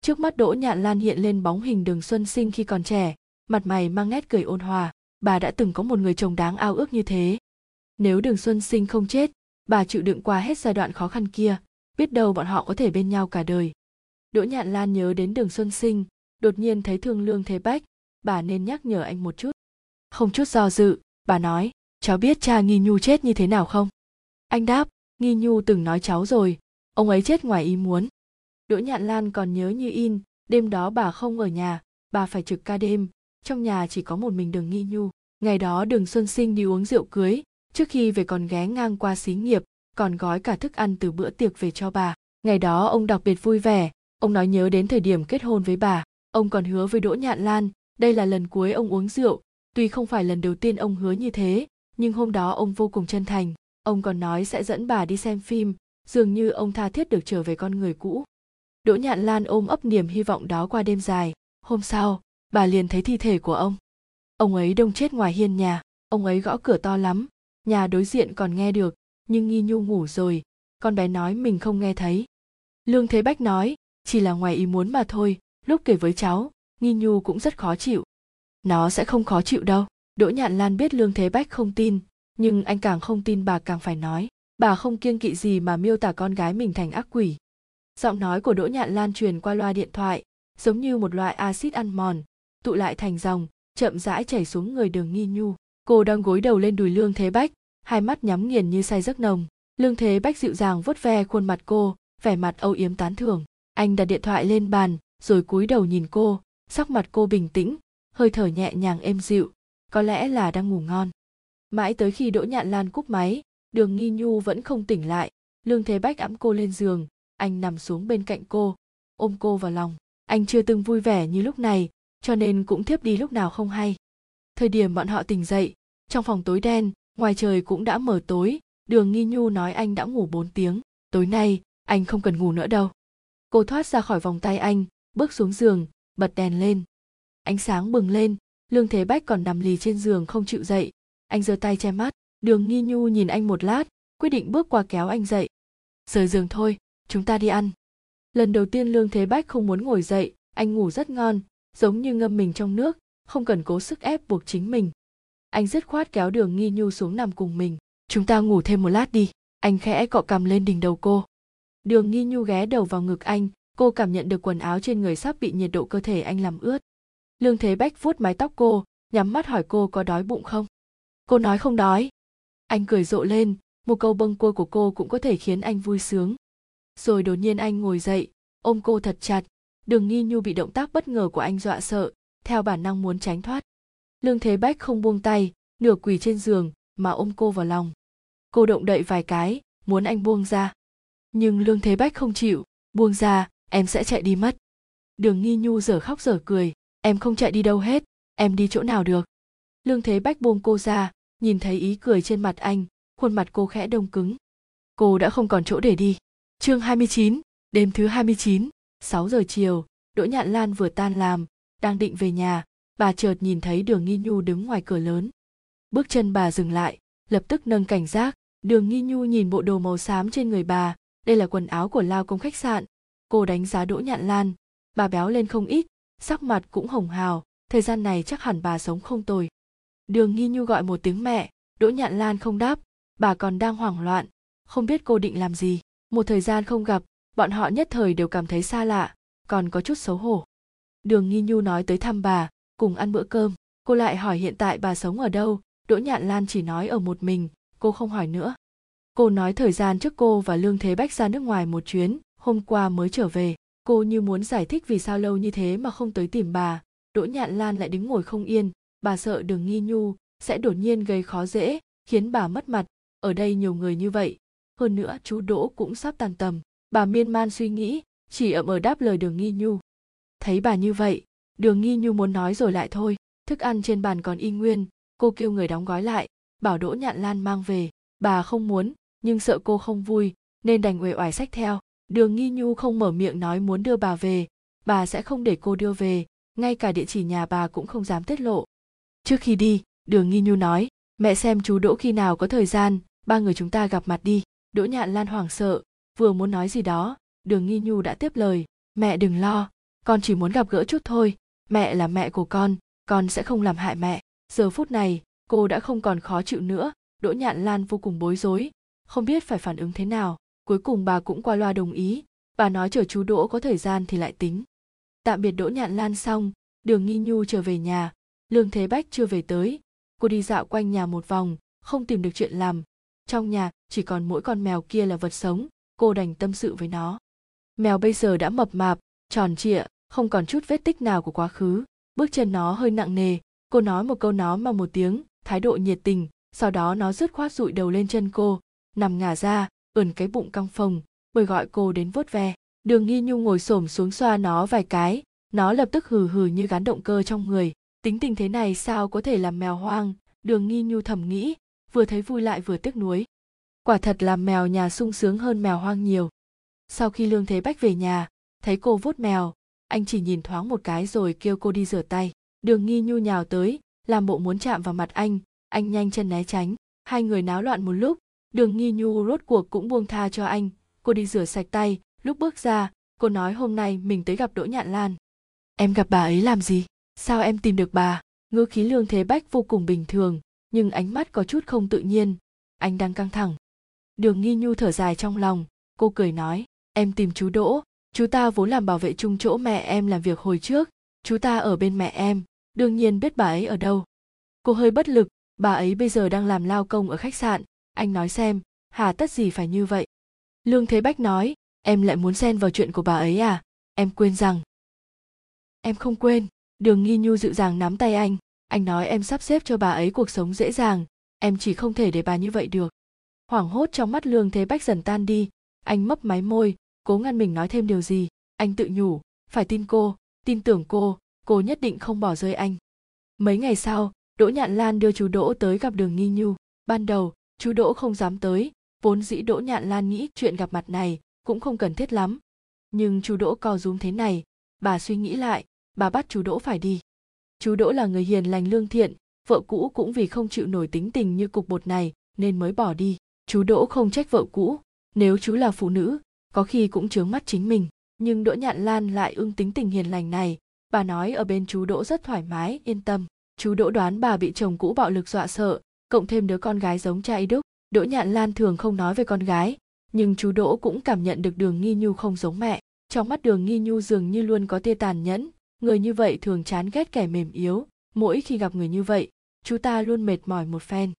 Trước mắt đỗ nhạn lan hiện lên bóng hình đường xuân sinh khi còn trẻ, mặt mày mang nét cười ôn hòa. Bà đã từng có một người chồng đáng ao ước như thế. Nếu đường xuân sinh không chết, bà chịu đựng qua hết giai đoạn khó khăn kia, biết đâu bọn họ có thể bên nhau cả đời. Đỗ nhạn lan nhớ đến đường xuân sinh đột nhiên thấy thương lương thế bách, bà nên nhắc nhở anh một chút. Không chút do dự, bà nói, cháu biết cha nghi nhu chết như thế nào không? Anh đáp, nghi nhu từng nói cháu rồi, ông ấy chết ngoài ý muốn. Đỗ nhạn lan còn nhớ như in, đêm đó bà không ở nhà, bà phải trực ca đêm, trong nhà chỉ có một mình đường nghi nhu. Ngày đó đường xuân sinh đi uống rượu cưới, trước khi về còn ghé ngang qua xí nghiệp, còn gói cả thức ăn từ bữa tiệc về cho bà. Ngày đó ông đặc biệt vui vẻ, ông nói nhớ đến thời điểm kết hôn với bà ông còn hứa với đỗ nhạn lan, đây là lần cuối ông uống rượu. Tuy không phải lần đầu tiên ông hứa như thế, nhưng hôm đó ông vô cùng chân thành. Ông còn nói sẽ dẫn bà đi xem phim, dường như ông tha thiết được trở về con người cũ. Đỗ nhạn lan ôm ấp niềm hy vọng đó qua đêm dài. Hôm sau, bà liền thấy thi thể của ông. Ông ấy đông chết ngoài hiên nhà. Ông ấy gõ cửa to lắm. Nhà đối diện còn nghe được, nhưng nghi nhu ngủ rồi. Con bé nói mình không nghe thấy. Lương thế bách nói, chỉ là ngoài ý muốn mà thôi lúc kể với cháu, nghi nhu cũng rất khó chịu. Nó sẽ không khó chịu đâu. Đỗ nhạn lan biết lương thế bách không tin, nhưng anh càng không tin bà càng phải nói, bà không kiêng kỵ gì mà miêu tả con gái mình thành ác quỷ. Giọng nói của đỗ nhạn lan truyền qua loa điện thoại, giống như một loại axit ăn mòn, tụ lại thành dòng, chậm rãi chảy xuống người đường nghi nhu. Cô đang gối đầu lên đùi lương thế bách, hai mắt nhắm nghiền như say giấc nồng. Lương thế bách dịu dàng vuốt ve khuôn mặt cô, vẻ mặt âu yếm tán thưởng. Anh đặt điện thoại lên bàn rồi cúi đầu nhìn cô, sắc mặt cô bình tĩnh, hơi thở nhẹ nhàng êm dịu, có lẽ là đang ngủ ngon. Mãi tới khi đỗ nhạn lan cúp máy, đường nghi nhu vẫn không tỉnh lại, lương thế bách ẵm cô lên giường, anh nằm xuống bên cạnh cô, ôm cô vào lòng. Anh chưa từng vui vẻ như lúc này, cho nên cũng thiếp đi lúc nào không hay. Thời điểm bọn họ tỉnh dậy, trong phòng tối đen, ngoài trời cũng đã mở tối, đường nghi nhu nói anh đã ngủ 4 tiếng, tối nay, anh không cần ngủ nữa đâu. Cô thoát ra khỏi vòng tay anh bước xuống giường, bật đèn lên. Ánh sáng bừng lên, lương thế bách còn nằm lì trên giường không chịu dậy. Anh giơ tay che mắt, đường nghi nhu nhìn anh một lát, quyết định bước qua kéo anh dậy. Rời giường thôi, chúng ta đi ăn. Lần đầu tiên lương thế bách không muốn ngồi dậy, anh ngủ rất ngon, giống như ngâm mình trong nước, không cần cố sức ép buộc chính mình. Anh dứt khoát kéo đường nghi nhu xuống nằm cùng mình. Chúng ta ngủ thêm một lát đi, anh khẽ cọ cằm lên đỉnh đầu cô. Đường nghi nhu ghé đầu vào ngực anh cô cảm nhận được quần áo trên người sắp bị nhiệt độ cơ thể anh làm ướt. Lương thế bách vuốt mái tóc cô, nhắm mắt hỏi cô có đói bụng không? Cô nói không đói. Anh cười rộ lên, một câu bâng quơ của cô cũng có thể khiến anh vui sướng. Rồi đột nhiên anh ngồi dậy, ôm cô thật chặt. Đường nghi nhu bị động tác bất ngờ của anh dọa sợ, theo bản năng muốn tránh thoát. Lương thế bách không buông tay, nửa quỳ trên giường mà ôm cô vào lòng. Cô động đậy vài cái, muốn anh buông ra. Nhưng lương thế bách không chịu, buông ra em sẽ chạy đi mất. Đường nghi nhu dở khóc dở cười em không chạy đi đâu hết em đi chỗ nào được? Lương thế bách buông cô ra nhìn thấy ý cười trên mặt anh khuôn mặt cô khẽ đông cứng. Cô đã không còn chỗ để đi. Chương 29, đêm thứ 29, 6 giờ chiều đỗ nhạn lan vừa tan làm đang định về nhà bà chợt nhìn thấy đường nghi nhu đứng ngoài cửa lớn. Bước chân bà dừng lại lập tức nâng cảnh giác. Đường nghi nhu nhìn bộ đồ màu xám trên người bà đây là quần áo của lao công khách sạn cô đánh giá đỗ nhạn lan. Bà béo lên không ít, sắc mặt cũng hồng hào. Thời gian này chắc hẳn bà sống không tồi. Đường nghi nhu gọi một tiếng mẹ, đỗ nhạn lan không đáp. Bà còn đang hoảng loạn. Không biết cô định làm gì. Một thời gian không gặp, bọn họ nhất thời đều cảm thấy xa lạ, còn có chút xấu hổ. Đường nghi nhu nói tới thăm bà, cùng ăn bữa cơm. Cô lại hỏi hiện tại bà sống ở đâu? Đỗ nhạn lan chỉ nói ở một mình, cô không hỏi nữa. Cô nói thời gian trước cô và lương thế bách ra nước ngoài một chuyến hôm qua mới trở về, cô như muốn giải thích vì sao lâu như thế mà không tới tìm bà. Đỗ nhạn lan lại đứng ngồi không yên, bà sợ đường nghi nhu, sẽ đột nhiên gây khó dễ, khiến bà mất mặt. Ở đây nhiều người như vậy. Hơn nữa, chú đỗ cũng sắp tàn tầm. Bà miên man suy nghĩ, chỉ ậm ở đáp lời đường nghi nhu. Thấy bà như vậy, đường nghi nhu muốn nói rồi lại thôi. Thức ăn trên bàn còn y nguyên, cô kêu người đóng gói lại, bảo đỗ nhạn lan mang về. Bà không muốn, nhưng sợ cô không vui, nên đành uể oải sách theo đường nghi nhu không mở miệng nói muốn đưa bà về, bà sẽ không để cô đưa về, ngay cả địa chỉ nhà bà cũng không dám tiết lộ. Trước khi đi, đường nghi nhu nói, mẹ xem chú đỗ khi nào có thời gian, ba người chúng ta gặp mặt đi. Đỗ nhạn lan hoảng sợ, vừa muốn nói gì đó, đường nghi nhu đã tiếp lời, mẹ đừng lo, con chỉ muốn gặp gỡ chút thôi, mẹ là mẹ của con con sẽ không làm hại mẹ. Giờ phút này, cô đã không còn khó chịu nữa, đỗ nhạn lan vô cùng bối rối, không biết phải phản ứng thế nào cuối cùng bà cũng qua loa đồng ý. Bà nói chờ chú đỗ có thời gian thì lại tính. Tạm biệt đỗ nhạn lan xong, đường nghi nhu trở về nhà. Lương thế bách chưa về tới. Cô đi dạo quanh nhà một vòng, không tìm được chuyện làm. Trong nhà, chỉ còn mỗi con mèo kia là vật sống. Cô đành tâm sự với nó. Mèo bây giờ đã mập mạp, tròn trịa, không còn chút vết tích nào của quá khứ. Bước chân nó hơi nặng nề. Cô nói một câu nó mà một tiếng, thái độ nhiệt tình. Sau đó nó dứt khoát rụi đầu lên chân cô, nằm ngả ra ườn cái bụng căng phồng, bởi gọi cô đến vuốt ve. Đường nghi nhung ngồi xổm xuống xoa nó vài cái. Nó lập tức hừ hừ như gắn động cơ trong người. Tính tình thế này sao có thể làm mèo hoang? Đường nghi nhu thầm nghĩ, vừa thấy vui lại vừa tiếc nuối. Quả thật làm mèo nhà sung sướng hơn mèo hoang nhiều. Sau khi lương thế bách về nhà, thấy cô vuốt mèo, anh chỉ nhìn thoáng một cái rồi kêu cô đi rửa tay. Đường nghi nhu nhào tới, làm bộ muốn chạm vào mặt anh. Anh nhanh chân né tránh. Hai người náo loạn một lúc đường nghi nhu rốt cuộc cũng buông tha cho anh. Cô đi rửa sạch tay. Lúc bước ra cô nói hôm nay mình tới gặp đỗ nhạn lan. Em gặp bà ấy làm gì? Sao em tìm được bà? Ngữ khí lương thế bách vô cùng bình thường nhưng ánh mắt có chút không tự nhiên. Anh đang căng thẳng. Đường nghi nhu thở dài trong lòng. Cô cười nói em tìm chú đỗ. Chú ta vốn làm bảo vệ chung chỗ mẹ em làm việc hồi trước. Chú ta ở bên mẹ em. Đương nhiên biết bà ấy ở đâu. Cô hơi bất lực bà ấy bây giờ đang làm lao công ở khách sạn anh nói xem, hà tất gì phải như vậy? Lương thế bách nói, em lại muốn xen vào chuyện của bà ấy à? Em quên rằng. Em không quên, đường nghi nhu dịu dàng nắm tay anh. Anh nói em sắp xếp cho bà ấy cuộc sống dễ dàng, em chỉ không thể để bà như vậy được. Hoảng hốt trong mắt lương thế bách dần tan đi, anh mấp máy môi, cố ngăn mình nói thêm điều gì. Anh tự nhủ, phải tin cô, tin tưởng cô cô nhất định không bỏ rơi anh. Mấy ngày sau, đỗ nhạn lan đưa chú đỗ tới gặp đường nghi nhu. Ban đầu chú đỗ không dám tới, vốn dĩ đỗ nhạn lan nghĩ chuyện gặp mặt này cũng không cần thiết lắm. Nhưng chú đỗ co rúm thế này, bà suy nghĩ lại, bà bắt chú đỗ phải đi. Chú đỗ là người hiền lành lương thiện, vợ cũ cũng vì không chịu nổi tính tình như cục bột này nên mới bỏ đi. Chú đỗ không trách vợ cũ, nếu chú là phụ nữ, có khi cũng chướng mắt chính mình. Nhưng đỗ nhạn lan lại ưng tính tình hiền lành này, bà nói ở bên chú đỗ rất thoải mái, yên tâm. Chú đỗ đoán bà bị chồng cũ bạo lực dọa sợ cộng thêm đứa con gái giống cha y đúc đỗ nhạn lan thường không nói về con gái, nhưng chú đỗ cũng cảm nhận được đường nghi nhu không giống mẹ. Trong mắt đường nghi nhu dường như luôn có tia tàn nhẫn, người như vậy thường chán ghét kẻ mềm yếu. Mỗi khi gặp người như vậy, chú ta luôn mệt mỏi một phen.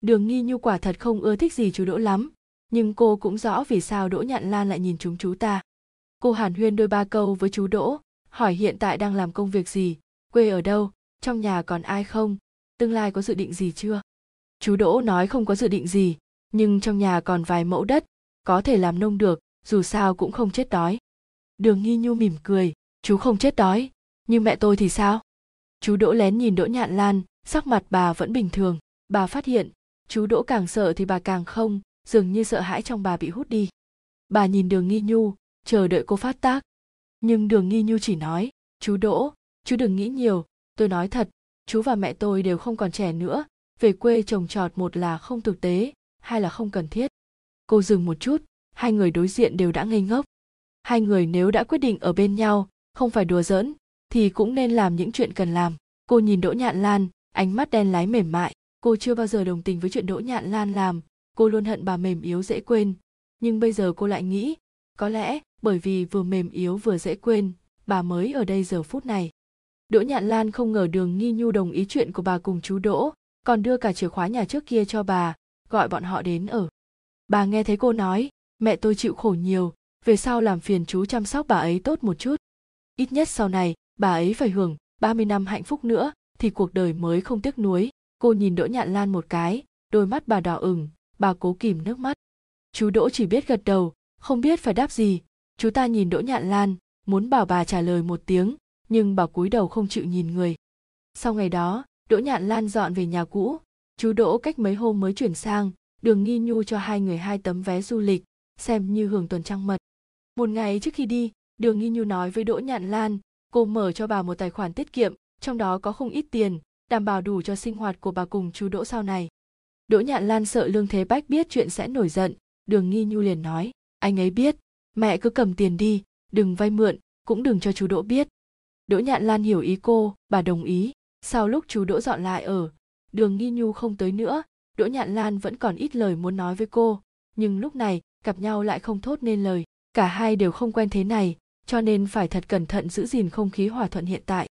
Đường nghi nhu quả thật không ưa thích gì chú đỗ lắm, nhưng cô cũng rõ vì sao đỗ nhạn lan lại nhìn chúng chú ta. Cô hàn huyên đôi ba câu với chú đỗ, hỏi hiện tại đang làm công việc gì, quê ở đâu, trong nhà còn ai không, tương lai có dự định gì chưa? Chú đỗ nói không có dự định gì, nhưng trong nhà còn vài mẫu đất, có thể làm nông được, dù sao cũng không chết đói. Đường nghi nhu mỉm cười, chú không chết đói, nhưng mẹ tôi thì sao? Chú đỗ lén nhìn đỗ nhạn lan, sắc mặt bà vẫn bình thường. Bà phát hiện, chú đỗ càng sợ thì bà càng không, dường như sợ hãi trong bà bị hút đi. Bà nhìn đường nghi nhu, chờ đợi cô phát tác. Nhưng đường nghi nhu chỉ nói, chú đỗ, chú đừng nghĩ nhiều, tôi nói thật, chú và mẹ tôi đều không còn trẻ nữa về quê trồng trọt một là không thực tế, hai là không cần thiết. Cô dừng một chút, hai người đối diện đều đã ngây ngốc. Hai người nếu đã quyết định ở bên nhau, không phải đùa giỡn, thì cũng nên làm những chuyện cần làm. Cô nhìn đỗ nhạn lan, ánh mắt đen lái mềm mại. Cô chưa bao giờ đồng tình với chuyện đỗ nhạn lan làm. Cô luôn hận bà mềm yếu dễ quên. Nhưng bây giờ cô lại nghĩ, có lẽ bởi vì vừa mềm yếu vừa dễ quên, bà mới ở đây giờ phút này. Đỗ nhạn lan không ngờ đường nghi nhu đồng ý chuyện của bà cùng chú đỗ còn đưa cả chìa khóa nhà trước kia cho bà, gọi bọn họ đến ở. Bà nghe thấy cô nói, mẹ tôi chịu khổ nhiều, về sau làm phiền chú chăm sóc bà ấy tốt một chút. Ít nhất sau này, bà ấy phải hưởng 30 năm hạnh phúc nữa, thì cuộc đời mới không tiếc nuối. Cô nhìn đỗ nhạn lan một cái, đôi mắt bà đỏ ửng, bà cố kìm nước mắt. Chú đỗ chỉ biết gật đầu, không biết phải đáp gì. Chú ta nhìn đỗ nhạn lan, muốn bảo bà trả lời một tiếng, nhưng bà cúi đầu không chịu nhìn người. Sau ngày đó đỗ nhạn lan dọn về nhà cũ, chú đỗ cách mấy hôm mới chuyển sang, đường nghi nhu cho hai người hai tấm vé du lịch, xem như hưởng tuần trăng mật. Một ngày trước khi đi, đường nghi nhu nói với đỗ nhạn lan, cô mở cho bà một tài khoản tiết kiệm, trong đó có không ít tiền, đảm bảo đủ cho sinh hoạt của bà cùng chú đỗ sau này. Đỗ nhạn lan sợ lương thế bách biết chuyện sẽ nổi giận, đường nghi nhu liền nói, anh ấy biết, mẹ cứ cầm tiền đi, đừng vay mượn, cũng đừng cho chú đỗ biết. Đỗ nhạn lan hiểu ý cô, bà đồng ý sau lúc chú đỗ dọn lại ở, đường nghi nhu không tới nữa, đỗ nhạn lan vẫn còn ít lời muốn nói với cô. Nhưng lúc này, gặp nhau lại không thốt nên lời. Cả hai đều không quen thế này, cho nên phải thật cẩn thận giữ gìn không khí hòa thuận hiện tại.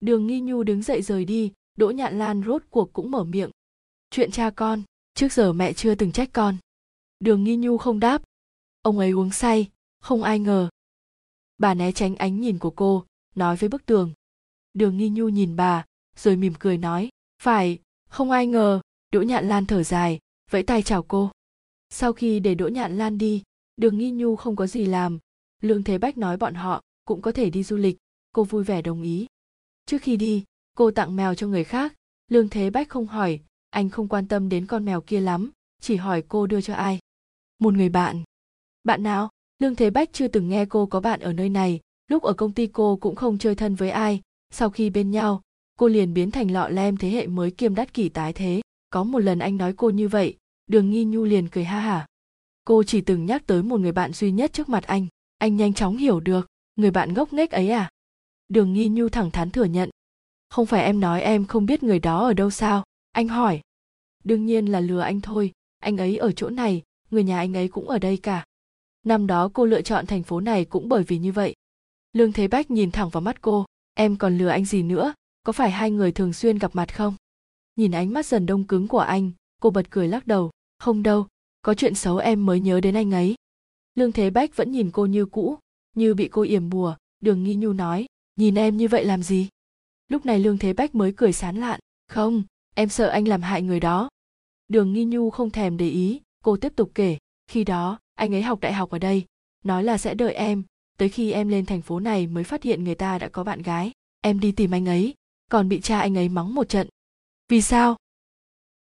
Đường nghi nhu đứng dậy rời đi, đỗ nhạn lan rốt cuộc cũng mở miệng. Chuyện cha con, trước giờ mẹ chưa từng trách con. Đường nghi nhu không đáp. Ông ấy uống say, không ai ngờ. Bà né tránh ánh nhìn của cô, nói với bức tường. Đường nghi nhu nhìn bà rồi mỉm cười nói, phải, không ai ngờ, đỗ nhạn lan thở dài, vẫy tay chào cô. Sau khi để đỗ nhạn lan đi, đường nghi nhu không có gì làm. Lương thế bách nói bọn họ cũng có thể đi du lịch, cô vui vẻ đồng ý. Trước khi đi, cô tặng mèo cho người khác. Lương thế bách không hỏi, anh không quan tâm đến con mèo kia lắm, chỉ hỏi cô đưa cho ai. Một người bạn. Bạn nào? Lương thế bách chưa từng nghe cô có bạn ở nơi này. Lúc ở công ty cô cũng không chơi thân với ai. Sau khi bên nhau cô liền biến thành lọ lem thế hệ mới kiêm đắt kỷ tái thế. Có một lần anh nói cô như vậy, đường nghi nhu liền cười ha hả. Cô chỉ từng nhắc tới một người bạn duy nhất trước mặt anh. Anh nhanh chóng hiểu được, người bạn ngốc nghếch ấy à? Đường nghi nhu thẳng thắn thừa nhận. Không phải em nói em không biết người đó ở đâu sao? Anh hỏi. Đương nhiên là lừa anh thôi, anh ấy ở chỗ này, người nhà anh ấy cũng ở đây cả. Năm đó cô lựa chọn thành phố này cũng bởi vì như vậy. Lương thế bách nhìn thẳng vào mắt cô. Em còn lừa anh gì nữa? Có phải hai người thường xuyên gặp mặt không? Nhìn ánh mắt dần đông cứng của anh, cô bật cười lắc đầu. Không đâu, có chuyện xấu em mới nhớ đến anh ấy. Lương thế bách vẫn nhìn cô như cũ, như bị cô yểm bùa. Đường nghi nhu nói, nhìn em như vậy làm gì? Lúc này lương thế bách mới cười sán lạn. Không, em sợ anh làm hại người đó. Đường nghi nhu không thèm để ý, cô tiếp tục kể. Khi đó, anh ấy học đại học ở đây, nói là sẽ đợi em. Tới khi em lên thành phố này mới phát hiện người ta đã có bạn gái, em đi tìm anh ấy còn bị cha anh ấy mắng một trận. Vì sao?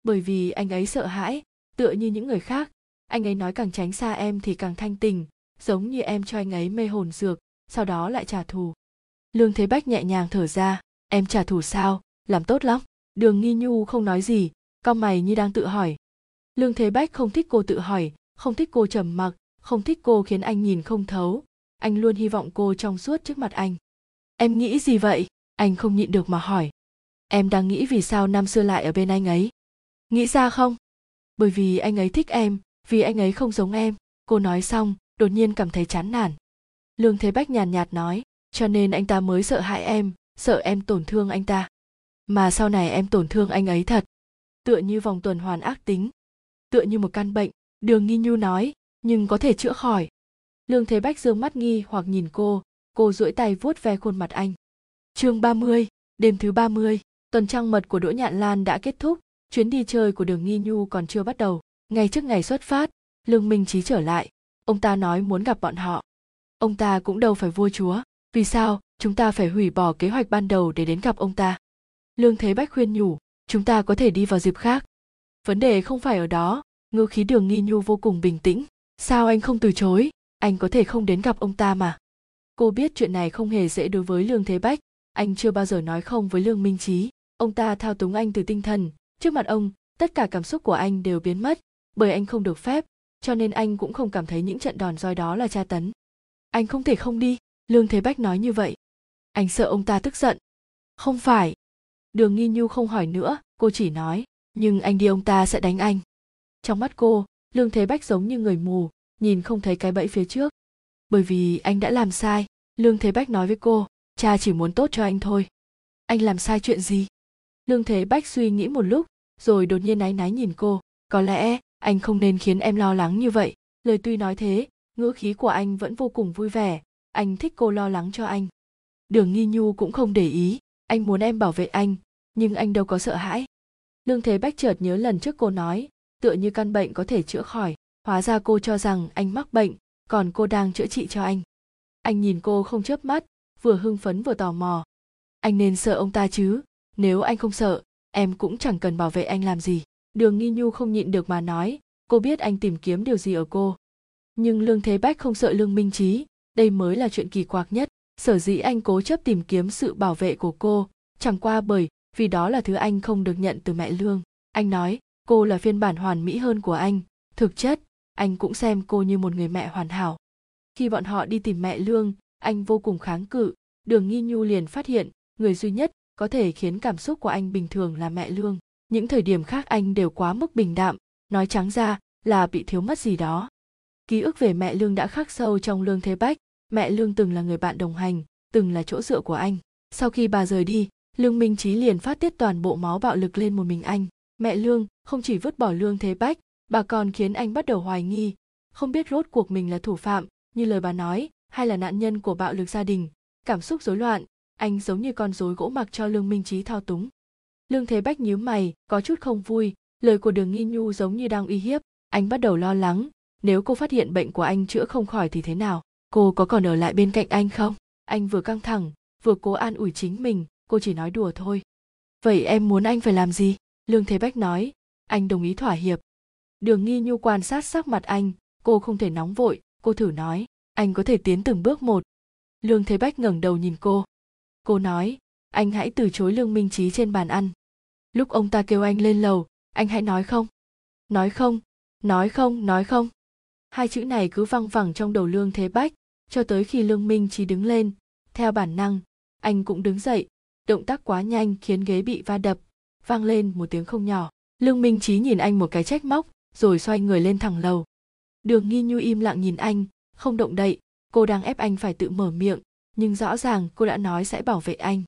Bởi vì anh ấy sợ hãi, tựa như những người khác. Anh ấy nói càng tránh xa em thì càng thanh tình, giống như em cho anh ấy mê hồn dược, sau đó lại trả thù. Lương thế bách nhẹ nhàng thở ra, em trả thù sao? Làm tốt lắm. Đường nghi nhu không nói gì con mày như đang tự hỏi. Lương thế bách không thích cô tự hỏi, không thích cô trầm mặc, không thích cô khiến anh nhìn không thấu. Anh luôn hy vọng cô trong suốt trước mặt anh. Em nghĩ gì vậy? Anh không nhịn được mà hỏi, em đang nghĩ vì sao năm xưa lại ở bên anh ấy? Nghĩ ra không? Bởi vì anh ấy thích em, vì anh ấy không giống em. Cô nói xong, đột nhiên cảm thấy chán nản. Lương thế bách nhàn nhạt nói, cho nên anh ta mới sợ hãi em, sợ em tổn thương anh ta. Mà sau này em tổn thương anh ấy thật, tựa như vòng tuần hoàn ác tính, tựa như một căn bệnh. Đường nghi nhu nói, nhưng có thể chữa khỏi. Lương thế bách dương mắt nghi hoặc nhìn cô cô duỗi tay vuốt ve khuôn mặt anh chương 30, đêm thứ 30, tuần trăng mật của Đỗ Nhạn Lan đã kết thúc, chuyến đi chơi của Đường Nghi Nhu còn chưa bắt đầu. ngày trước ngày xuất phát, Lương Minh Trí trở lại, ông ta nói muốn gặp bọn họ. Ông ta cũng đâu phải vua chúa, vì sao chúng ta phải hủy bỏ kế hoạch ban đầu để đến gặp ông ta? Lương Thế Bách khuyên nhủ, chúng ta có thể đi vào dịp khác. Vấn đề không phải ở đó, ngư khí Đường Nghi Nhu vô cùng bình tĩnh. Sao anh không từ chối? Anh có thể không đến gặp ông ta mà. Cô biết chuyện này không hề dễ đối với Lương Thế Bách, anh chưa bao giờ nói không với lương minh trí ông ta thao túng anh từ tinh thần. Trước mặt ông, tất cả cảm xúc của anh đều biến mất, bởi anh không được phép, cho nên anh cũng không cảm thấy những trận đòn roi đó là tra tấn. Anh không thể không đi, lương thế bách nói như vậy. Anh sợ ông ta tức giận. Không phải. Đường nghi nhu không hỏi nữa, cô chỉ nói, nhưng anh đi ông ta sẽ đánh anh. Trong mắt cô, lương thế bách giống như người mù, nhìn không thấy cái bẫy phía trước. Bởi vì anh đã làm sai, lương thế bách nói với cô cha chỉ muốn tốt cho anh thôi. Anh làm sai chuyện gì? Lương thế bách suy nghĩ một lúc, rồi đột nhiên náy náy nhìn cô. Có lẽ, anh không nên khiến em lo lắng như vậy. Lời tuy nói thế, ngữ khí của anh vẫn vô cùng vui vẻ. Anh thích cô lo lắng cho anh. Đường nghi nhu cũng không để ý. Anh muốn em bảo vệ anh, nhưng anh đâu có sợ hãi. Lương thế bách chợt nhớ lần trước cô nói, tựa như căn bệnh có thể chữa khỏi. Hóa ra cô cho rằng anh mắc bệnh, còn cô đang chữa trị cho anh. Anh nhìn cô không chớp mắt vừa hưng phấn vừa tò mò. Anh nên sợ ông ta chứ? Nếu anh không sợ, em cũng chẳng cần bảo vệ anh làm gì. Đường nghi nhu không nhịn được mà nói, cô biết anh tìm kiếm điều gì ở cô. Nhưng lương thế bách không sợ lương minh trí đây mới là chuyện kỳ quặc nhất. Sở dĩ anh cố chấp tìm kiếm sự bảo vệ của cô, chẳng qua bởi vì đó là thứ anh không được nhận từ mẹ lương. Anh nói, cô là phiên bản hoàn mỹ hơn của anh. Thực chất, anh cũng xem cô như một người mẹ hoàn hảo. Khi bọn họ đi tìm mẹ lương anh vô cùng kháng cự. Đường nghi nhu liền phát hiện, người duy nhất có thể khiến cảm xúc của anh bình thường là mẹ lương. Những thời điểm khác anh đều quá mức bình đạm, nói trắng ra là bị thiếu mất gì đó. Ký ức về mẹ lương đã khắc sâu trong lương thế bách. Mẹ lương từng là người bạn đồng hành, từng là chỗ dựa của anh. Sau khi bà rời đi, lương minh trí liền phát tiết toàn bộ máu bạo lực lên một mình anh. Mẹ lương không chỉ vứt bỏ lương thế bách, bà còn khiến anh bắt đầu hoài nghi. Không biết rốt cuộc mình là thủ phạm, như lời bà nói hay là nạn nhân của bạo lực gia đình, cảm xúc rối loạn, anh giống như con rối gỗ mặc cho lương minh trí thao túng. Lương thế bách nhíu mày, có chút không vui, lời của đường nghi nhu giống như đang uy hiếp, anh bắt đầu lo lắng, nếu cô phát hiện bệnh của anh chữa không khỏi thì thế nào, cô có còn ở lại bên cạnh anh không? Anh vừa căng thẳng, vừa cố an ủi chính mình, cô chỉ nói đùa thôi. Vậy em muốn anh phải làm gì? Lương thế bách nói, anh đồng ý thỏa hiệp. Đường nghi nhu quan sát sắc mặt anh, cô không thể nóng vội, cô thử nói anh có thể tiến từng bước một. Lương thế bách ngẩng đầu nhìn cô. Cô nói, anh hãy từ chối lương minh trí trên bàn ăn. Lúc ông ta kêu anh lên lầu, anh hãy nói không. Nói không nói không nói không. Hai chữ này cứ văng vẳng trong đầu lương thế bách, cho tới khi lương minh trí đứng lên. Theo bản năng, anh cũng đứng dậy. Động tác quá nhanh khiến ghế bị va đập, vang lên một tiếng không nhỏ. Lương minh trí nhìn anh một cái trách móc, rồi xoay người lên thẳng lầu. Đường nghi nhu im lặng nhìn anh không động đậy, cô đang ép anh phải tự mở miệng, nhưng rõ ràng cô đã nói sẽ bảo vệ anh.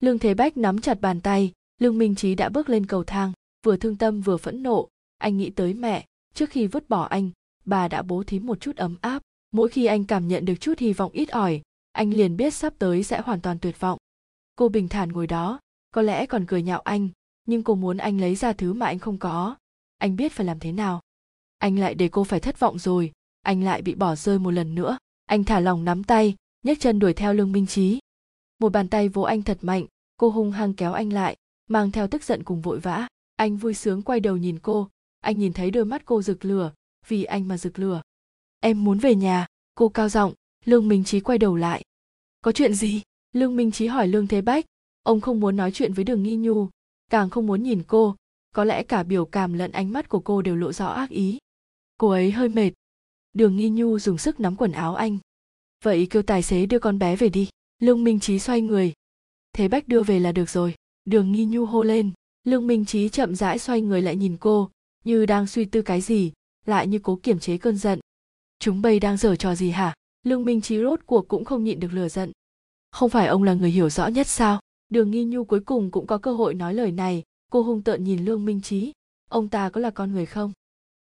Lương thế bách nắm chặt bàn tay, lương minh trí đã bước lên cầu thang, vừa thương tâm vừa phẫn nộ. Anh nghĩ tới mẹ, trước khi vứt bỏ anh, bà đã bố thí một chút ấm áp. Mỗi khi anh cảm nhận được chút hy vọng ít ỏi, anh liền biết sắp tới sẽ hoàn toàn tuyệt vọng. Cô bình thản ngồi đó, có lẽ còn cười nhạo anh, nhưng cô muốn anh lấy ra thứ mà anh không có. Anh biết phải làm thế nào. Anh lại để cô phải thất vọng rồi anh lại bị bỏ rơi một lần nữa. Anh thả lòng nắm tay, nhấc chân đuổi theo lương minh trí một bàn tay vỗ anh thật mạnh, cô hung hăng kéo anh lại, mang theo tức giận cùng vội vã. Anh vui sướng quay đầu nhìn cô. Anh nhìn thấy đôi mắt cô rực lửa, vì anh mà rực lửa. Em muốn về nhà. Cô cao giọng, lương minh trí quay đầu lại. Có chuyện gì? Lương minh trí hỏi lương thế bách. Ông không muốn nói chuyện với đường nghi nhu, càng không muốn nhìn cô. Có lẽ cả biểu cảm lẫn ánh mắt của cô đều lộ rõ ác ý. Cô ấy hơi mệt đường nghi nhu dùng sức nắm quần áo anh. Vậy kêu tài xế đưa con bé về đi. Lương minh trí xoay người. Thế bách đưa về là được rồi. Đường nghi nhu hô lên. Lương minh trí chậm rãi xoay người lại nhìn cô, như đang suy tư cái gì, lại như cố kiểm chế cơn giận. Chúng bây đang giở trò gì hả? Lương minh trí rốt cuộc cũng không nhịn được lừa giận. Không phải ông là người hiểu rõ nhất sao? Đường nghi nhu cuối cùng cũng có cơ hội nói lời này. Cô hung tợn nhìn lương minh trí ông ta có là con người không?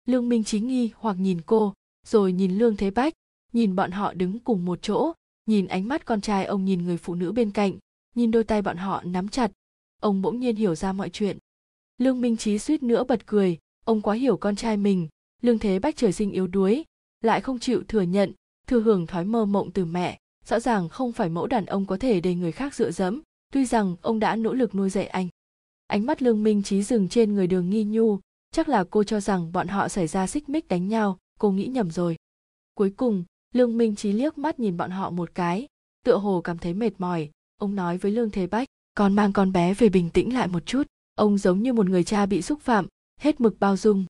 Lương minh trí nghi hoặc nhìn cô rồi nhìn lương thế bách, nhìn bọn họ đứng cùng một chỗ, nhìn ánh mắt con trai ông nhìn người phụ nữ bên cạnh, nhìn đôi tay bọn họ nắm chặt. Ông bỗng nhiên hiểu ra mọi chuyện. Lương minh trí suýt nữa bật cười, ông quá hiểu con trai mình, lương thế bách trời sinh yếu đuối, lại không chịu thừa nhận, thừa hưởng thói mơ mộng từ mẹ, rõ ràng không phải mẫu đàn ông có thể để người khác dựa dẫm, tuy rằng ông đã nỗ lực nuôi dạy anh. Ánh mắt lương minh trí dừng trên người đường nghi nhu, chắc là cô cho rằng bọn họ xảy ra xích mích đánh nhau cô nghĩ nhầm rồi. Cuối cùng, lương minh trí liếc mắt nhìn bọn họ một cái, tựa hồ cảm thấy mệt mỏi. Ông nói với lương thế bách, con mang con bé về bình tĩnh lại một chút. Ông giống như một người cha bị xúc phạm, hết mực bao dung.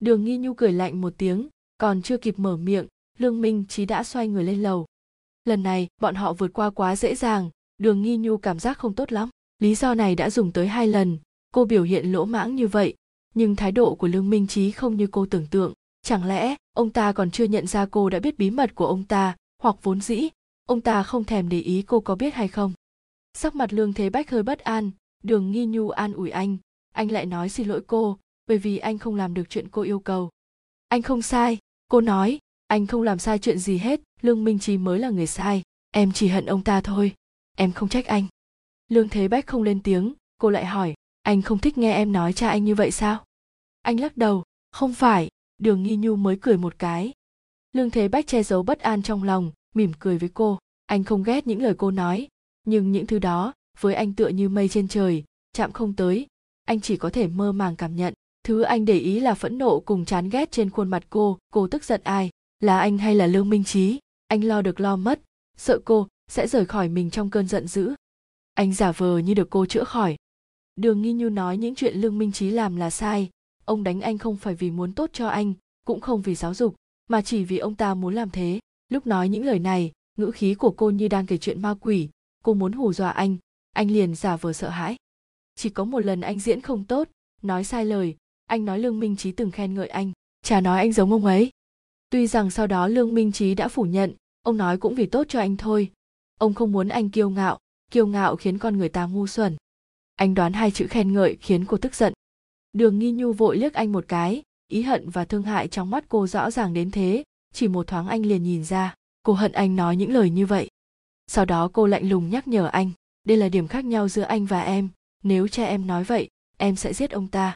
Đường nghi nhu cười lạnh một tiếng, còn chưa kịp mở miệng, lương minh trí đã xoay người lên lầu. Lần này, bọn họ vượt qua quá dễ dàng, đường nghi nhu cảm giác không tốt lắm. Lý do này đã dùng tới hai lần. Cô biểu hiện lỗ mãng như vậy, nhưng thái độ của lương minh trí không như cô tưởng tượng chẳng lẽ, ông ta còn chưa nhận ra cô đã biết bí mật của ông ta, hoặc vốn dĩ, ông ta không thèm để ý cô có biết hay không? Sắc mặt lương thế bách hơi bất an, đường nghi nhu an ủi anh. Anh lại nói xin lỗi cô, bởi vì anh không làm được chuyện cô yêu cầu. Anh không sai, cô nói, anh không làm sai chuyện gì hết, lương minh trí mới là người sai. Em chỉ hận ông ta thôi, em không trách anh. Lương thế bách không lên tiếng, cô lại hỏi, anh không thích nghe em nói cha anh như vậy sao? Anh lắc đầu, không phải đường nghi nhu mới cười một cái. Lương thế bách che giấu bất an trong lòng, mỉm cười với cô. Anh không ghét những lời cô nói. Nhưng những thứ đó, với anh tựa như mây trên trời, chạm không tới. Anh chỉ có thể mơ màng cảm nhận. Thứ anh để ý là phẫn nộ cùng chán ghét trên khuôn mặt cô. Cô tức giận ai? Là anh hay là lương minh trí? Anh lo được lo mất. Sợ cô sẽ rời khỏi mình trong cơn giận dữ. Anh giả vờ như được cô chữa khỏi. Đường nghi nhu nói những chuyện lương minh trí làm là sai ông đánh anh không phải vì muốn tốt cho anh, cũng không vì giáo dục, mà chỉ vì ông ta muốn làm thế. Lúc nói những lời này, ngữ khí của cô như đang kể chuyện ma quỷ. Cô muốn hù dọa anh anh liền giả vờ sợ hãi. Chỉ có một lần anh diễn không tốt, nói sai lời, anh nói lương minh trí từng khen ngợi anh. Chả nói anh giống ông ấy. Tuy rằng sau đó lương minh trí đã phủ nhận, ông nói cũng vì tốt cho anh thôi. Ông không muốn anh kiêu ngạo kiêu ngạo khiến con người ta ngu xuẩn. Anh đoán hai chữ khen ngợi khiến cô tức giận đường nghi nhu vội liếc anh một cái, ý hận và thương hại trong mắt cô rõ ràng đến thế, chỉ một thoáng anh liền nhìn ra, cô hận anh nói những lời như vậy. Sau đó cô lạnh lùng nhắc nhở anh, đây là điểm khác nhau giữa anh và em, nếu cha em nói vậy, em sẽ giết ông ta.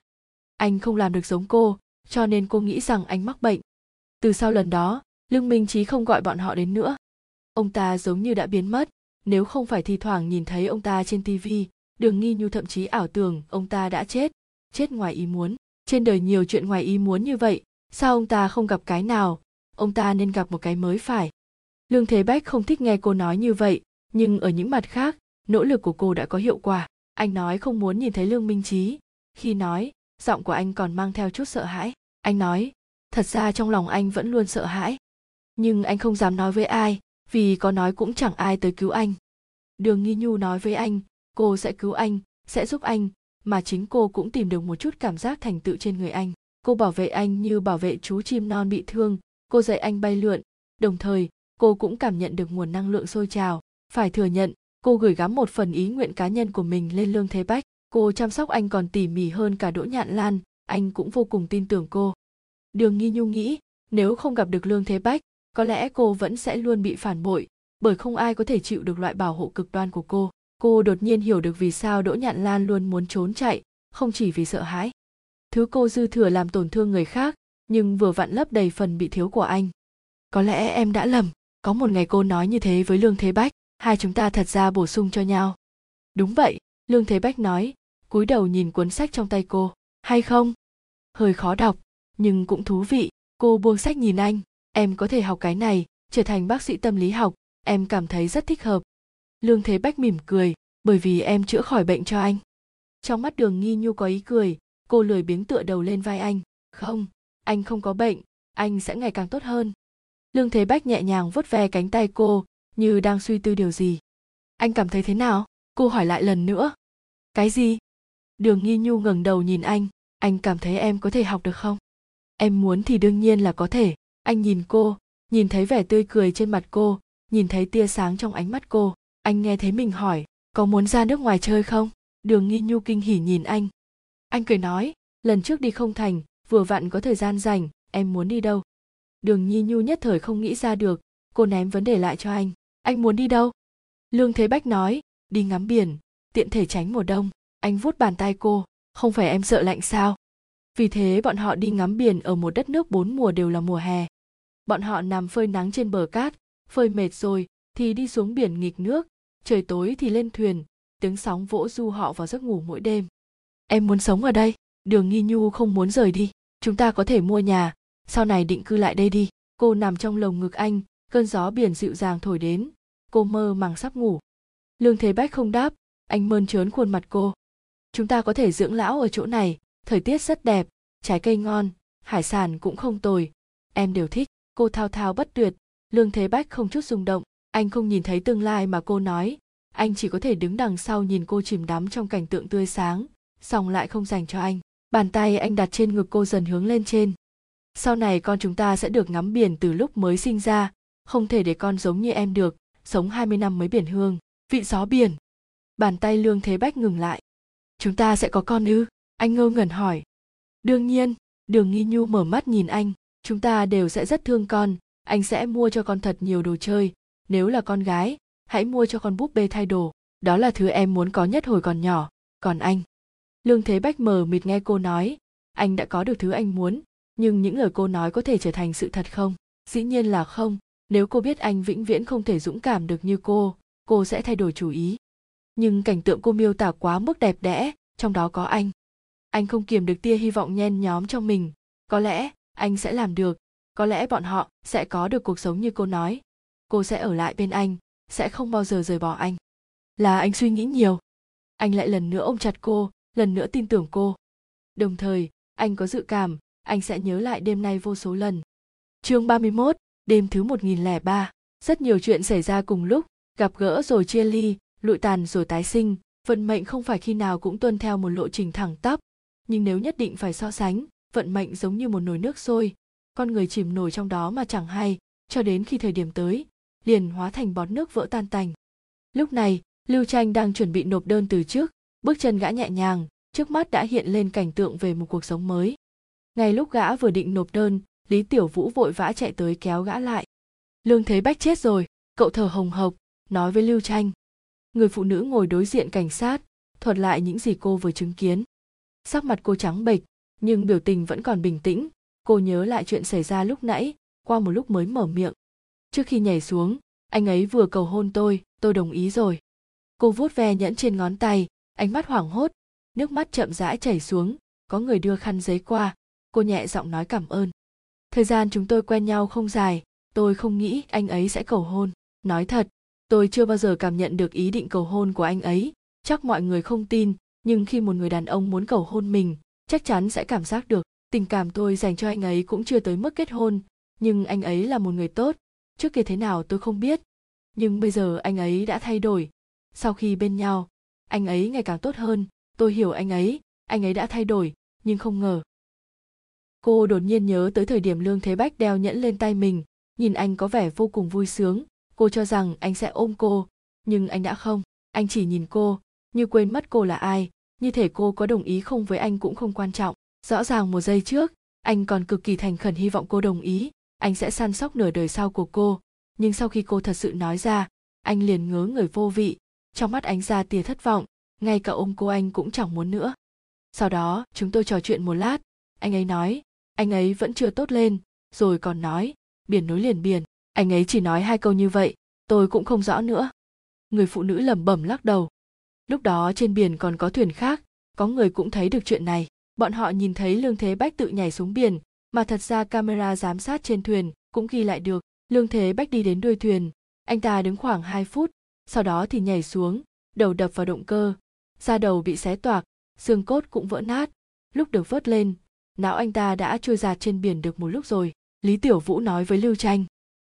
Anh không làm được giống cô, cho nên cô nghĩ rằng anh mắc bệnh. Từ sau lần đó, lương minh Chí không gọi bọn họ đến nữa. Ông ta giống như đã biến mất, nếu không phải thi thoảng nhìn thấy ông ta trên tivi đường nghi nhu thậm chí ảo tưởng ông ta đã chết chết ngoài ý muốn. Trên đời nhiều chuyện ngoài ý muốn như vậy, sao ông ta không gặp cái nào? Ông ta nên gặp một cái mới phải. Lương thế bách không thích nghe cô nói như vậy, nhưng ở những mặt khác, nỗ lực của cô đã có hiệu quả. Anh nói không muốn nhìn thấy lương minh trí khi nói, giọng của anh còn mang theo chút sợ hãi. Anh nói, thật ra trong lòng anh vẫn luôn sợ hãi. Nhưng anh không dám nói với ai, vì có nói cũng chẳng ai tới cứu anh. Đường nghi nhu nói với anh, cô sẽ cứu anh, sẽ giúp anh mà chính cô cũng tìm được một chút cảm giác thành tựu trên người anh. Cô bảo vệ anh như bảo vệ chú chim non bị thương, cô dạy anh bay lượn. Đồng thời, cô cũng cảm nhận được nguồn năng lượng sôi trào. Phải thừa nhận, cô gửi gắm một phần ý nguyện cá nhân của mình lên lương thế bách. Cô chăm sóc anh còn tỉ mỉ hơn cả đỗ nhạn lan, anh cũng vô cùng tin tưởng cô. Đường nghi nhu nghĩ, nếu không gặp được lương thế bách, có lẽ cô vẫn sẽ luôn bị phản bội, bởi không ai có thể chịu được loại bảo hộ cực đoan của cô cô đột nhiên hiểu được vì sao đỗ nhạn lan luôn muốn trốn chạy, không chỉ vì sợ hãi. Thứ cô dư thừa làm tổn thương người khác, nhưng vừa vặn lấp đầy phần bị thiếu của anh. Có lẽ em đã lầm, có một ngày cô nói như thế với lương thế bách, hai chúng ta thật ra bổ sung cho nhau. Đúng vậy, lương thế bách nói, cúi đầu nhìn cuốn sách trong tay cô, hay không? Hơi khó đọc, nhưng cũng thú vị, cô buông sách nhìn anh, em có thể học cái này, trở thành bác sĩ tâm lý học, em cảm thấy rất thích hợp lương thế bách mỉm cười, bởi vì em chữa khỏi bệnh cho anh. Trong mắt đường nghi nhu có ý cười, cô lười biếng tựa đầu lên vai anh, không anh không có bệnh, anh sẽ ngày càng tốt hơn. Lương thế bách nhẹ nhàng vuốt ve cánh tay cô, như đang suy tư điều gì? Anh cảm thấy thế nào? Cô hỏi lại lần nữa. Cái gì? Đường nghi nhu ngẩng đầu nhìn anh anh cảm thấy em có thể học được không? Em muốn thì đương nhiên là có thể. Anh nhìn cô, nhìn thấy vẻ tươi cười trên mặt cô, nhìn thấy tia sáng trong ánh mắt cô anh nghe thấy mình hỏi, có muốn ra nước ngoài chơi không? Đường nghi nhu kinh hỉ nhìn anh. Anh cười nói, lần trước đi không thành, vừa vặn có thời gian rảnh, em muốn đi đâu? Đường nhi nhu nhất thời không nghĩ ra được, cô ném vấn đề lại cho anh anh muốn đi đâu? Lương thế bách nói, đi ngắm biển, tiện thể tránh mùa đông. Anh vuốt bàn tay cô, không phải em sợ lạnh sao? Vì thế bọn họ đi ngắm biển ở một đất nước bốn mùa đều là mùa hè. Bọn họ nằm phơi nắng trên bờ cát, phơi mệt rồi thì đi xuống biển nghịch nước trời tối thì lên thuyền, tiếng sóng vỗ du họ vào giấc ngủ mỗi đêm. Em muốn sống ở đây, đường nghi nhu không muốn rời đi, chúng ta có thể mua nhà, sau này định cư lại đây đi. Cô nằm trong lồng ngực anh, cơn gió biển dịu dàng thổi đến, cô mơ màng sắp ngủ. Lương thế bách không đáp, anh mơn trớn khuôn mặt cô. Chúng ta có thể dưỡng lão ở chỗ này, thời tiết rất đẹp, trái cây ngon, hải sản cũng không tồi, em đều thích. Cô thao thao bất tuyệt, lương thế bách không chút rung động anh không nhìn thấy tương lai mà cô nói. Anh chỉ có thể đứng đằng sau nhìn cô chìm đắm trong cảnh tượng tươi sáng, song lại không dành cho anh. Bàn tay anh đặt trên ngực cô dần hướng lên trên. Sau này con chúng ta sẽ được ngắm biển từ lúc mới sinh ra, không thể để con giống như em được, sống 20 năm mới biển hương, vị gió biển. Bàn tay lương thế bách ngừng lại. Chúng ta sẽ có con ư? Anh ngơ ngẩn hỏi. Đương nhiên, đường nghi nhu mở mắt nhìn anh. Chúng ta đều sẽ rất thương con, anh sẽ mua cho con thật nhiều đồ chơi nếu là con gái, hãy mua cho con búp bê thay đồ. Đó là thứ em muốn có nhất hồi còn nhỏ. Còn anh? Lương thế bách mờ mịt nghe cô nói. Anh đã có được thứ anh muốn, nhưng những lời cô nói có thể trở thành sự thật không? Dĩ nhiên là không. Nếu cô biết anh vĩnh viễn không thể dũng cảm được như cô cô sẽ thay đổi chủ ý. Nhưng cảnh tượng cô miêu tả quá mức đẹp đẽ, trong đó có anh. Anh không kiềm được tia hy vọng nhen nhóm trong mình. Có lẽ, anh sẽ làm được. Có lẽ bọn họ sẽ có được cuộc sống như cô nói cô sẽ ở lại bên anh sẽ không bao giờ rời bỏ anh. Là anh suy nghĩ nhiều. Anh lại lần nữa ôm chặt cô lần nữa tin tưởng cô. Đồng thời anh có dự cảm anh sẽ nhớ lại đêm nay vô số lần. Chương 31, đêm thứ 1003, rất nhiều chuyện xảy ra cùng lúc gặp gỡ rồi chia ly lụi tàn rồi tái sinh. Vận mệnh không phải khi nào cũng tuân theo một lộ trình thẳng tắp. Nhưng nếu nhất định phải so sánh vận mệnh giống như một nồi nước sôi. Con người chìm nổi trong đó mà chẳng hay cho đến khi thời điểm tới liền hóa thành bọt nước vỡ tan tành. Lúc này, lưu tranh đang chuẩn bị nộp đơn từ trước, bước chân gã nhẹ nhàng, trước mắt đã hiện lên cảnh tượng về một cuộc sống mới. Ngay lúc gã vừa định nộp đơn, lý tiểu vũ vội vã chạy tới kéo gã lại. Lương thế bách chết rồi, cậu thở hồng hộc, nói với lưu tranh. Người phụ nữ ngồi đối diện cảnh sát, thuật lại những gì cô vừa chứng kiến. Sắc mặt cô trắng bệch, nhưng biểu tình vẫn còn bình tĩnh, cô nhớ lại chuyện xảy ra lúc nãy, qua một lúc mới mở miệng trước khi nhảy xuống, anh ấy vừa cầu hôn tôi tôi đồng ý rồi. Cô vuốt ve nhẫn trên ngón tay, ánh mắt hoảng hốt, nước mắt chậm rãi chảy xuống, có người đưa khăn giấy qua, cô nhẹ giọng nói cảm ơn. Thời gian chúng tôi quen nhau không dài, tôi không nghĩ anh ấy sẽ cầu hôn. Nói thật, tôi chưa bao giờ cảm nhận được ý định cầu hôn của anh ấy. Chắc mọi người không tin, nhưng khi một người đàn ông muốn cầu hôn mình, chắc chắn sẽ cảm giác được. Tình cảm tôi dành cho anh ấy cũng chưa tới mức kết hôn, nhưng anh ấy là một người tốt trước kia thế nào tôi không biết, nhưng bây giờ anh ấy đã thay đổi. Sau khi bên nhau, anh ấy ngày càng tốt hơn. Tôi hiểu anh ấy anh ấy đã thay đổi, nhưng không ngờ. Cô đột nhiên nhớ tới thời điểm lương thế bách đeo nhẫn lên tay mình. Nhìn anh có vẻ vô cùng vui sướng. Cô cho rằng anh sẽ ôm cô, nhưng anh đã không. Anh chỉ nhìn cô, như quên mất cô là ai. Như thể cô có đồng ý không với anh cũng không quan trọng. Rõ ràng một giây trước, anh còn cực kỳ thành khẩn hy vọng cô đồng ý anh sẽ săn sóc nửa đời sau của cô. Nhưng sau khi cô thật sự nói ra, anh liền ngớ người vô vị. Trong mắt anh ra tia thất vọng, ngay cả ôm cô anh cũng chẳng muốn nữa. Sau đó, chúng tôi trò chuyện một lát. Anh ấy nói, anh ấy vẫn chưa tốt lên. Rồi còn nói, biển nối liền biển. Anh ấy chỉ nói hai câu như vậy, tôi cũng không rõ nữa. Người phụ nữ lẩm bẩm lắc đầu. Lúc đó trên biển còn có thuyền khác, có người cũng thấy được chuyện này. Bọn họ nhìn thấy lương thế bách tự nhảy xuống biển mà thật ra camera giám sát trên thuyền cũng ghi lại được, lương thế bách đi đến đuôi thuyền, anh ta đứng khoảng 2 phút, sau đó thì nhảy xuống, đầu đập vào động cơ, da đầu bị xé toạc, xương cốt cũng vỡ nát. Lúc được vớt lên, não anh ta đã trôi giạt trên biển được một lúc rồi, lý tiểu vũ nói với lưu tranh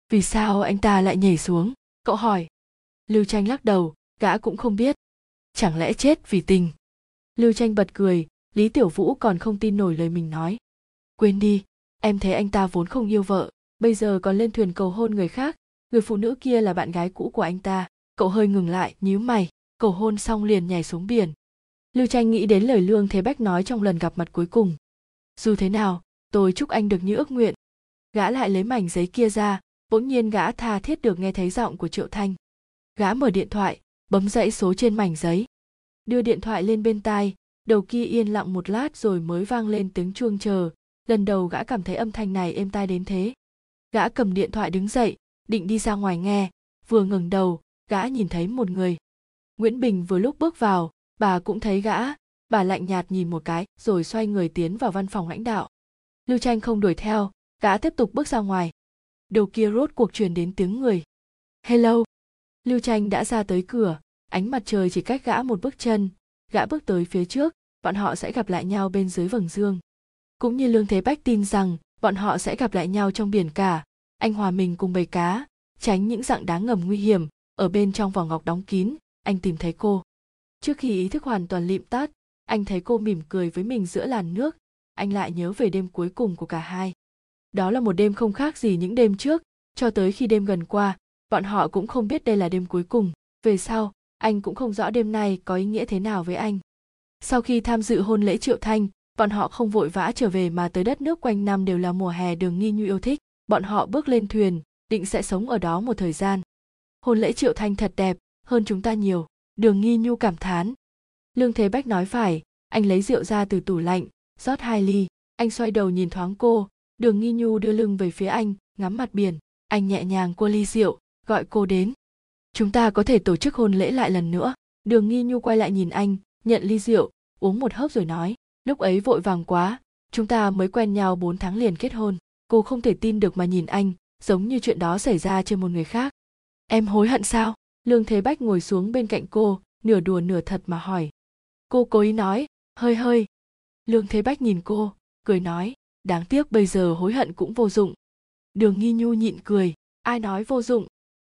vì sao anh ta lại nhảy xuống? Cậu hỏi. Lưu tranh lắc đầu, gã cũng không biết. Chẳng lẽ chết vì tình? Lưu tranh bật cười, lý tiểu vũ còn không tin nổi lời mình nói quên đi, em thấy anh ta vốn không yêu vợ, bây giờ còn lên thuyền cầu hôn người khác. Người phụ nữ kia là bạn gái cũ của anh ta. Cậu hơi ngừng lại, nhíu mày, cầu hôn xong liền nhảy xuống biển. Lưu tranh nghĩ đến lời lương thế bách nói trong lần gặp mặt cuối cùng. Dù thế nào, tôi chúc anh được như ước nguyện. Gã lại lấy mảnh giấy kia ra, bỗng nhiên gã tha thiết được nghe thấy giọng của triệu thanh. Gã mở điện thoại, bấm dãy số trên mảnh giấy. Đưa điện thoại lên bên tai, đầu kia yên lặng một lát rồi mới vang lên tiếng chuông chờ lần đầu gã cảm thấy âm thanh này êm tai đến thế. Gã cầm điện thoại đứng dậy, định đi ra ngoài nghe. Vừa ngừng đầu, gã nhìn thấy một người. Nguyễn bình vừa lúc bước vào, bà cũng thấy gã. Bà lạnh nhạt nhìn một cái, rồi xoay người tiến vào văn phòng lãnh đạo. Lưu tranh không đuổi theo, gã tiếp tục bước ra ngoài. Đầu kia rốt cuộc truyền đến tiếng người. Hello. Lưu tranh đã ra tới cửa, ánh mặt trời chỉ cách gã một bước chân. Gã bước tới phía trước, bọn họ sẽ gặp lại nhau bên dưới vầng dương cũng như lương thế bách tin rằng bọn họ sẽ gặp lại nhau trong biển cả, anh hòa mình cùng bầy cá, tránh những dạng đá ngầm nguy hiểm ở bên trong vỏ ngọc đóng kín, anh tìm thấy cô. Trước khi ý thức hoàn toàn lịm tắt anh thấy cô mỉm cười với mình giữa làn nước, anh lại nhớ về đêm cuối cùng của cả hai. Đó là một đêm không khác gì những đêm trước, cho tới khi đêm gần qua, bọn họ cũng không biết đây là đêm cuối cùng, về sau, anh cũng không rõ đêm nay có ý nghĩa thế nào với anh. Sau khi tham dự hôn lễ triệu thanh bọn họ không vội vã trở về mà tới đất nước quanh năm đều là mùa hè đường nghi như yêu thích. Bọn họ bước lên thuyền, định sẽ sống ở đó một thời gian. Hôn lễ triệu thanh thật đẹp, hơn chúng ta nhiều. Đường nghi nhu cảm thán. Lương thế bách nói phải, anh lấy rượu ra từ tủ lạnh, rót hai ly. Anh xoay đầu nhìn thoáng cô, đường nghi nhu đưa lưng về phía anh, ngắm mặt biển. Anh nhẹ nhàng qua ly rượu, gọi cô đến. Chúng ta có thể tổ chức hôn lễ lại lần nữa. Đường nghi nhu quay lại nhìn anh, nhận ly rượu, uống một hớp rồi nói lúc ấy vội vàng quá, chúng ta mới quen nhau bốn tháng liền kết hôn. Cô không thể tin được mà nhìn anh, giống như chuyện đó xảy ra trên một người khác. Em hối hận sao? Lương thế bách ngồi xuống bên cạnh cô, nửa đùa nửa thật mà hỏi. Cô cố ý nói, hơi hơi. Lương thế bách nhìn cô, cười nói, đáng tiếc bây giờ hối hận cũng vô dụng. Đường nghi nhu nhịn cười, ai nói vô dụng?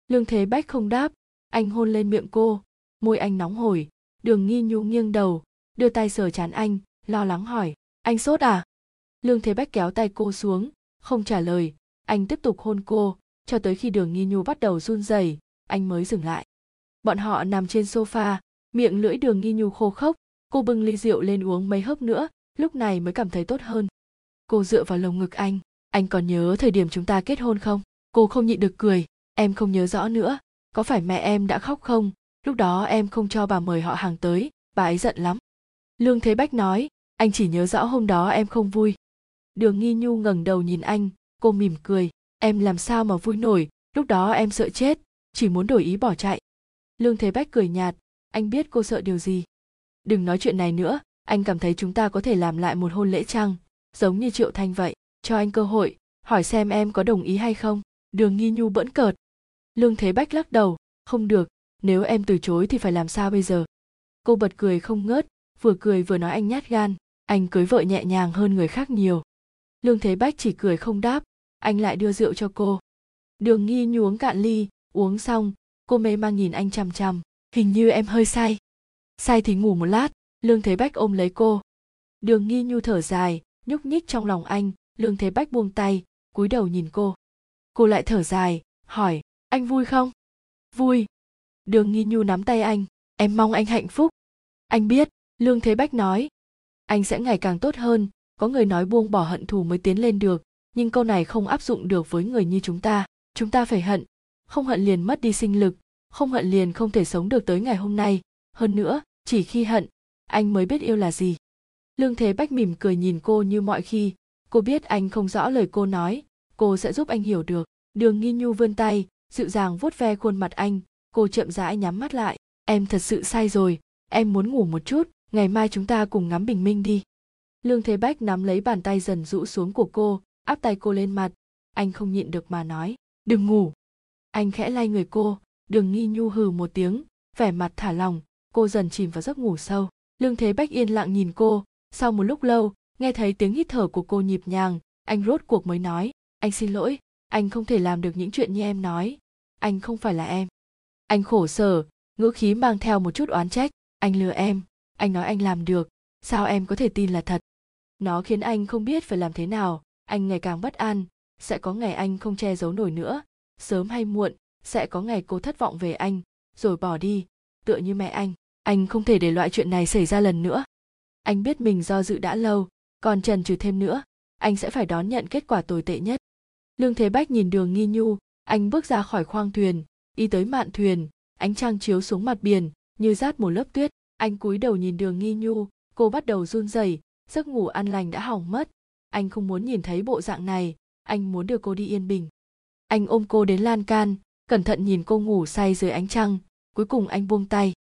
Lương thế bách không đáp, anh hôn lên miệng cô, môi anh nóng hổi. Đường nghi nhu nghiêng đầu, đưa tay sờ chán anh lo lắng hỏi, anh sốt à? Lương thế bách kéo tay cô xuống, không trả lời. Anh tiếp tục hôn cô, cho tới khi đường nghi nhu bắt đầu run rẩy, anh mới dừng lại. Bọn họ nằm trên sofa, miệng lưỡi đường nghi nhu khô khốc, cô bưng ly rượu lên uống mấy hớp nữa, lúc này mới cảm thấy tốt hơn. Cô dựa vào lồng ngực anh anh còn nhớ thời điểm chúng ta kết hôn không? Cô không nhịn được cười, em không nhớ rõ nữa, có phải mẹ em đã khóc không? Lúc đó em không cho bà mời họ hàng tới, bà ấy giận lắm. Lương thế bách nói anh chỉ nhớ rõ hôm đó em không vui. Đường nghi nhu ngẩng đầu nhìn anh, cô mỉm cười, em làm sao mà vui nổi, lúc đó em sợ chết, chỉ muốn đổi ý bỏ chạy. Lương thế bách cười nhạt, anh biết cô sợ điều gì? Đừng nói chuyện này nữa, anh cảm thấy chúng ta có thể làm lại một hôn lễ trăng giống như triệu thanh vậy, cho anh cơ hội, hỏi xem em có đồng ý hay không. Đường nghi nhu bỡn cợt. Lương thế bách lắc đầu, không được, nếu em từ chối thì phải làm sao bây giờ? Cô bật cười không ngớt, vừa cười vừa nói anh nhát gan anh cưới vợ nhẹ nhàng hơn người khác nhiều. Lương thế bách chỉ cười không đáp, anh lại đưa rượu cho cô. Đường nghi nhu uống cạn ly, uống xong, cô mê mang nhìn anh chằm chằm. Hình như em hơi say. Say thì ngủ một lát, lương thế bách ôm lấy cô. Đường nghi nhu thở dài, nhúc nhích trong lòng anh, lương thế bách buông tay, cúi đầu nhìn cô. Cô lại thở dài, hỏi, anh vui không? Vui. Đường nghi nhu nắm tay anh, em mong anh hạnh phúc. Anh biết, lương thế bách nói anh sẽ ngày càng tốt hơn. Có người nói buông bỏ hận thù mới tiến lên được, nhưng câu này không áp dụng được với người như chúng ta. Chúng ta phải hận. Không hận liền mất đi sinh lực. Không hận liền không thể sống được tới ngày hôm nay. Hơn nữa, chỉ khi hận, anh mới biết yêu là gì. Lương thế bách mỉm cười nhìn cô như mọi khi. Cô biết anh không rõ lời cô nói. Cô sẽ giúp anh hiểu được. Đường nghi nhu vươn tay, dịu dàng vuốt ve khuôn mặt anh. Cô chậm rãi nhắm mắt lại. Em thật sự sai rồi. Em muốn ngủ một chút ngày mai chúng ta cùng ngắm bình minh đi. Lương thế bách nắm lấy bàn tay dần rũ xuống của cô, áp tay cô lên mặt. Anh không nhịn được mà nói, đừng ngủ. Anh khẽ lay người cô, đường nghi nhu hừ một tiếng, vẻ mặt thả lòng cô dần chìm vào giấc ngủ sâu. Lương thế bách yên lặng nhìn cô. Sau một lúc lâu, nghe thấy tiếng hít thở của cô nhịp nhàng, anh rốt cuộc mới nói, anh xin lỗi, anh không thể làm được những chuyện như em nói. Anh không phải là em. Anh khổ sở, ngữ khí mang theo một chút oán trách. Anh lừa em anh nói anh làm được, sao em có thể tin là thật? Nó khiến anh không biết phải làm thế nào, anh ngày càng bất an, sẽ có ngày anh không che giấu nổi nữa. Sớm hay muộn, sẽ có ngày cô thất vọng về anh, rồi bỏ đi. Tựa như mẹ anh anh không thể để loại chuyện này xảy ra lần nữa. Anh biết mình do dự đã lâu, còn trần trừ thêm nữa, anh sẽ phải đón nhận kết quả tồi tệ nhất. Lương thế bách nhìn đường nghi nhu, anh bước ra khỏi khoang thuyền, đi tới mạn thuyền, ánh trăng chiếu xuống mặt biển, như rát một lớp tuyết anh cúi đầu nhìn đường nghi nhu, cô bắt đầu run rẩy, giấc ngủ an lành đã hỏng mất. Anh không muốn nhìn thấy bộ dạng này, anh muốn đưa cô đi yên bình. Anh ôm cô đến lan can, cẩn thận nhìn cô ngủ say dưới ánh trăng, cuối cùng anh buông tay.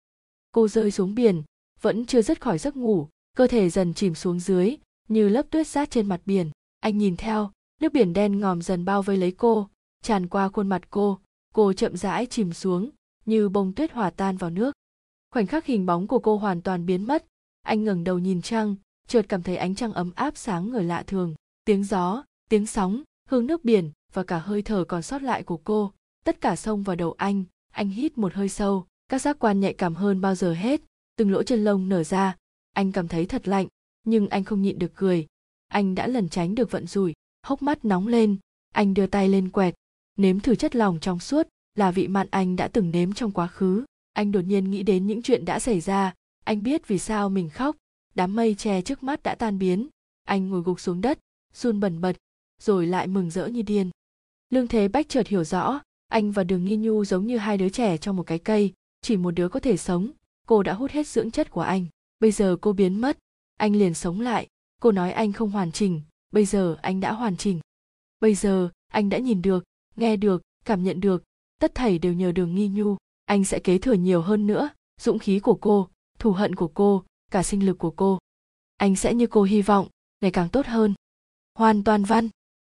Cô rơi xuống biển, vẫn chưa dứt khỏi giấc ngủ, cơ thể dần chìm xuống dưới, như lớp tuyết sát trên mặt biển. Anh nhìn theo, nước biển đen ngòm dần bao vây lấy cô, tràn qua khuôn mặt cô. Cô chậm rãi chìm xuống, như bông tuyết hòa tan vào nước khoảnh khắc hình bóng của cô hoàn toàn biến mất. Anh ngẩng đầu nhìn trăng, chợt cảm thấy ánh trăng ấm áp sáng người lạ thường. Tiếng gió, tiếng sóng, hương nước biển và cả hơi thở còn sót lại của cô. Tất cả xông vào đầu anh anh hít một hơi sâu. Các giác quan nhạy cảm hơn bao giờ hết. Từng lỗ chân lông nở ra. Anh cảm thấy thật lạnh, nhưng anh không nhịn được cười. Anh đã lần tránh được vận rủi, hốc mắt nóng lên. Anh đưa tay lên quẹt, nếm thử chất lòng trong suốt là vị mặn anh đã từng nếm trong quá khứ anh đột nhiên nghĩ đến những chuyện đã xảy ra. Anh biết vì sao mình khóc. Đám mây che trước mắt đã tan biến. Anh ngồi gục xuống đất, run bần bật, rồi lại mừng rỡ như điên. Lương thế bách chợt hiểu rõ, anh và đường nghi nhu giống như hai đứa trẻ trong một cái cây, chỉ một đứa có thể sống. Cô đã hút hết dưỡng chất của anh. Bây giờ cô biến mất. Anh liền sống lại. Cô nói anh không hoàn chỉnh. Bây giờ anh đã hoàn chỉnh. Bây giờ anh đã nhìn được, nghe được, cảm nhận được. Tất thảy đều nhờ đường nghi nhu anh sẽ kế thừa nhiều hơn nữa dũng khí của cô, thù hận của cô, cả sinh lực của cô. Anh sẽ như cô hy vọng, ngày càng tốt hơn. Hoàn toàn văn.